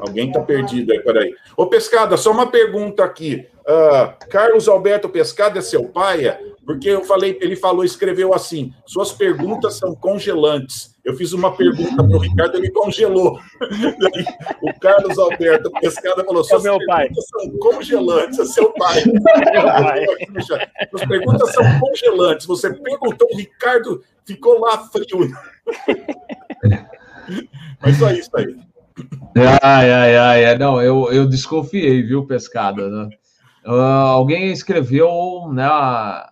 Alguém está perdido aí, peraí. Ô, Pescada, só uma pergunta aqui. Uh, Carlos Alberto Pescada é seu pai? É? Porque eu falei, ele falou, escreveu assim: suas perguntas são congelantes. Eu fiz uma pergunta para o Ricardo, ele congelou. o Carlos Alberto Pescada falou: é suas é perguntas pai. são congelantes, é seu pai. Suas perguntas são congelantes. Você perguntou, o Ricardo ficou lá frio. Mas só isso aí. Ai, ai, ai, é, não, eu, eu desconfiei, viu, pescada, né? Uh, alguém escreveu, né,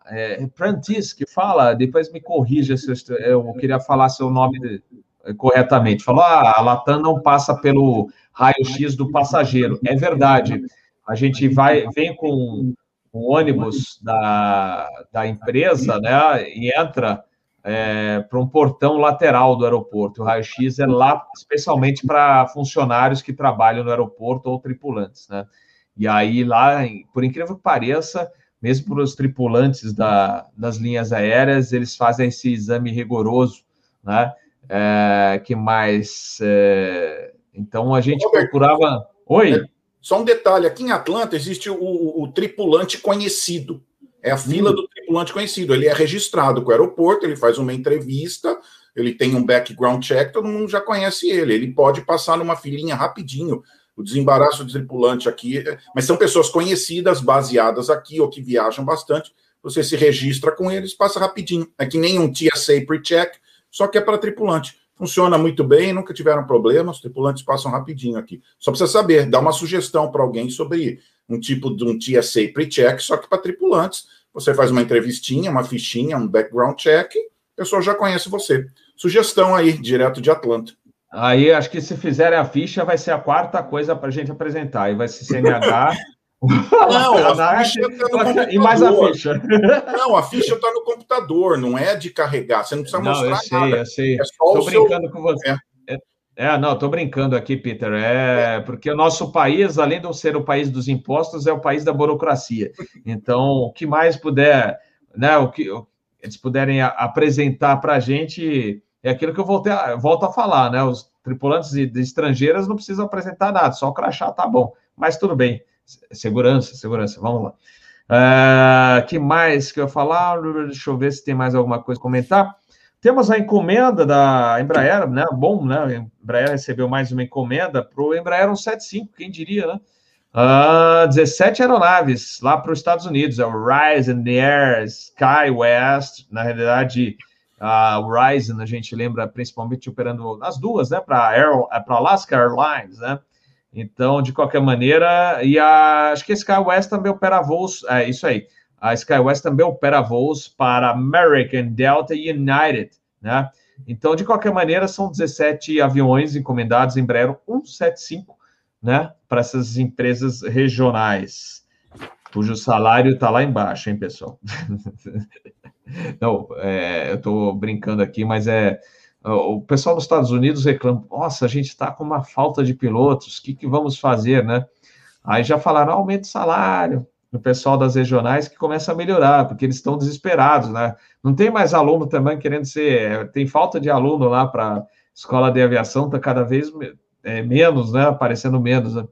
é, Prantis, que fala, depois me corrija se eu, eu queria falar seu nome de, corretamente. Falou, ah, a Latam não passa pelo raio-x do passageiro. É verdade. A gente vai, vem com um ônibus da, da empresa, né, e entra é, para um portão lateral do aeroporto. O raio-x é lá especialmente para funcionários que trabalham no aeroporto ou tripulantes, né? E aí lá, por incrível que pareça, mesmo para os tripulantes da, das linhas aéreas, eles fazem esse exame rigoroso, né? É, que mais? É, então a gente Robert, procurava. Oi. É, só um detalhe: aqui em Atlanta existe o, o, o tripulante conhecido. É a fila do tripulante conhecido. Ele é registrado com o aeroporto, ele faz uma entrevista, ele tem um background check, todo mundo já conhece ele. Ele pode passar numa filinha rapidinho. O desembaraço do tripulante aqui, é, mas são pessoas conhecidas, baseadas aqui ou que viajam bastante. Você se registra com eles, passa rapidinho. É que nem um TSA pre-check, só que é para tripulante. Funciona muito bem, nunca tiveram problemas, os tripulantes passam rapidinho aqui. Só precisa saber, dá uma sugestão para alguém sobre um tipo de um TSA pre-check, só que para tripulantes. Você faz uma entrevistinha, uma fichinha, um background check, a pessoa já conhece você. Sugestão aí, direto de Atlanta. Aí, acho que se fizerem a ficha, vai ser a quarta coisa para a gente apresentar. Aí vai ser CNH. Não, a ficha está no. E mais a ficha. Não, a ficha está no computador, não é de carregar. Você não precisa não, mostrar eu sei, nada. Eu sei, eu sei. Estou brincando seu... com você. É. É, não, estou brincando aqui, Peter. É porque o nosso país, além de ser o país dos impostos, é o país da burocracia. Então, o que mais puder, né, o que eles puderem apresentar para a gente é aquilo que eu voltei volto a falar, né? Os tripulantes de, de estrangeiras não precisam apresentar nada, só o crachá tá bom. Mas tudo bem. Segurança, segurança, vamos lá. Uh, que mais que eu falar? Deixa eu ver se tem mais alguma coisa a comentar. Temos a encomenda da Embraer, né? Bom, né? A Embraer recebeu mais uma encomenda para o Embraer 175, quem diria, né? Uh, ah, 17 aeronaves lá para os Estados Unidos, é o Ryzen Air, SkyWest, na realidade, a uh, Ryzen a gente lembra principalmente operando nas duas, né? Para Alaska Airlines, né? Então, de qualquer maneira, e a, acho que a SkyWest também opera voos, é isso aí a SkyWest também opera voos para American, Delta e United, né? Então, de qualquer maneira, são 17 aviões encomendados em breve, 175, né? Para essas empresas regionais, cujo salário está lá embaixo, hein, pessoal? Não, é, eu estou brincando aqui, mas é. O pessoal dos Estados Unidos reclama: nossa, a gente está com uma falta de pilotos, o que, que vamos fazer, né? Aí já falaram: aumenta o salário, no pessoal das regionais que começa a melhorar, porque eles estão desesperados, né? Não tem mais aluno também querendo ser, tem falta de aluno lá para escola de aviação, está cada vez é, menos, né? Aparecendo menos. Né?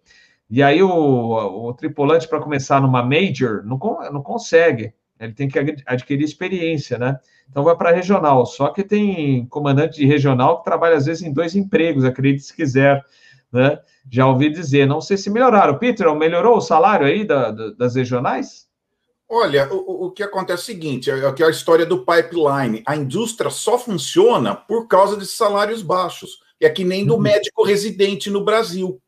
E aí o, o tripulante para começar numa major não, não consegue, ele tem que adquirir experiência, né? Então vai para regional. Só que tem comandante de regional que trabalha às vezes em dois empregos, acredite se quiser né? Já ouvi dizer, não sei se melhoraram. Peter, melhorou o salário aí da, da, das regionais? Olha, o, o que acontece é o seguinte: é, é a história do pipeline. A indústria só funciona por causa de salários baixos. É que nem do uhum. médico residente no Brasil.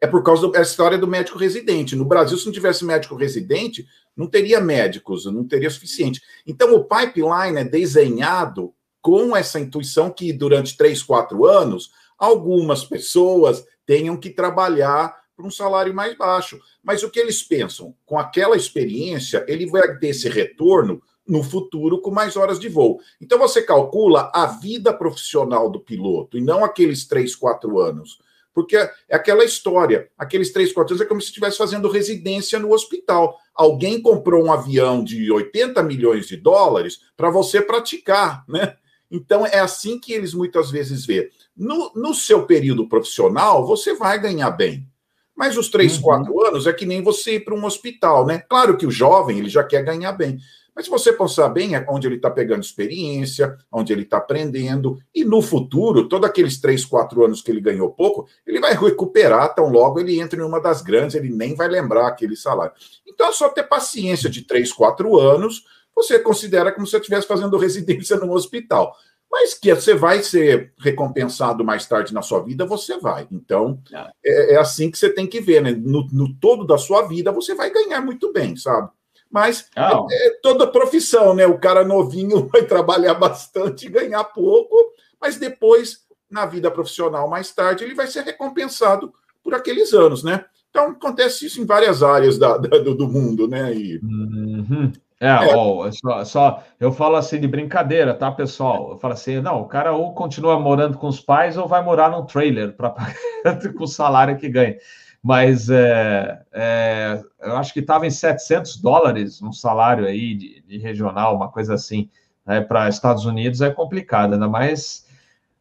É por causa da história do médico residente. No Brasil, se não tivesse médico residente, não teria médicos, não teria suficiente. Então, o pipeline é desenhado com essa intuição que durante três, quatro anos, algumas pessoas tenham que trabalhar por um salário mais baixo. Mas o que eles pensam? Com aquela experiência, ele vai ter esse retorno no futuro com mais horas de voo. Então você calcula a vida profissional do piloto e não aqueles três, quatro anos. Porque é aquela história, aqueles três, quatro anos é como se estivesse fazendo residência no hospital. Alguém comprou um avião de 80 milhões de dólares para você praticar, né? Então, é assim que eles muitas vezes vê. No, no seu período profissional, você vai ganhar bem. Mas os três, uhum. quatro anos é que nem você ir para um hospital, né? Claro que o jovem, ele já quer ganhar bem. Mas se você pensar bem, é onde ele está pegando experiência, onde ele está aprendendo, e no futuro, todos aqueles três, quatro anos que ele ganhou pouco, ele vai recuperar tão logo ele entra em uma das grandes, ele nem vai lembrar aquele salário. Então é só ter paciência de três, quatro anos você considera como se você estivesse fazendo residência num hospital. Mas que você vai ser recompensado mais tarde na sua vida, você vai. Então, é, é, é assim que você tem que ver, né? No, no, todo da sua vida, você vai ganhar muito bem, sabe? Mas ah. é, é, toda profissão, né? O cara novinho vai trabalhar bastante e ganhar pouco, mas depois, na vida profissional, mais tarde, ele vai ser recompensado por aqueles anos, né? Então, acontece isso em várias áreas da, da do, do, mundo, né? E... Uhum. É, é. Ó, só, só, eu falo assim de brincadeira, tá, pessoal? Eu falo assim, não, o cara ou continua morando com os pais ou vai morar num trailer para com o salário que ganha. Mas é, é, eu acho que estava em 700 dólares um salário aí de, de regional, uma coisa assim, né, para Estados Unidos é complicado, ainda mais.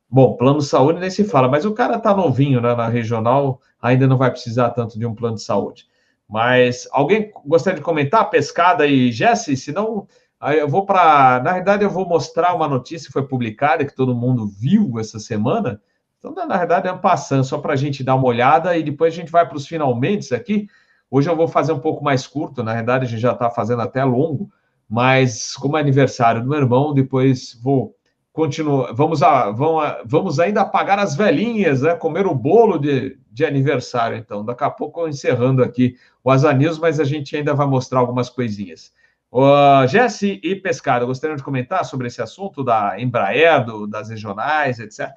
Bom, plano de saúde nem se fala, mas o cara tá novinho né, na regional, ainda não vai precisar tanto de um plano de saúde. Mas alguém gostaria de comentar pescada e Jesse? Se não, eu vou para. Na verdade, eu vou mostrar uma notícia que foi publicada, que todo mundo viu essa semana. Então, na verdade, é um passando, só para a gente dar uma olhada e depois a gente vai para os finalmente aqui. Hoje eu vou fazer um pouco mais curto, na verdade, a gente já está fazendo até longo, mas como é aniversário do meu irmão, depois vou continuar. Vamos, a, vamos, a, vamos ainda apagar as velhinhas, né? Comer o bolo de, de aniversário, então. Daqui a pouco encerrando aqui o Asa News, mas a gente ainda vai mostrar algumas coisinhas. Uh, Jesse e Pescado, gostariam de comentar sobre esse assunto da Embraer, do, das regionais, etc?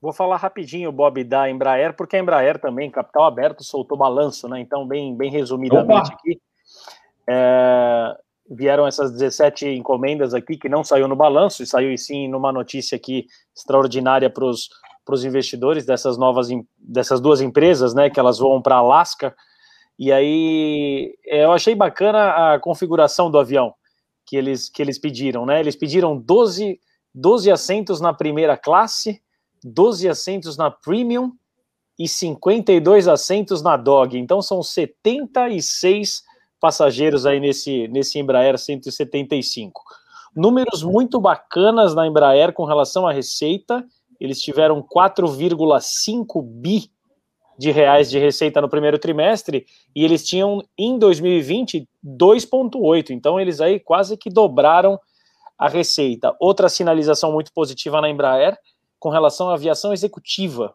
Vou falar rapidinho, Bob, da Embraer, porque a Embraer também, capital aberto, soltou balanço, né? Então, bem, bem resumidamente Opa. aqui. É, vieram essas 17 encomendas aqui que não saiu no balanço, e saiu sim numa notícia aqui extraordinária para os para os investidores dessas novas dessas duas empresas, né, que elas vão para Alasca. E aí é, eu achei bacana a configuração do avião que eles que eles pediram, né? Eles pediram 12 12 assentos na primeira classe, 12 assentos na premium e 52 assentos na dog. Então são 76 passageiros aí nesse nesse Embraer 175. Números muito bacanas na Embraer com relação à receita eles tiveram 4,5 bi de reais de receita no primeiro trimestre e eles tinham em 2020 2,8. Então eles aí quase que dobraram a receita. Outra sinalização muito positiva na Embraer com relação à aviação executiva.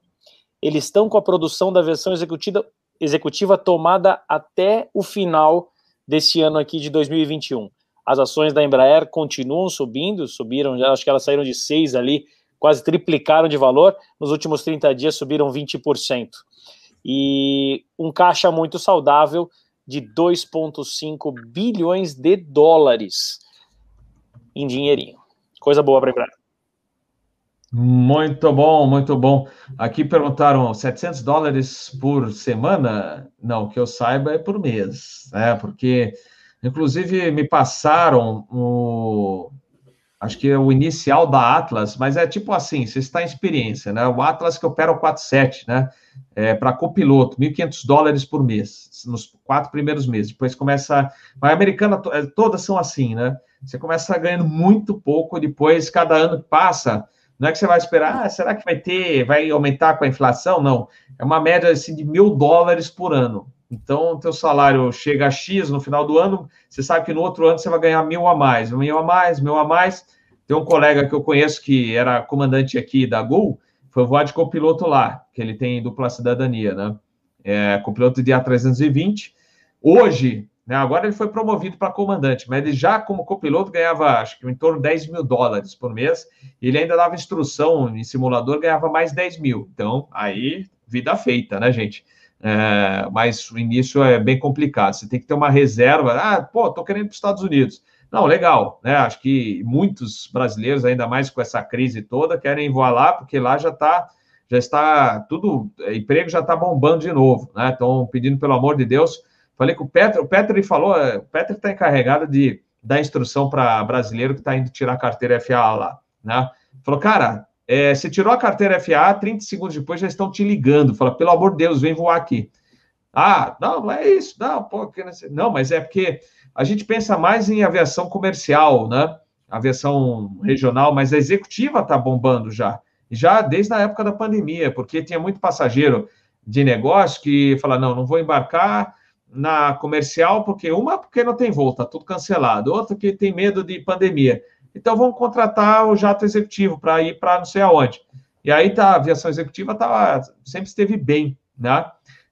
Eles estão com a produção da aviação executiva, executiva tomada até o final desse ano aqui de 2021. As ações da Embraer continuam subindo, subiram, acho que elas saíram de 6 ali quase triplicaram de valor, nos últimos 30 dias subiram 20%. E um caixa muito saudável de 2,5 bilhões de dólares em dinheirinho. Coisa boa para lembrar. Muito bom, muito bom. Aqui perguntaram 700 dólares por semana? Não, que eu saiba é por mês, né? Porque, inclusive, me passaram o, acho que é o inicial da Atlas, mas é tipo assim, você está em experiência, né? O Atlas que opera o 47, né? É, para copiloto, 1.500 dólares por mês, nos quatro primeiros meses. Depois começa. A americana, é, todas são assim, né? Você começa ganhando muito pouco, depois, cada ano que passa, não é que você vai esperar, ah, será que vai ter, vai aumentar com a inflação? Não. É uma média assim, de mil dólares por ano. Então, teu salário chega a X no final do ano, você sabe que no outro ano você vai ganhar mil a mais, mil a mais, mil a mais. Tem um colega que eu conheço que era comandante aqui da Gol, foi voar de copiloto lá, que ele tem dupla cidadania, né? É, copiloto de A320. Hoje, né, agora ele foi promovido para comandante, mas ele já, como copiloto, ganhava acho que em torno de 10 mil dólares por mês. Ele ainda dava instrução em simulador, ganhava mais 10 mil. Então, aí, vida feita, né, gente? É, mas o início é bem complicado. Você tem que ter uma reserva. Ah, pô, tô querendo para os Estados Unidos. Não, legal, né? Acho que muitos brasileiros, ainda mais com essa crise toda, querem voar lá, porque lá já está, já está tudo, emprego já está bombando de novo, né? Estão pedindo, pelo amor de Deus. Falei com o Petro, o Petro falou, é, o Petro está encarregado de dar instrução para brasileiro que está indo tirar a carteira FAA lá, né? Falou, cara, é, você tirou a carteira FAA, 30 segundos depois já estão te ligando. Fala, pelo amor de Deus, vem voar aqui. Ah, não, não é isso. Não, pô, não, mas é porque a gente pensa mais em aviação comercial, né? Aviação regional, mas a executiva está bombando já. Já desde a época da pandemia, porque tinha muito passageiro de negócio que fala, não, não vou embarcar na comercial, porque uma, porque não tem voo, está tudo cancelado. Outra, que tem medo de pandemia. Então vamos contratar o jato executivo para ir para não sei aonde. E aí tá, a aviação executiva tá, sempre esteve bem, né?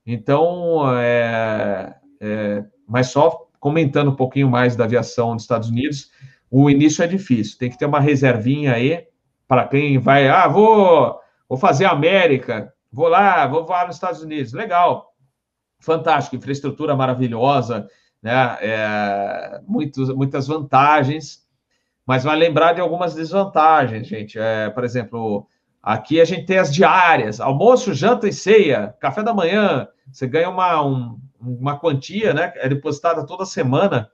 Então, é, é, mas só comentando um pouquinho mais da aviação dos Estados Unidos, o início é difícil, tem que ter uma reservinha aí para quem vai, ah, vou, vou fazer América, vou lá, vou voar nos Estados Unidos, legal, fantástico, infraestrutura maravilhosa, né? É, muitos, muitas vantagens, mas vai lembrar de algumas desvantagens, gente. É, por exemplo, aqui a gente tem as diárias, almoço, janta e ceia, café da manhã, você ganha uma, um, uma quantia, né? É depositada toda semana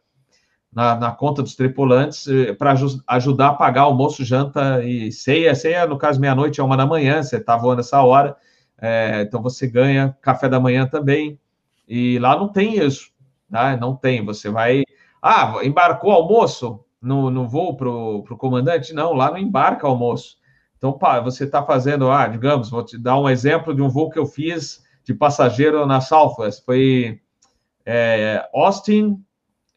na, na conta dos tripulantes eh, para ajudar a pagar almoço, janta e ceia. Ceia, no caso, meia-noite é uma da manhã, você está voando essa hora, é, então você ganha café da manhã também. E lá não tem isso, né? Não tem. Você vai. Ah, embarcou almoço? No, no voo para o comandante? Não, lá não embarca almoço. Então, pá, você está fazendo, ah, digamos, vou te dar um exemplo de um voo que eu fiz de passageiro na Southwest. Foi é, Austin,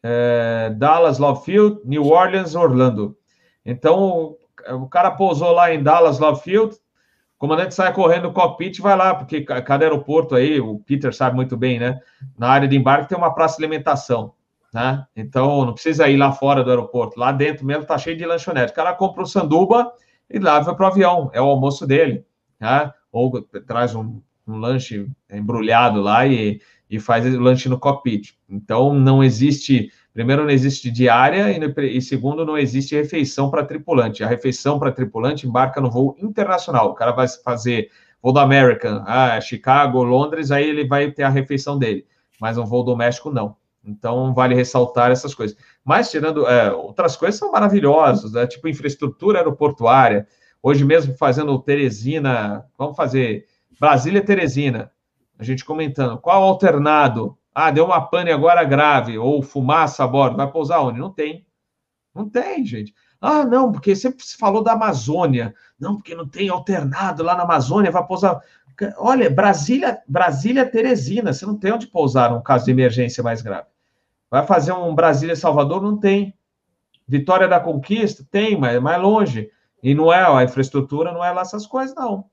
é, Dallas, Love Field, New Orleans, Orlando. Então, o cara pousou lá em Dallas, Love Field, o comandante sai correndo no cockpit vai lá, porque cada aeroporto aí, o Peter sabe muito bem, né? Na área de embarque tem uma praça de alimentação né? Então não precisa ir lá fora do aeroporto, lá dentro mesmo tá cheio de lanchonete. O cara compra um sanduba e leva para o avião, é o almoço dele, né? Ou traz um, um lanche embrulhado lá e, e faz o lanche no cockpit. Então não existe, primeiro não existe diária e, e segundo não existe refeição para tripulante. A refeição para tripulante embarca no voo internacional. O cara vai fazer voo da American, ah, Chicago, Londres, aí ele vai ter a refeição dele. Mas um voo doméstico não. Então, vale ressaltar essas coisas. Mas, tirando é, outras coisas, são maravilhosas, né? tipo infraestrutura aeroportuária. Hoje mesmo, fazendo Teresina, vamos fazer Brasília-Teresina. A gente comentando, qual alternado? Ah, deu uma pane agora grave, ou fumaça a bordo, vai pousar onde? Não tem. Não tem, gente. Ah, não, porque sempre se falou da Amazônia. Não, porque não tem alternado lá na Amazônia, vai pousar. Olha, Brasília, Brasília Teresina, você não tem onde pousar num caso de emergência mais grave. Vai fazer um Brasília-Salvador? Não tem. Vitória da Conquista? Tem, mas é mais longe. E não é, a infraestrutura não é lá essas coisas, não.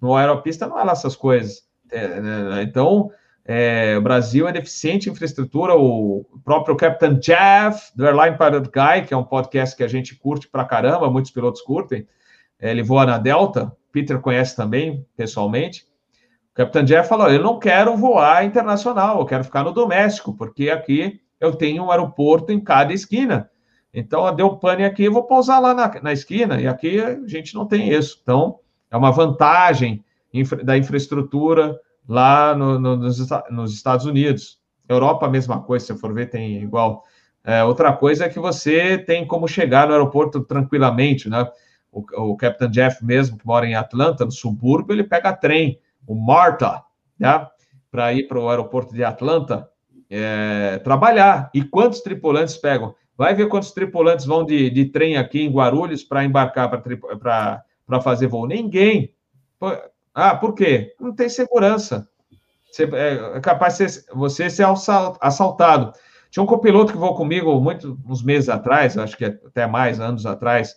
No aeropista não é lá essas coisas. É, né, então, é, o Brasil é deficiente em infraestrutura. O próprio Captain Jeff, do Airline Pilot Guy, que é um podcast que a gente curte pra caramba, muitos pilotos curtem, ele voa na Delta, Peter conhece também, pessoalmente. O Capitão Jeff falou: Eu não quero voar internacional, eu quero ficar no doméstico, porque aqui eu tenho um aeroporto em cada esquina. Então, deu pane aqui, eu vou pousar lá na, na esquina, e aqui a gente não tem isso. Então, é uma vantagem infra, da infraestrutura lá no, no, nos, nos, Estados Unidos. Europa, a mesma coisa, se for ver, tem igual. É, outra coisa é que você tem como chegar no aeroporto tranquilamente, né? O, o Jeff mesmo, que mora em Atlanta, no subúrbio, ele pega trem, o Marta, né? Para ir para o aeroporto de Atlanta, é, trabalhar. E quantos tripulantes pegam? Vai ver quantos tripulantes vão de, de trem aqui em Guarulhos para embarcar para fazer voo. Ninguém. Ah, por quê? Não tem segurança. Você, é, é capaz de ser, você ser assaltado. Tinha um copiloto que voou comigo muito, uns meses atrás, acho que até mais, anos atrás,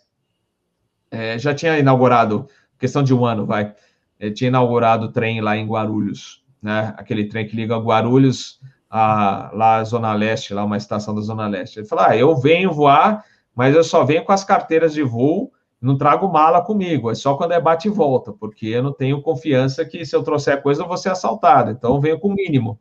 é, já tinha inaugurado, questão de um ano, vai, ele tinha inaugurado o trem lá em Guarulhos, né? Aquele trem que liga Guarulhos a, lá à Zona Leste, lá uma estação da Zona Leste. Ele falou: ah, eu venho voar, mas eu só venho com as carteiras de voo, não trago mala comigo, é só quando é bate e volta, porque eu não tenho confiança que se eu trouxer coisa eu vou ser assaltado, então eu venho com o mínimo.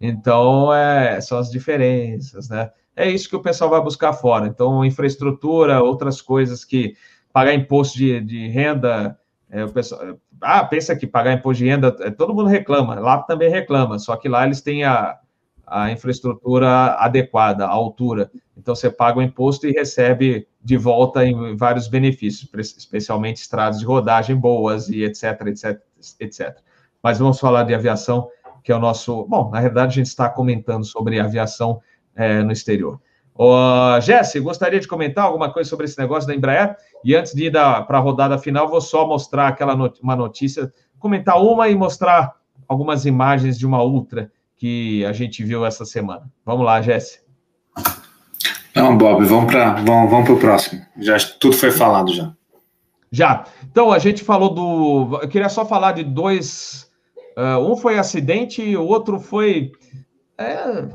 Então, é, são as diferenças, né? É isso que o pessoal vai buscar fora. Então, infraestrutura, outras coisas que pagar imposto de, de renda, é, o pessoal, ah, pensa que pagar imposto de renda, é, todo mundo reclama, lá também reclama, só que lá eles têm a, a infraestrutura adequada, a altura. Então, você paga o imposto e recebe de volta em vários benefícios, especialmente estradas de rodagem boas e etc, etc, etc. Mas vamos falar de aviação que é o nosso. Bom, na verdade, a gente está comentando sobre aviação é, no exterior. Jesse, gostaria de comentar alguma coisa sobre esse negócio da Embraer? E antes de ir para a rodada final, vou só mostrar aquela not uma notícia, comentar uma e mostrar algumas imagens de uma Ultra que a gente viu essa semana. Vamos lá, Jesse. Não, Bob, vamos para vamos, vamos o próximo. Já tudo foi falado já. Já. Então a gente falou do. Eu queria só falar de dois Uh, um foi acidente e o outro foi. É,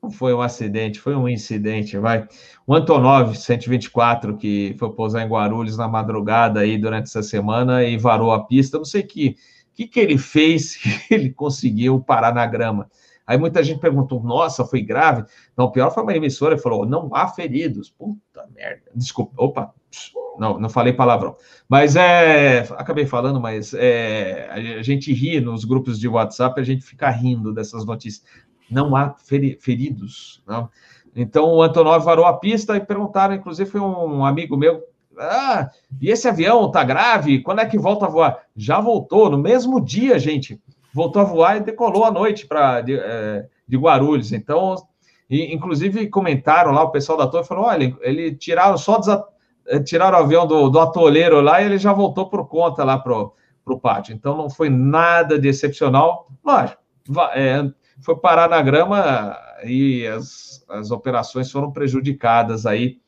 não foi um acidente, foi um incidente, vai. O Antonov 124, que foi pousar em Guarulhos na madrugada aí durante essa semana e varou a pista. Não sei que que, que ele fez que ele conseguiu parar na grama. Aí muita gente perguntou: nossa, foi grave? Não, pior foi uma emissora falou: não há feridos. Puta merda. Desculpa, opa, não, não falei palavrão. Mas é. Acabei falando, mas é, a gente ri nos grupos de WhatsApp, a gente fica rindo dessas notícias. Não há feri feridos. Não. Então o Antonov varou a pista e perguntaram, inclusive foi um amigo meu. Ah, e esse avião tá grave? Quando é que volta a voar? Já voltou, no mesmo dia, gente. Voltou a voar e decolou à noite para de, é, de Guarulhos. Então, e, inclusive comentaram lá, o pessoal da torre falou: olha, ele tiraram só é, tiraram o avião do, do atoleiro lá e ele já voltou por conta lá pro, pro pátio. Então não foi nada de excepcional. Lógico, é, foi parar na grama e as, as operações foram prejudicadas aí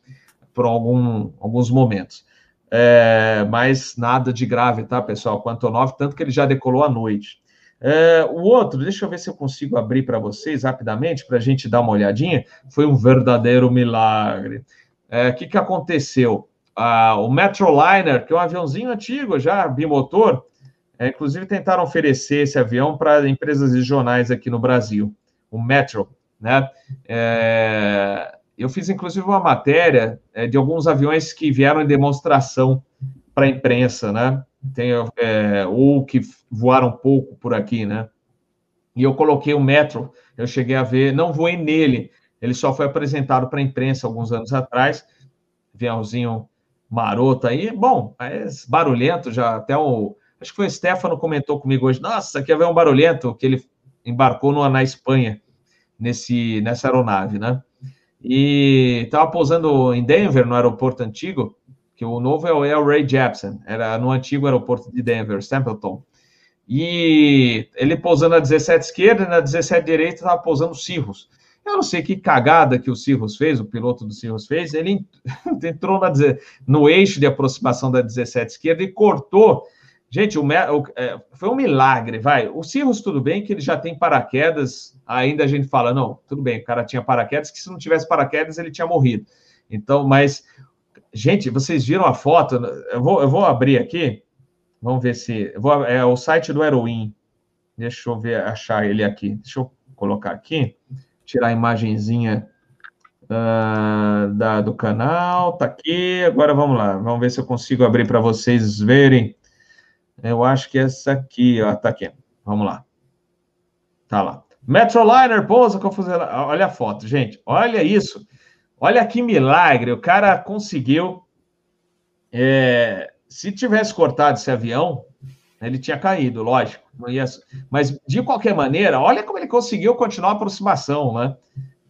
por algum, alguns momentos. É, mas nada de grave, tá, pessoal? Quanto ao 9, tanto que ele já decolou à noite. É, o outro, deixa eu ver se eu consigo abrir para vocês rapidamente, para a gente dar uma olhadinha. Foi um verdadeiro milagre. O é, que, que aconteceu? Ah, o Metroliner, que é um aviãozinho antigo já, bimotor, é, inclusive tentaram oferecer esse avião para empresas regionais aqui no Brasil, o Metro, né? É, eu fiz inclusive uma matéria é, de alguns aviões que vieram em demonstração para a imprensa, né? Tem, é, ou que voaram pouco por aqui, né? E eu coloquei o Metro, eu cheguei a ver, não voei nele, ele só foi apresentado para a imprensa alguns anos atrás, aviãozinho maroto aí, bom, mas barulhento já, até o, acho que foi o Stefano comentou comigo hoje, nossa, aqui havia um barulhento, que ele embarcou no, na Espanha, nesse, nessa aeronave, né? E estava pousando em Denver, no aeroporto antigo, que o novo é o, o Ray Jepsen, era no antigo aeroporto de Denver, Stapleton. E ele pousando na 17 esquerda na 17 direita estava pousando o Cirrus. Eu não sei que cagada que o Cirrus fez, o piloto do Cirrus fez, ele entrou na, no eixo de aproximação da 17 esquerda e cortou. Gente, o, o, é, foi um milagre, vai. O Cirrus, tudo bem que ele já tem paraquedas, ainda a gente fala, não, tudo bem, o cara tinha paraquedas, que se não tivesse paraquedas ele tinha morrido. Então, mas, gente, vocês viram a foto? Eu vou, eu vou abrir aqui, vamos ver se. Vou, é o site do Aerowin. Deixa eu ver, achar ele aqui. Deixa eu colocar aqui tirar a imagenzinha uh, da, do canal, tá aqui. Agora vamos lá, vamos ver se eu consigo abrir para vocês verem. Eu acho que essa aqui, ó, tá aqui. Vamos lá. Tá lá. Metroliner pousa com fuselagem. Olha a foto, gente. Olha isso. Olha que milagre. O cara conseguiu. É, se tivesse cortado esse avião, ele tinha caído, lógico. Mas, de qualquer maneira, olha como ele conseguiu continuar a aproximação, né?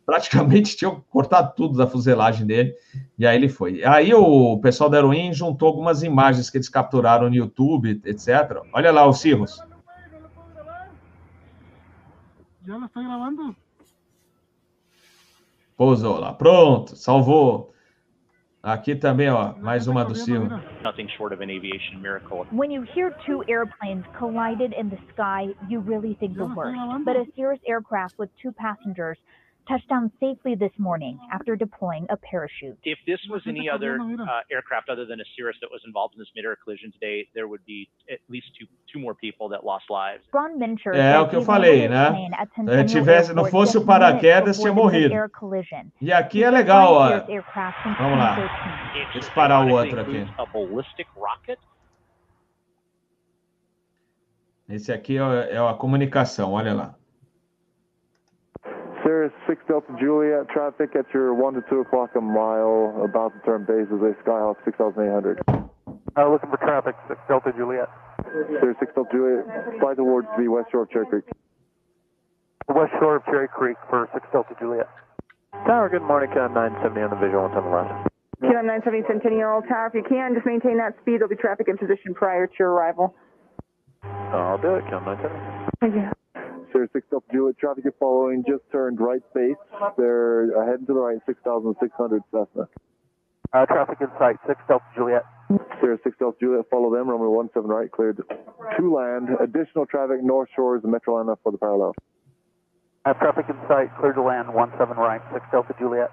Praticamente tinha cortado tudo da fuselagem dele, e aí ele foi. Aí o pessoal da Heroin juntou algumas imagens que eles capturaram no YouTube, etc. Olha lá o Cirrus. Já estoy gravando. Pousou lá. Pronto, salvou. Aqui também, ó, mais uma do Silvio. Nothing short of an aviation miracle. When you hear two airplanes collided in the sky, you really think the worst. But a Cirrus aircraft with two passengers touched down safely this morning after deploying a parachute. If this was any other uh, aircraft other than a Cirrus that was involved in this mid-air collision today, there would be at least two, two more people that lost lives. Ron Mincher é o que eu falei, né? Se tivesse, não fosse o paraquedas, tinha morrido. E aqui é legal, ó. Vamos lá. Deixa eu parar o outro aqui. Esse aqui é, é a comunicação, olha lá. Cirrus 6 Delta Juliet, traffic at your 1 to 2 o'clock a mile, about to turn base as a Skyhawk 6800. Uh, looking for traffic, 6 Delta Juliet. Cirrus 6 Delta Juliet, fly towards the west shore of Cherry Creek. West shore of Cherry Creek for 6 Delta Juliet. Tower, good morning, Cam 970 on the visual on the left. Cam 970 Centennial Tower, if you can, just maintain that speed. There'll be traffic in position prior to your arrival. I'll do it, Cam 970. Thank you. Sir, 6 Delta Juliet, traffic you're following just turned right base. They're heading to the right, 6,600 Cessna. Uh, traffic in sight, 6 Delta Juliet. Sierra 6 Delta Juliet, follow them, runway 17 right, cleared to land. Additional traffic, North Shores and Metro Atlanta for the parallel. Uh, traffic in sight, cleared to land, 17 right, 6 Delta Juliet.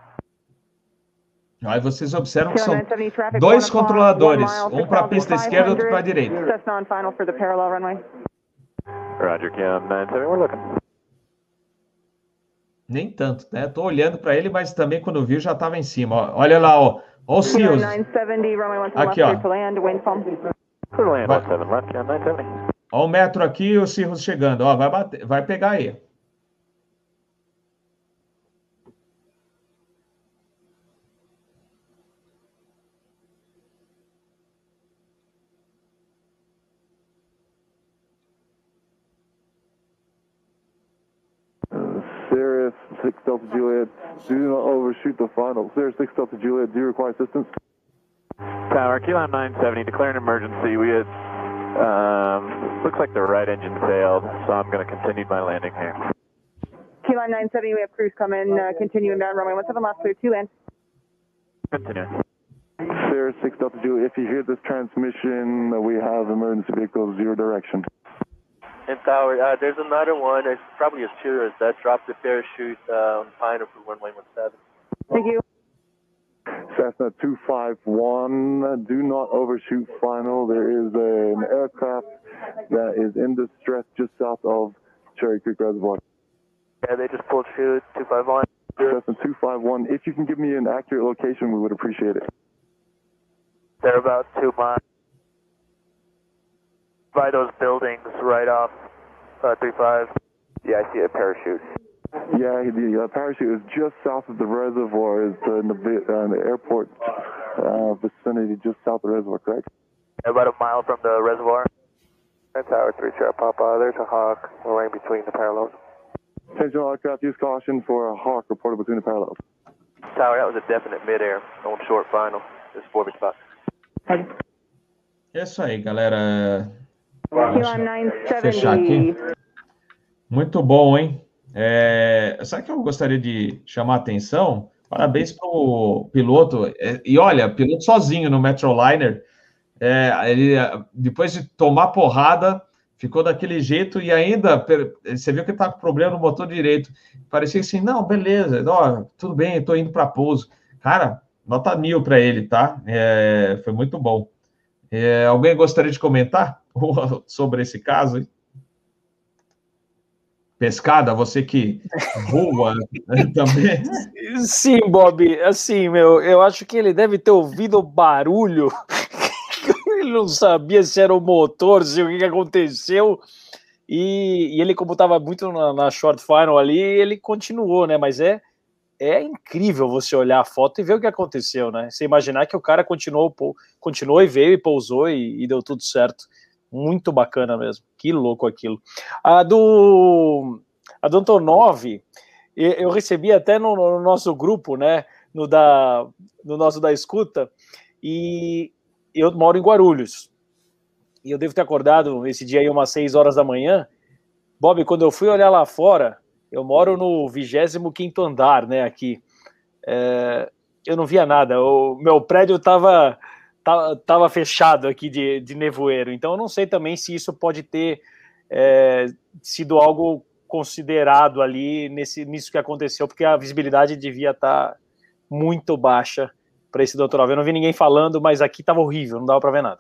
Aí vocês observam que são dois controladores, um para a pista esquerda e outro para a direita. Roger, Cam 970, we're looking. Nem tanto, né? Tô olhando para ele, mas também quando viu já estava em cima. Ó, olha lá, ó. Ó o Seals. Aqui, ó. Ó o metro aqui e o Cirrus chegando. Ó, vai, bater, vai pegar aí. Do not overshoot the final. Sirius 6 Delta Juliet, do you require assistance? Tower, Kilo 970, declare an emergency. We had, um, looks like the right engine failed, so I'm going to continue my landing here. Kilo 970, we have crews coming, uh, continuing down runway 17 left, clear 2 in. Continue. Sirius 6 Delta Juliet, if you hear this transmission, we have emergency vehicles zero direction. And Tower, uh, there's another one. It's probably a shooter that dropped the parachute uh, on Piner for runway 17. Thank you. Cessna 251, do not overshoot final. There is a, an aircraft that is in distress just south of Cherry Creek Reservoir. Yeah, they just pulled chute 251. Cessna 251, if you can give me an accurate location, we would appreciate it. They're about two miles by those buildings right off uh, 35. Yeah, I see a parachute. Yeah, the uh, parachute is just south of the reservoir. Is in the, uh, the airport uh, vicinity, just south of the reservoir, correct? About a mile from the reservoir. That's Tower 3, Sierra Papa. There's a Hawk. We're right between the parallels. Attention all aircraft, use caution for a Hawk reported between the parallels. Tower, that was a definite midair on short final. This is 4 spot. É isso aí, galera. Fechar aqui. Muito bom, hein? É, sabe que eu gostaria de chamar a atenção? Parabéns para o piloto. É, e olha, piloto sozinho no Metroliner. É, ele, depois de tomar porrada, ficou daquele jeito e ainda você viu que está com problema no motor direito. Parecia assim, não, beleza, ó, tudo bem, estou indo para pouso. Cara, nota mil para ele, tá? É, foi muito bom. É, alguém gostaria de comentar sobre esse caso? Hein? Pescada, você que voa né, também. Sim, Bob, assim, meu, eu acho que ele deve ter ouvido o barulho. ele não sabia se era o motor, se o que, aconteceu. E, e, ele, como estava muito na, na, short final ali, ele continuou, né? Mas é é incrível você olhar a foto e ver o que aconteceu, né? Você imaginar que o cara continuou, continuou e veio e pousou e, e deu tudo certo. Muito bacana mesmo. Que louco aquilo. A do a do Antonov, eu recebi até no, no, nosso grupo, né? No, da, no nosso da escuta, e eu moro em Guarulhos. E eu devo ter acordado esse dia aí umas 6 horas da manhã. Bob, quando eu fui olhar lá fora, Eu moro no 25 andar, né, aqui. É, eu não via nada. O meu prédio estava tava fechado aqui de, de nevoeiro. Então, eu não sei também se isso pode ter é, sido algo considerado ali nesse, nisso que aconteceu, porque a visibilidade devia estar tá muito baixa para esse doutoral. Eu não vi ninguém falando, mas aqui estava horrível, não dava para ver nada.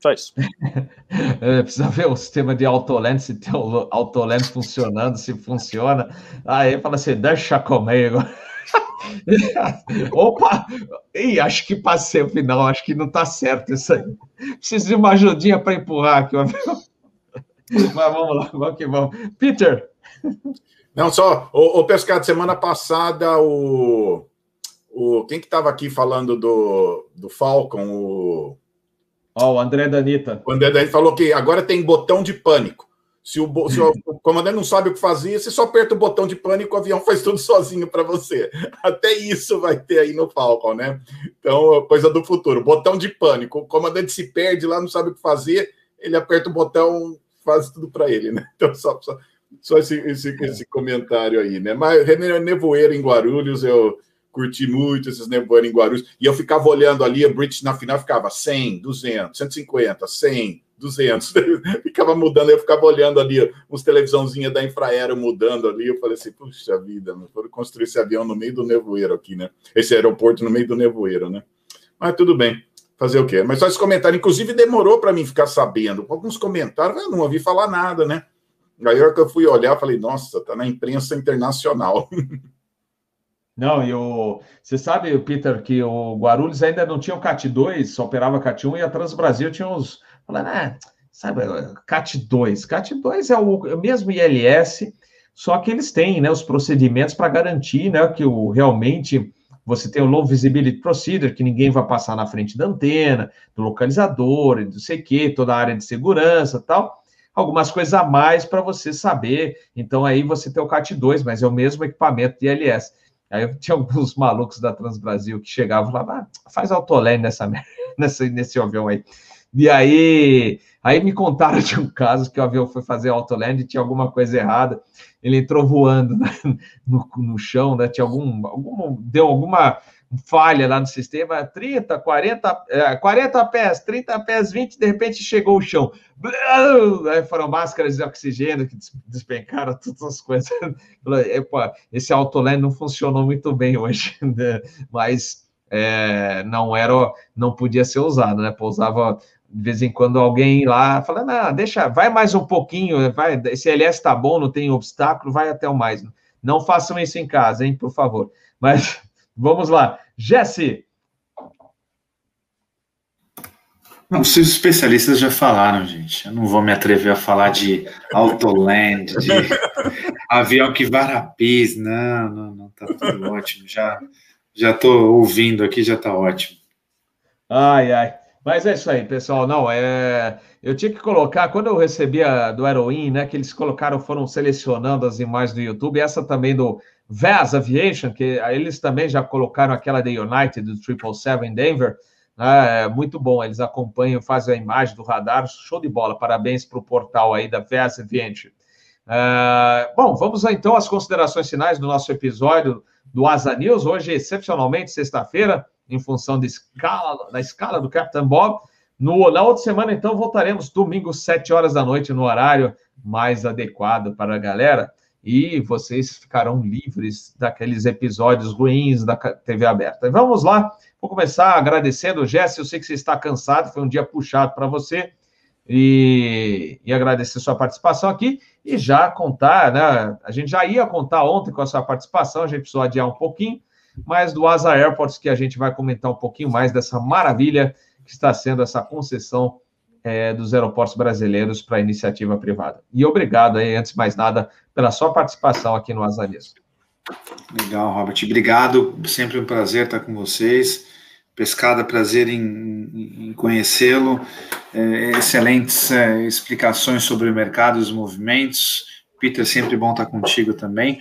Só isso. é, precisa ver o sistema de autolens, se tem o autolens funcionando, se funciona. Aí fala assim, deixa comigo. Opa! Ih, acho que passei o final, acho que não está certo isso aí. Preciso de uma ajudinha para empurrar aqui. Mas vamos lá, vamos que vamos. Peter! Não, só, o, o Pescado, semana passada, o, o quem que estava aqui falando do, do Falcon? O, oh, o André Danita. O André Danita falou que agora tem botão de pânico. Se o, se o, o, comandante não sabe o que fazer, você só aperta o botão de pânico, o avião faz tudo sozinho para você. Até isso vai ter aí no Falcon, né? Então, coisa do futuro. Botão de pânico. O comandante se perde lá, não sabe o que fazer, ele aperta o botão, faz tudo para ele, né? Então, só, só, só esse, esse, esse, comentário aí, né? Mas nevoeiro em Guarulhos, eu curti muito esses nevoeiros em Guarulhos. E eu ficava olhando ali, a British na final ficava 100, 200, 150, 100, 200. ficava mudando, eu ficava olhando ali os televisãozinhas da Infraero mudando ali. Eu falei assim, puxa vida, foram construir esse avião no meio do nevoeiro aqui, né? Esse aeroporto no meio do nevoeiro, né? Mas tudo bem. Fazer o quê? Mas só esse comentário, inclusive, demorou para mim ficar sabendo. Alguns comentários, eu não ouvi falar nada, né? Aí, que eu fui olhar, falei, nossa, tá na imprensa internacional. Não, e o, você sabe, Peter, que o Guarulhos ainda não tinha o CAT 2, só operava CAT 1 e a Transbrasil tinha os. Falando, ah, sabe, CAT 2. CAT 2 é o, é o mesmo ILS, só que eles têm né, os procedimentos para garantir né, que o, realmente você tem o Low Visibility Procedure, que ninguém vai passar na frente da antena, do localizador, não sei o quê, toda a área de segurança tal algumas coisas a mais para você saber. Então, aí você tem o CAT2, mas é o mesmo equipamento de ILS. Aí tinha alguns malucos da Transbrasil que chegavam lá, ah, faz autolane nessa, nessa, nesse avião aí. E aí, aí me contaram de um caso que o avião foi fazer autoland e tinha alguma coisa errada. Ele entrou voando né, no, no chão, né? Tinha algum, algum deu alguma falha lá no sistema, 30, 40, 40 pés, 30 pés, 20, de repente chegou o chão. Aí foram máscaras de oxigênio que despencaram todas as coisas. Esse autoland não funcionou muito bem hoje, né? mas é, não era, não podia ser usado, né? Pousava de vez em quando alguém lá fala, não, deixa, vai mais um pouquinho, vai, esse LS tá bom, não tem obstáculo, vai até o mais. Não façam isso em casa, hein, por favor. Mas Vamos lá. Jesse. Não, os especialistas já falaram, gente. Eu não vou me atrever a falar de Autoland, de avião que varapis. Não, não, não, tá tudo ótimo. Já já tô ouvindo aqui, já tá ótimo. Ai, ai. Mas é isso aí, pessoal. Não, é. Eu tinha que colocar, quando eu recebia do Heroin, né, que eles colocaram, foram selecionando as imagens do YouTube, essa também do VAS Aviation, que eles também já colocaram aquela da United, do 777 em Denver, né, é muito bom, eles acompanham, fazem a imagem do radar, show de bola, parabéns para o portal aí da VAS Aviation. Uh, bom, vamos então às considerações finais do nosso episódio do Asa News, hoje, excepcionalmente, sexta-feira, em função da escala, da escala do Captain Bob. No, na outra semana, então, voltaremos domingo, 7 horas da noite, no horário mais adequado para a galera. E vocês ficarão livres daqueles episódios ruins da TV aberta. Vamos lá, vou começar agradecendo, Jesse, eu sei que você está cansado, foi um dia puxado para você, e, e, agradecer sua participação aqui, e já contar, né, a gente já ia contar ontem com a sua participação, a gente precisou adiar um pouquinho, mas do Asa Airports, que a gente vai comentar um pouquinho mais dessa maravilha que está sendo essa concessão é, dos aeroportos brasileiros para iniciativa privada. E obrigado aí, antes de mais nada, pela sua participação aqui no Azanis. Legal, Robert. Obrigado. Sempre um prazer estar com vocês. Pescada, prazer em, em conhecê-lo. É, excelentes é, explicações sobre o mercado e os movimentos. Peter, sempre bom estar contigo também.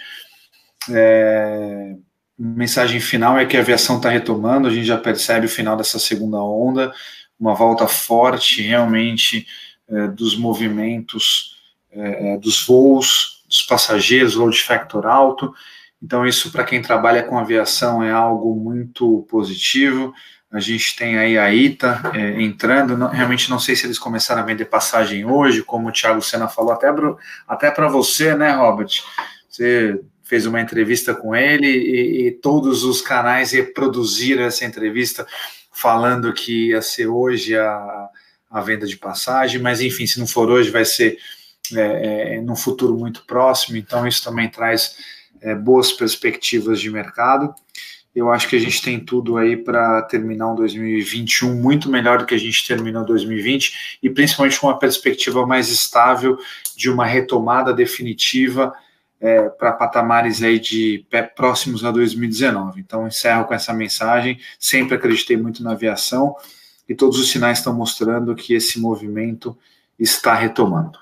É, mensagem final é que a aviação está retomando, a gente já percebe o final dessa segunda onda uma volta forte realmente é, dos movimentos, é, é, dos voos dos passageiros, load factor alto. Então, isso para quem trabalha com aviação é algo muito positivo. A gente tem aí a ITA é, entrando. Não, realmente não sei se eles começaram a vender passagem hoje, como o Thiago Senna falou, até para você, né, Robert? Você fez uma entrevista com ele e, e, todos os canais reproduziram essa entrevista falando que ia ser hoje a, a venda de passagem, mas enfim, se não for hoje, vai ser é, é, no futuro muito próximo. Então, isso também traz é, boas perspectivas de mercado. Eu acho que a gente tem tudo aí para terminar um 2021 muito melhor do que a gente terminou 2020 e principalmente com uma perspectiva mais estável de uma retomada definitiva é, para patamares aí de próximos a 2019. Então encerro com essa mensagem. Sempre acreditei muito na aviação e todos os sinais estão mostrando que esse movimento está retomando.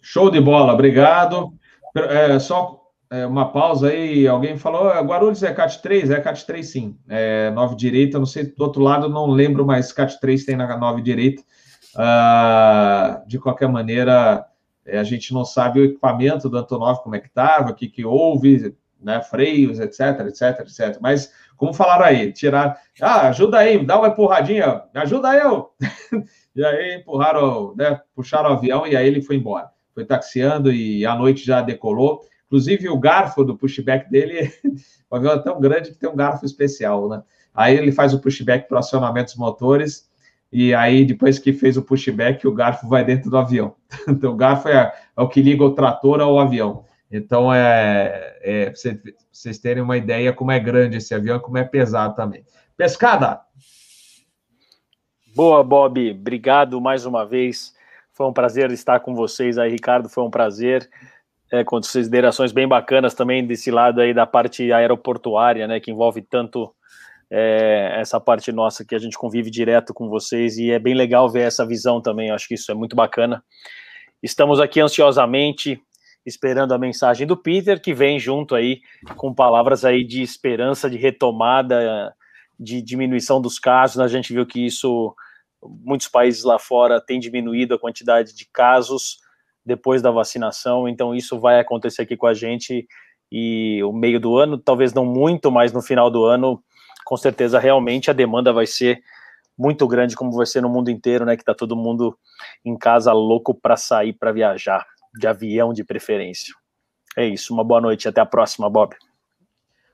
Show de bola, obrigado. É, só é, uma pausa aí, alguém falou, Guarulhos é CAT 3? É CAT 3 sim, é 9 direita, não sei, do outro lado não lembro, mas CAT 3 tem na 9 direita. Uh, de qualquer maneira, é, a gente não sabe o equipamento do Antonov, como é que estava, o que, que houve, né, freios, etc, etc, etc. Mas, como falaram aí, tirar, ah, ajuda aí, dá uma empurradinha, ajuda eu! e aí empurraram, né, puxaram o avião e aí ele foi embora. Foi taxiando e à noite já decolou. Inclusive, o garfo do pushback dele, o avião é tão grande que tem um garfo especial, né? Aí ele faz o pushback para acionamento dos motores, e aí, depois que fez o pushback, o garfo vai dentro do avião. Então, o garfo é, é o que liga o trator ao avião. Então, é, é para vocês terem uma ideia como é grande esse avião e como é pesado também. Pescada! Boa, Bob. Obrigado mais uma vez. Foi um prazer estar com vocês aí, Ricardo. Foi um prazer é, com considerações bem bacanas também desse lado aí da parte aeroportuária, né, que envolve tanto é, essa parte nossa que a gente convive direto com vocês e é bem legal ver essa visão também, acho que isso é muito bacana. Estamos aqui ansiosamente esperando a mensagem do Peter, que vem junto aí com palavras aí de esperança, de retomada, de diminuição dos casos. A gente viu que isso, muitos países lá fora têm diminuído a quantidade de casos, depois da vacinação, então isso vai acontecer aqui com a gente e o meio do ano, talvez não muito, mas no final do ano, com certeza, realmente a demanda vai ser muito grande, como vai ser no mundo inteiro, né? Que tá todo mundo em casa louco para sair para viajar, de avião de preferência. É isso, uma boa noite, até a próxima, Bob.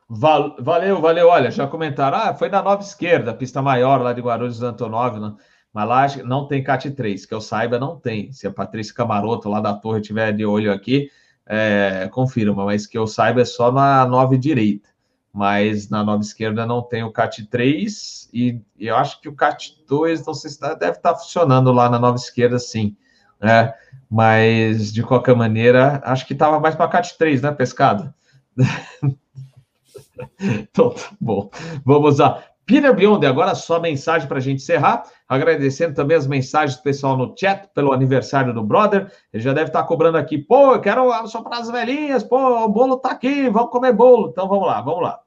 Valeu, valeu. Olha, já comentaram, ah, foi da nova esquerda, pista maior lá de Guarulhos Antonov, né? Mas lá não tem CAT 3, que eu saiba, não tem. Se a Patrícia Camaroto lá da torre tiver de olho aqui, é, confirma, mas que eu saiba é só na 9 direita. Mas na 9 esquerda não tem o CAT 3 e, eu acho que o CAT 2 não sei se tá, deve estar tá funcionando lá na 9 esquerda, sim. Né? Mas de qualquer maneira, acho que estava mais para CAT 3, né, pescado? então, tá bom. Vamos lá. Peter Beyond, agora só mensagem para a gente encerrar. Agradecendo também as mensagens do pessoal no chat pelo aniversário do brother. Ele já deve estar tá cobrando aqui. Pô, eu quero soprar as velhinhas. Pô, o bolo está aqui. Vamos comer bolo. Então vamos lá, vamos lá.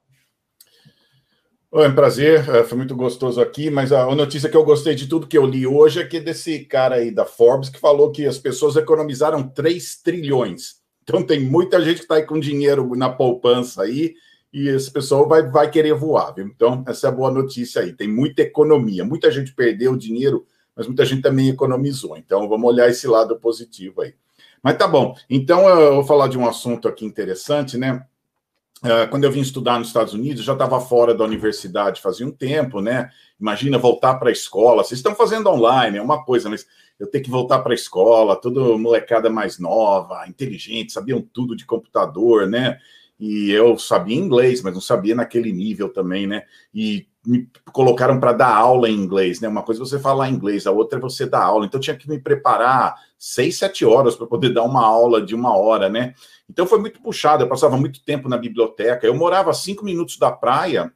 Oi, é um prazer, é, foi muito gostoso aqui, mas a notícia que eu gostei de tudo que eu li hoje é que desse cara aí da Forbes que falou que as pessoas economizaram 3 trilhões. Então tem muita gente que está aí com dinheiro na poupança aí e esse pessoal vai, vai querer voar. Viu? Então, essa é a boa notícia aí. Tem muita economia. Muita gente perdeu dinheiro, mas muita gente também economizou. Então, vamos olhar esse lado positivo aí. Mas tá bom. Então, eu vou falar de um assunto aqui interessante, né? Uh, quando eu vim estudar nos Estados Unidos, já estava fora da universidade fazia um tempo, né? Imagina voltar para a escola. Vocês estão fazendo online, é uma coisa, mas eu ter que voltar para a escola, toda molecada mais nova, inteligente, sabiam tudo de computador, né? E eu sabia inglês, mas não sabia naquele nível também, né? E me colocaram para dar aula em inglês, né? Uma coisa é você falar inglês, a outra é você dar aula. Então eu tinha que me preparar seis, sete horas para poder dar uma aula de uma hora, né? Então foi muito puxado. Eu passava muito tempo na biblioteca. Eu morava cinco minutos da praia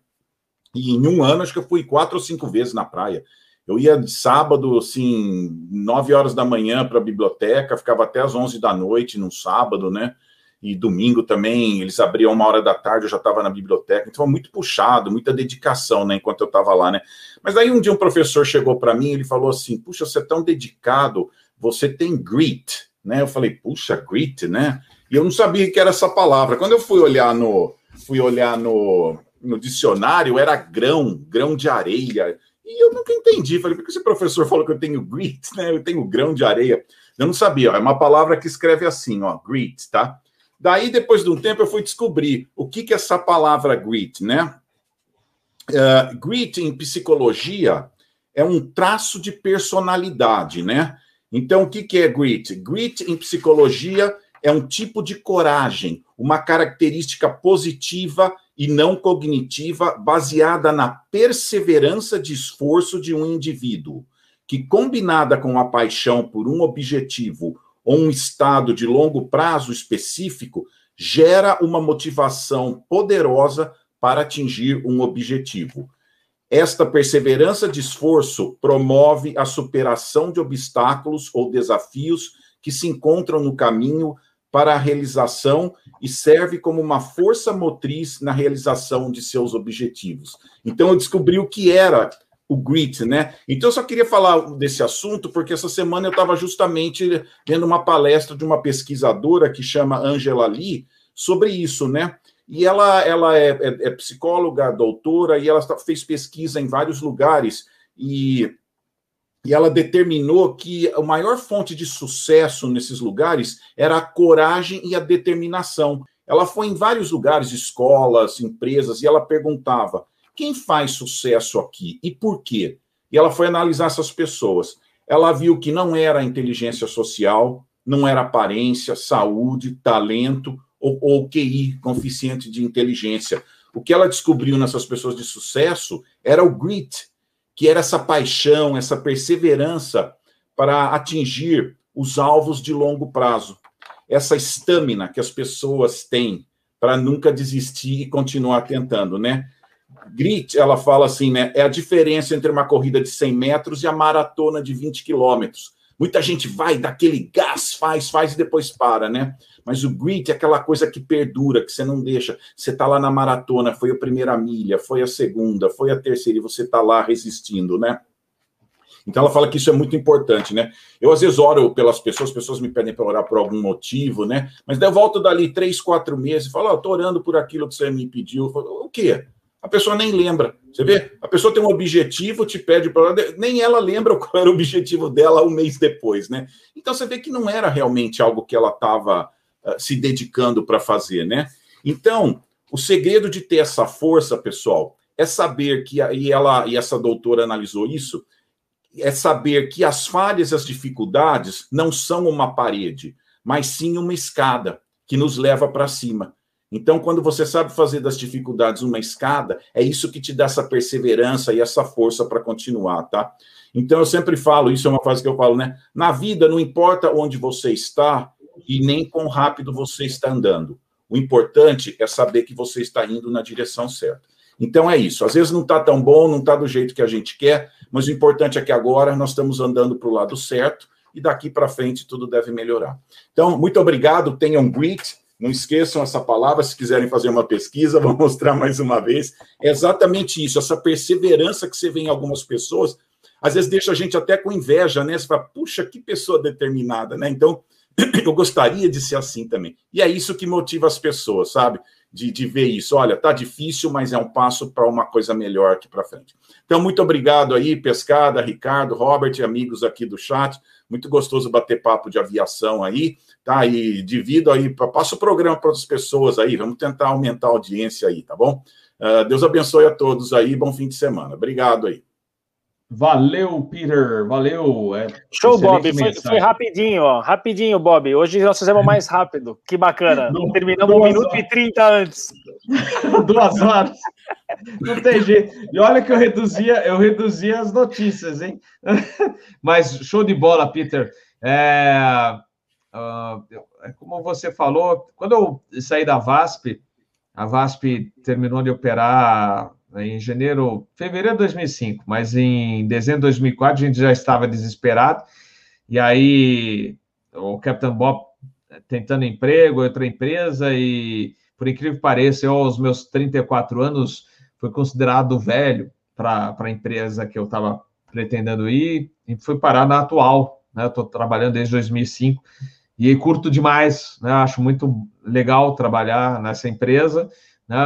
e em um ano acho que eu fui quatro ou cinco vezes na praia. Eu ia de sábado, assim, nove horas da manhã para a biblioteca, ficava até as onze da noite num sábado, né? E domingo também eles abriam uma hora da tarde, eu já estava na biblioteca, então muito puxado, muita dedicação, né, enquanto eu estava lá, né. Mas aí um dia um professor chegou para mim, ele falou assim, puxa, você é tão dedicado, você tem grit, né? Eu falei, puxa, grit, né? E eu não sabia que era essa palavra. Quando eu fui olhar no, fui olhar no, no dicionário, era grão, grão de areia. E eu nunca entendi. Falei, por que esse professor falou que eu tenho grit, né? Eu tenho grão de areia. Eu não sabia, ó, é uma palavra que escreve assim, ó, grit, tá? Daí, depois de um tempo, eu fui descobrir o que, que é essa palavra grit, né? Uh, grit em psicologia é um traço de personalidade, né? Então, o que, que é grit? Grit em psicologia é um tipo de coragem, uma característica positiva e não cognitiva baseada na perseverança de esforço de um indivíduo, que, combinada com a paixão por um objetivo ou um estado de longo prazo específico, gera uma motivação poderosa para atingir um objetivo. Esta perseverança de esforço promove a superação de obstáculos ou desafios que se encontram no caminho para a realização e serve como uma força motriz na realização de seus objetivos. Então eu descobri o que era o grit, né? Então eu só queria falar desse assunto porque essa semana eu estava justamente vendo uma palestra de uma pesquisadora que chama Angela Lee sobre isso, né? E ela, ela é, é, é psicóloga, doutora, e ela fez pesquisa em vários lugares e e ela determinou que a maior fonte de sucesso nesses lugares era a coragem e a determinação. Ela foi em vários lugares, escolas, empresas, e ela perguntava: quem faz sucesso aqui e por quê? E ela foi analisar essas pessoas. Ela viu que não era inteligência social, não era aparência, saúde, talento ou, ou QI, coeficiente de inteligência. O que ela descobriu nessas pessoas de sucesso era o grit, que era essa paixão, essa perseverança para atingir os alvos de longo prazo. Essa estamina que as pessoas têm para nunca desistir e continuar tentando, né? Grit, ela fala assim, né? É a diferença entre uma corrida de 100 metros e a maratona de 20 quilômetros. Muita gente vai, dá aquele gás, faz, faz e depois para, né? Mas o grit é aquela coisa que perdura, que você não deixa. Você está lá na maratona, foi a primeira milha, foi a segunda, foi a terceira, e você está lá resistindo, né? Então ela fala que isso é muito importante, né? Eu às vezes oro pelas pessoas, as pessoas me pedem para orar por algum motivo, né? Mas daí eu volto dali três, quatro meses e falo, oh, tô orando por aquilo que você me pediu. Falo, o quê? A pessoa nem lembra. Você vê? A pessoa tem um objetivo, te pede para. Nem ela lembra qual era o objetivo dela um mês depois, né? Então você vê que não era realmente algo que ela estava uh, ah, se dedicando para fazer, né? Então, o segredo de ter essa força, pessoal, é saber que. E, ela, e essa doutora analisou isso. É saber que as falhas as dificuldades não são uma parede, mas sim uma escada que nos leva para cima. Então, quando você sabe fazer das dificuldades uma escada, é isso que te dá essa perseverança e essa força para continuar, tá? Então, eu sempre falo, isso é uma frase que eu falo, né? Na vida, não importa onde você está e nem quão rápido você está andando. O importante é saber que você está indo na direção certa. Então, é isso. Às vezes não está tão bom, não está do jeito que a gente quer, mas o importante é que agora nós estamos andando para o lado certo e daqui para frente tudo deve melhorar. Então, muito obrigado, tenham grit não esqueçam essa palavra, se quiserem fazer uma pesquisa, vou mostrar mais uma vez. É exatamente isso, essa perseverança que você vê em algumas pessoas, às vezes deixa a gente até com inveja, né? Você fala, puxa, que pessoa determinada, né? Então, eu gostaria de ser assim também. E é isso que motiva as pessoas, sabe? De, de ver isso. Olha, tá difícil, mas é um passo para uma coisa melhor aqui para frente. Então, muito obrigado aí, Pescada, Ricardo, Robert amigos aqui do chat. Muito gostoso bater papo de aviação aí, tá? E divido aí, passa o programa para outras pessoas aí, vamos tentar aumentar a audiência aí, tá bom? Uh, Deus abençoe a todos aí, bom fim de semana. Obrigado aí. Valeu, Peter, valeu. É, Show, Bob, foi, foi, rapidinho, ó, rapidinho, Bob. Hoje nós fizemos mais rápido, que bacana. Terminamos um minuto horas. e trinta antes. Duas horas. Não tem jeito. E olha que eu reduzia, eu reduzia as notícias, hein? Mas show de bola, Peter. É, como você falou, quando eu saí da VASP, a VASP terminou de operar em janeiro, fevereiro de 2005, mas em dezembro de 2004 a gente já estava desesperado, e aí o Capitão Bob tentando emprego, outra empresa, e por incrível que pareça, eu aos meus 34 anos fui considerado velho para a empresa que eu estava pretendendo ir, e fui parar na atual, né? Estou trabalhando desde 2005, e curto demais, né? Acho muito legal trabalhar nessa empresa, né?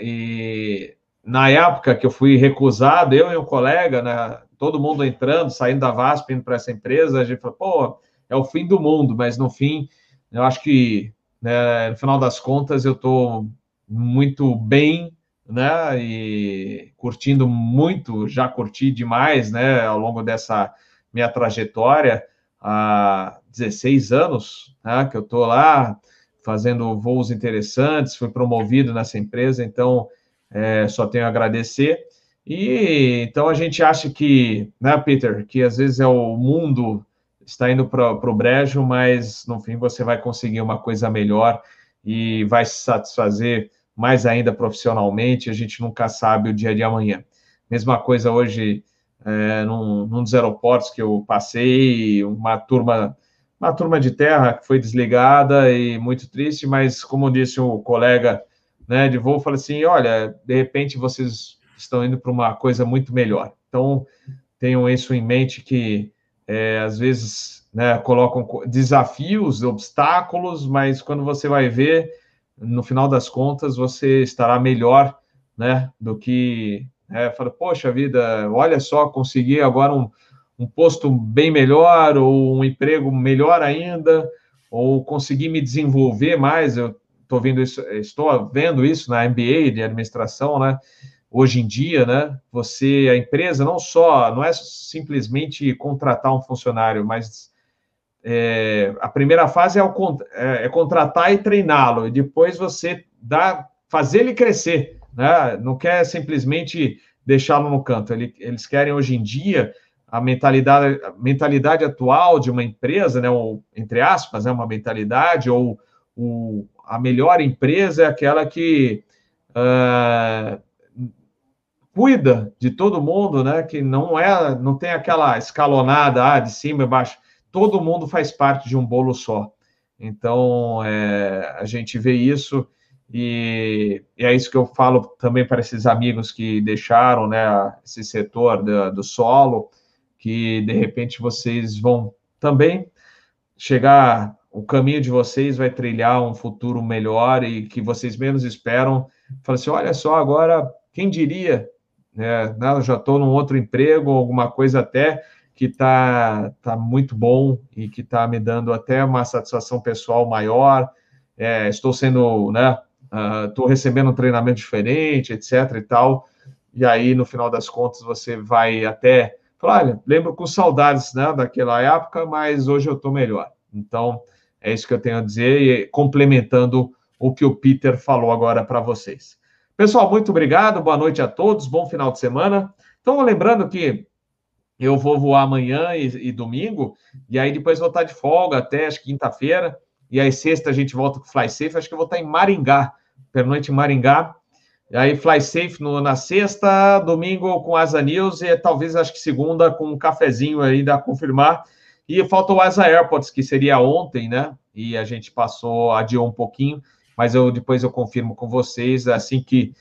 E na época que eu fui recusado, eu e um colega, né? Todo mundo entrando, saindo da VASP, indo para essa empresa, a gente falou, pô, é o fim do mundo, mas no fim, eu acho que, né, no final das contas, eu estou muito bem, né? E curtindo muito, já curti demais, né? Ao longo dessa minha trajetória, 16 anos, né, que eu estou lá fazendo voos interessantes, fui promovido nessa empresa, então é, só tenho a agradecer. E então a gente acha que, né, Peter, que às vezes é o mundo está indo para o brejo, mas no fim você vai conseguir uma coisa melhor e vai se satisfazer mais ainda profissionalmente. A gente nunca sabe o dia de amanhã. Mesma coisa hoje é, num, num, dos aeroportos que eu passei, uma turma, uma turma de terra que foi desligada e muito triste, mas como disse o colega né, de voo, falei assim, olha, de repente vocês estão indo para uma coisa muito melhor. Então, tenham isso em mente que é, às vezes né, colocam desafios, obstáculos, mas quando você vai ver, no final das contas, você estará melhor né, do que é, fala, poxa vida, olha só, consegui agora um, um posto bem melhor, ou um emprego melhor ainda, ou consegui me desenvolver mais. Eu estou vendo isso, estou vendo isso na MBA de administração, né? Hoje em dia, né? Você, a empresa, não só, não é simplesmente contratar um funcionário, mas é, a primeira fase é, o, é, é contratar e treiná-lo, e depois você dá, fazer ele crescer né? não quer simplesmente deixá-lo no canto. Eles querem hoje em dia a mentalidade, a mentalidade atual de uma empresa, né, ou, entre aspas, né, uma mentalidade, ou o, a melhor empresa é aquela que uh, cuida de todo mundo, né, que não é, não tem aquela escalonada ah, de cima e baixo, todo mundo faz parte de um bolo só. Então, é, a gente vê isso e, e, é isso que eu falo também para esses amigos que deixaram né, esse setor do, do solo, que de repente vocês vão também chegar, o caminho de vocês vai trilhar um futuro melhor e que vocês menos esperam. Fala assim: olha só, agora, quem diria, né, né já estou num outro emprego, alguma coisa até que está tá muito bom e que está me dando até uma satisfação pessoal maior. É, estou sendo né, estou uh, recebendo um treinamento diferente, etc e tal, e aí, no final das contas, você vai até olha, lembro com saudades né, daquela época, mas hoje eu estou melhor. Então, é isso que eu tenho a dizer, e complementando o que o Peter falou agora para vocês. Pessoal, muito obrigado, boa noite a todos, bom final de semana. Então, lembrando que eu vou voar amanhã e, e domingo, e aí depois vou estar de folga até acho quinta-feira, e aí sexta a gente volta com o Fly Safe, acho que eu vou estar em Maringá, pernoite em Maringá, aí Fly Safe no, na sexta, domingo com Asa News, e talvez acho que segunda com um cafezinho ainda a confirmar, e falta o Asa Airports, que seria ontem, né, e a gente passou, adiou um pouquinho, mas eu depois eu confirmo com vocês, assim que,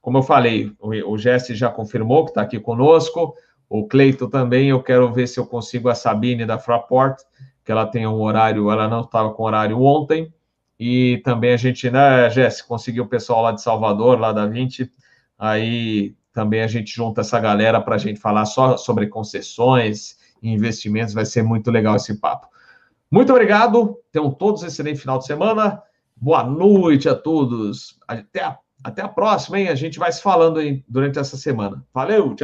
como eu falei, o, o Jesse já confirmou que está aqui conosco, o Cleito também, eu quero ver se eu consigo a Sabine da Fraport, que ela tem um horário, ela não estava com horário ontem, e também a gente, né, Jéssica, conseguiu o pessoal lá de Salvador, lá da 20, aí também a gente junta essa galera para a gente falar só sobre concessões e investimentos, vai ser muito legal esse papo. Muito obrigado, tenham todos um excelente final de semana, boa noite a todos, até a, até a próxima, hein? A gente vai se falando aí durante essa semana. Valeu, tchau!